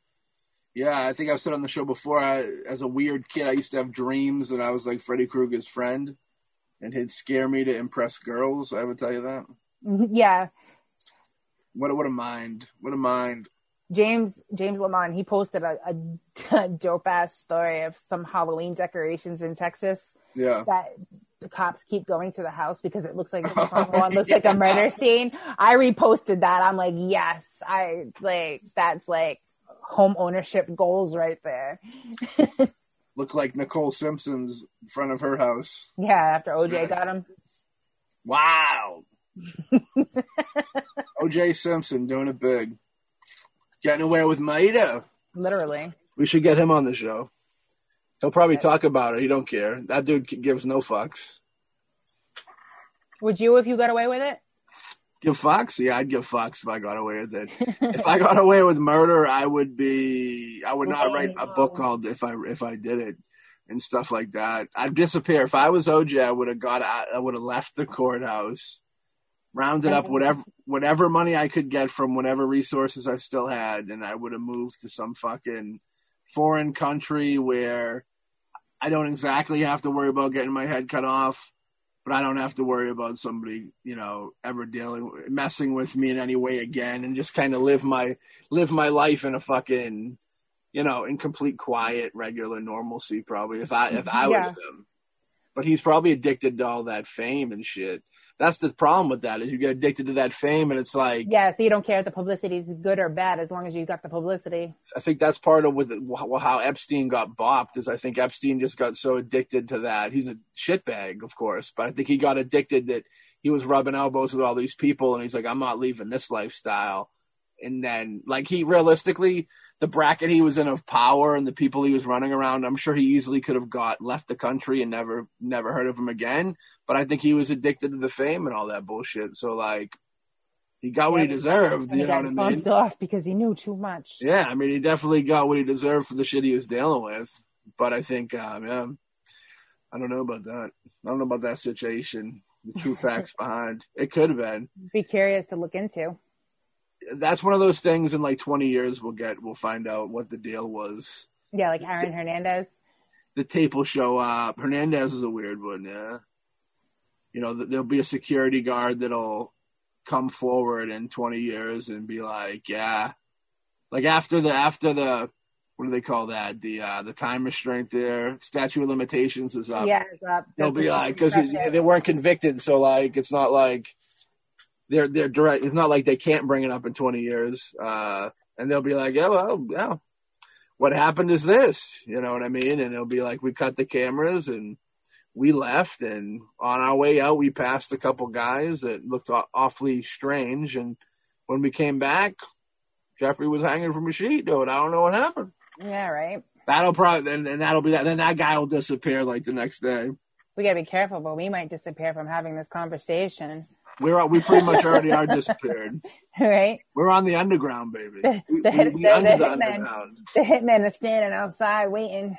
Yeah, I think I've said on the show before. I, as a weird kid, I used to have dreams that I was like Freddy Krueger's friend, and he'd scare me to impress girls. I would tell you that. Mm-hmm, yeah. What a, what a mind! What a mind! James James Lamont he posted a, [LAUGHS] a dope ass story of some Halloween decorations in Texas. Yeah. That the cops keep going to the house because it looks like the [LAUGHS] front one looks yeah. like a murder scene. I reposted that. I'm like, yes, I like that's like home ownership goals right there. [LAUGHS] Look like Nicole Simpson's in front of her house. Yeah, after OJ got him. Wow. [LAUGHS] OJ Simpson doing it big. Getting away with Maida. Literally. We should get him on the show. He'll probably talk about it. He don't care. That dude gives no fucks. Would you if you got away with it? Give fucks? Yeah, I'd give fucks if I got away with it. if I [LAUGHS] got away with murder, I would be. I would not write a book called "If I If I Did It" and stuff like that. I'd disappear. If I was OJ, I would have got. Out, I would have left the courthouse, rounded up whatever whatever money I could get from whatever resources I still had, and I would have moved to some fucking foreign country where I don't exactly have to worry about getting my head cut off, but I don't have to worry about somebody, you know, ever dealing messing with me in any way again and just kind of live my live my life in a fucking you know, in complete quiet, regular normalcy probably if I if I yeah. was him. But he's probably addicted to all that fame and shit that's the problem with that is you get addicted to that fame and it's like yeah so you don't care if the publicity is good or bad as long as you got the publicity. I think that's part of with how epstein got bopped is i think epstein just got so addicted to that. He's a shitbag of course but i think he got addicted that he was rubbing elbows with all these people and he's like i'm not leaving this lifestyle. And then like he realistically the bracket he was in of power and the people he was running around, I'm sure he easily could have got left the country and never never heard of him again. But I think he was addicted to the fame and all that bullshit. So like he got what he deserved. you know what I mean? off because he knew too much. Yeah, I mean he definitely got what he deserved for the shit he was dealing with. But I think, um, yeah, I don't know about that. I don't know about that situation. The true [LAUGHS] facts behind it could have been. Be curious to look into that's one of those things in like 20 years we'll get we'll find out what the deal was. Yeah like aaron hernandez? The tape will show up. Hernandez is a weird one yeah. You know there'll be a security guard that'll come forward in 20 years and be like yeah. Like after the after the what do they call that? The uh the time restraint there statute of limitations is up. Yeah it's up. They'll be like because they weren't convicted so like it's not like they're they're direct. It's not like they can't bring it up in 20 years, uh, and they'll be like, yeah, well, yeah, what happened is this, you know what I mean? And it'll be like we cut the cameras and we left, and on our way out, we passed a couple guys that looked awfully strange, and when we came back, Jeffrey was hanging from a sheet, dude. I don't know what happened. Yeah, right. That'll probably then, then that'll be that. Then that guy will disappear like the next day. We gotta be careful, but we might disappear from having this conversation. We're we pretty much already are disappeared. [LAUGHS] Right. We're on the underground, baby. The, the, we, we the, under the, the underground. The hitman is standing outside waiting.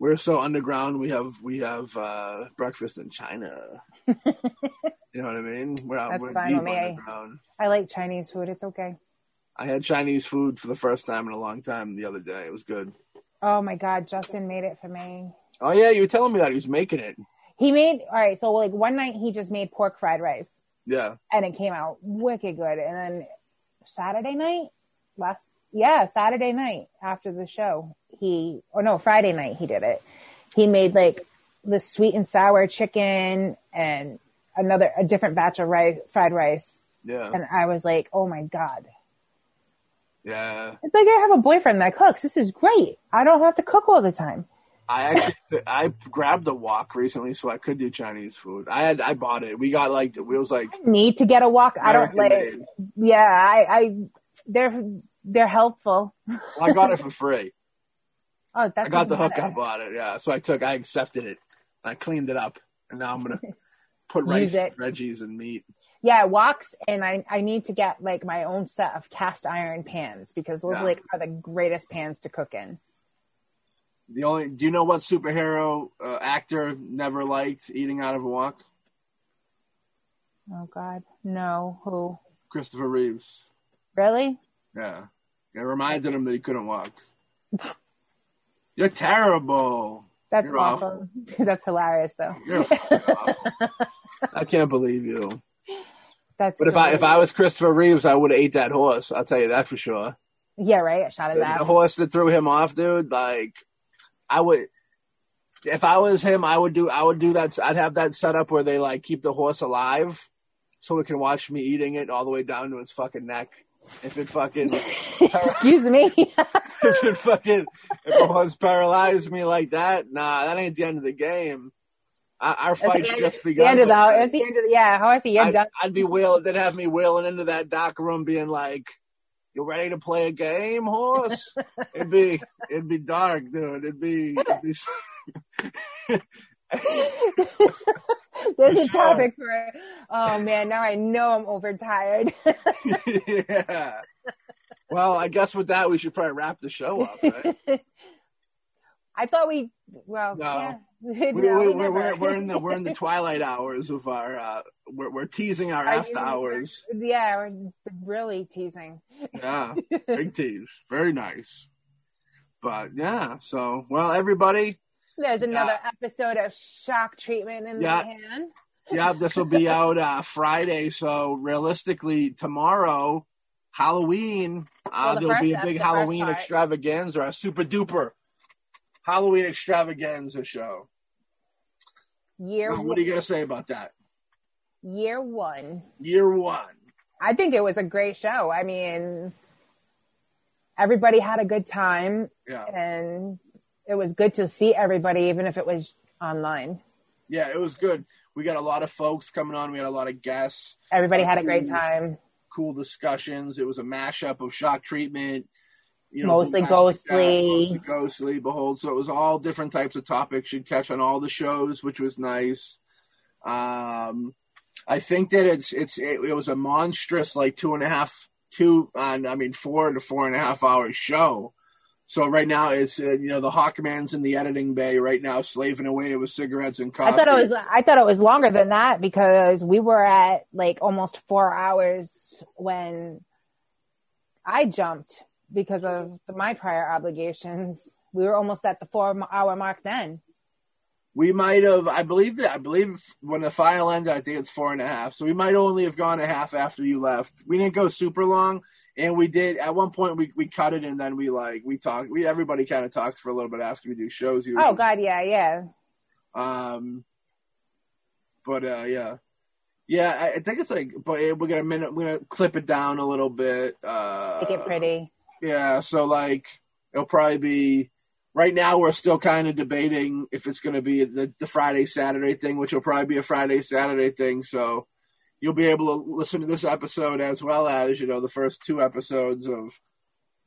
We're so underground. We have we have uh, breakfast in China. [LAUGHS] you know what I mean? We're out. That's we're fine with me. I, I like Chinese food. It's okay. I had Chinese food for the first time in a long time the other day. It was good. Oh my god, Justin made it for me. Oh yeah, you were telling me that he was making it. He made all right. So like one night he just made pork fried rice. Yeah. And it came out wicked good. And then Saturday night, last yeah, Saturday night after the show, he or no Friday night he did it. He made like the sweet and sour chicken and another a different batch of rice, fried rice. Yeah. And I was like, oh my god. Yeah. It's like I have a boyfriend that cooks. This is great. I don't have to cook all the time. I actually I grabbed the wok recently, so I could do Chinese food. I had I bought it. We got like it was like Need to get a wok. I don't like. American Yeah, I, I, they're they're helpful. Well, I got it for free. [LAUGHS] Oh, that's I got the better. hookup on it. Yeah, so I took I accepted it. I cleaned it up, and now I'm gonna [LAUGHS] put rice, veggies, and meat. Yeah, woks, and I I need to get like my own set of cast iron pans because those Yeah. like are the greatest pans to cook in. The only do you know what superhero uh, actor never liked eating out of a wok? Oh God, no, who Christopher Reeves. really? Yeah, it reminded him that he couldn't walk. [LAUGHS] You're terrible. That's You're awful. [LAUGHS] That's hilarious though. You're [LAUGHS] awful. I can't believe you. That's But if I if I was Christopher Reeves, I would have ate that horse. I'll tell you that for sure. yeah right, I shot his The, ass. the horse that threw him off, dude. Like, I would. If I was him, I would do. I would do that. I'd have that set up where they like keep the horse alive, so it can watch me eating it all the way down to its fucking neck. If it fucking, [LAUGHS] Excuse me. [LAUGHS] if it fucking, if a horse paralyzed me like that, nah, that ain't the end of the game. I, our fight just it's begun. the end of the. It's the end of the. Yeah, how I see you're I'd. I'd be wheeling. They'd have me wheeling into that dock room, being like, "You ready to play a game, horse?" it'd be, it'd be dark, dude. It'd be, it'd be. [LAUGHS] There's a topic for. Oh man, now I know I'm overtired. [LAUGHS] yeah. Well, I guess with that, we should probably wrap the show up. Right? [LAUGHS] I thought we. Well, No. yeah. we, [LAUGHS] No, we, we we're, we're, we're in the we're in the [LAUGHS] twilight hours of our. Uh, we're, we're teasing our Are after you- hours. Yeah, we're really teasing. Yeah, big [LAUGHS] tease, very nice. But yeah, so well, everybody, There's another episode of shock treatment in Yeah. the hand. yeah, this will be out uh, Friday. So realistically, tomorrow, Halloween, uh, Well, the there'll be a big ep- the first Halloween extravaganza, a super duper Halloween extravaganza show. Year what are you gonna say about that? year one. Year one. I think it was a great show. I mean, everybody had a good time, Yeah, and it was good to see everybody, even if it was online. yeah, it was good. We got a lot of folks coming on. We had a lot of guests. Everybody had a great time. Cool discussions. It was a mashup of shock treatment. You Mostly ghostly. Mostly ghostly. Behold, so it was all different types of topics you'd catch on all the shows, which was nice. Um, I think that it's it's it, it was a monstrous like two and a half two on I mean four to four and a half hour show. So right now it's uh, you know the Hawkman's in the editing bay right now slaving away with cigarettes and coffee. I thought it was I thought it was longer than that because we were at like almost four hours when I jumped because of the, my prior obligations. We were almost at the four hour mark then. We might have, I believe that, I believe when the file ended, I think it's four and a half. So we might only have gone a half after you left. We didn't go super long. And we did, at one point, we, we cut it and then we like, we talked, we, everybody kind of talks for a little bit after we do shows usually. Oh God, yeah, yeah. Um, but, uh, yeah. Yeah, I, think it's like, but we're gonna minute, we're gonna clip it down a little bit. Uh, Make it pretty. Yeah, so like it'll probably be right now we're still kind of debating if it's going to be the, the Friday Saturday thing, which will probably be a Friday Saturday thing. So you'll be able to listen to this episode as well as you know the first two episodes of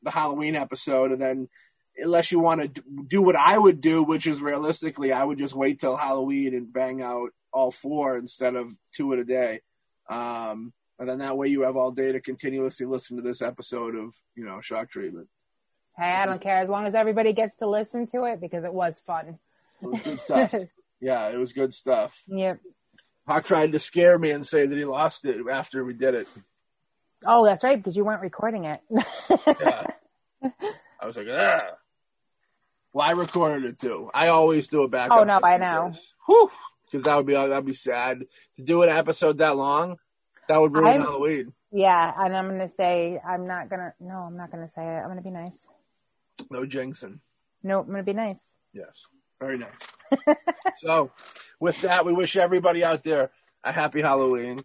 the Halloween episode, and then unless you want to do what I would do, which is realistically I would just wait till Halloween and bang out all four instead of two in a day. Um, and then that way you have all day to continuously listen to this episode of, you know, shock treatment. Hey, I don't care as long as everybody gets to listen to it because it was fun. It was good stuff. [LAUGHS] yeah, it was good stuff. Yep. Hawk tried to scare me and say that he lost it after we did it. Oh, that's right, because you weren't recording it. [LAUGHS] Yeah. I was like, ah. Well, I recorded it too. I always do a backup. Oh, no, I know. Whew. Because that would be that'd be sad to do an episode that long. That would ruin I'm- Halloween. yeah, and I'm gonna say I'm not gonna. No, I'm not gonna say it. I'm gonna be nice. No jinxing. No, I'm gonna be nice. Yes. Very nice. [LAUGHS] so, with that, we wish everybody out there a happy Halloween.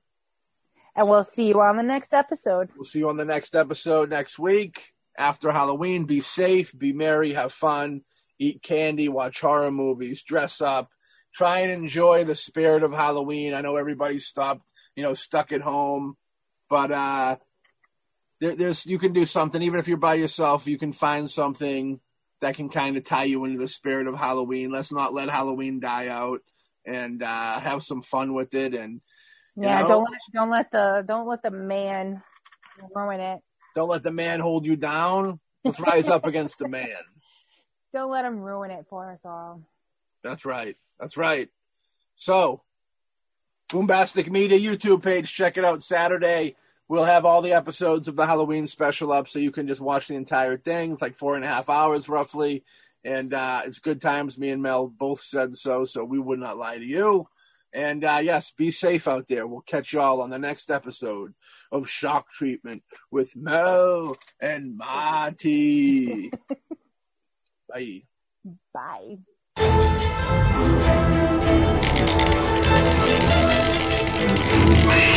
And we'll see you on the next episode. We'll see you on the next episode next week. After Halloween, be safe, be merry, have fun, eat candy, watch horror movies, dress up, try and enjoy the spirit of Halloween. I know everybody's stopped, you know, stuck at home, but uh, there, there's you can do something even if you're by yourself. You can find something that can kind of tie you into the spirit of Halloween. Let's not let Halloween die out and uh, have some fun with it. And yeah, know, don't let don't let the don't let the man ruin it. Don't let the man hold you down. Let's rise up against the man. [LAUGHS] Don't let him ruin it for us all. That's right. That's right. So, Boombastic Media YouTube page. Check it out Saturday. We'll have all the episodes of the Halloween special up, so you can just watch the entire thing. It's like four and a half hours roughly, and uh, it's good times. Me and Mel both said so, so we would not lie to you. And uh, yes, be safe out there. We'll catch y'all on the next episode of Shock Treatment with Mel and Marty. [LAUGHS] Bye. Bye. Yeah.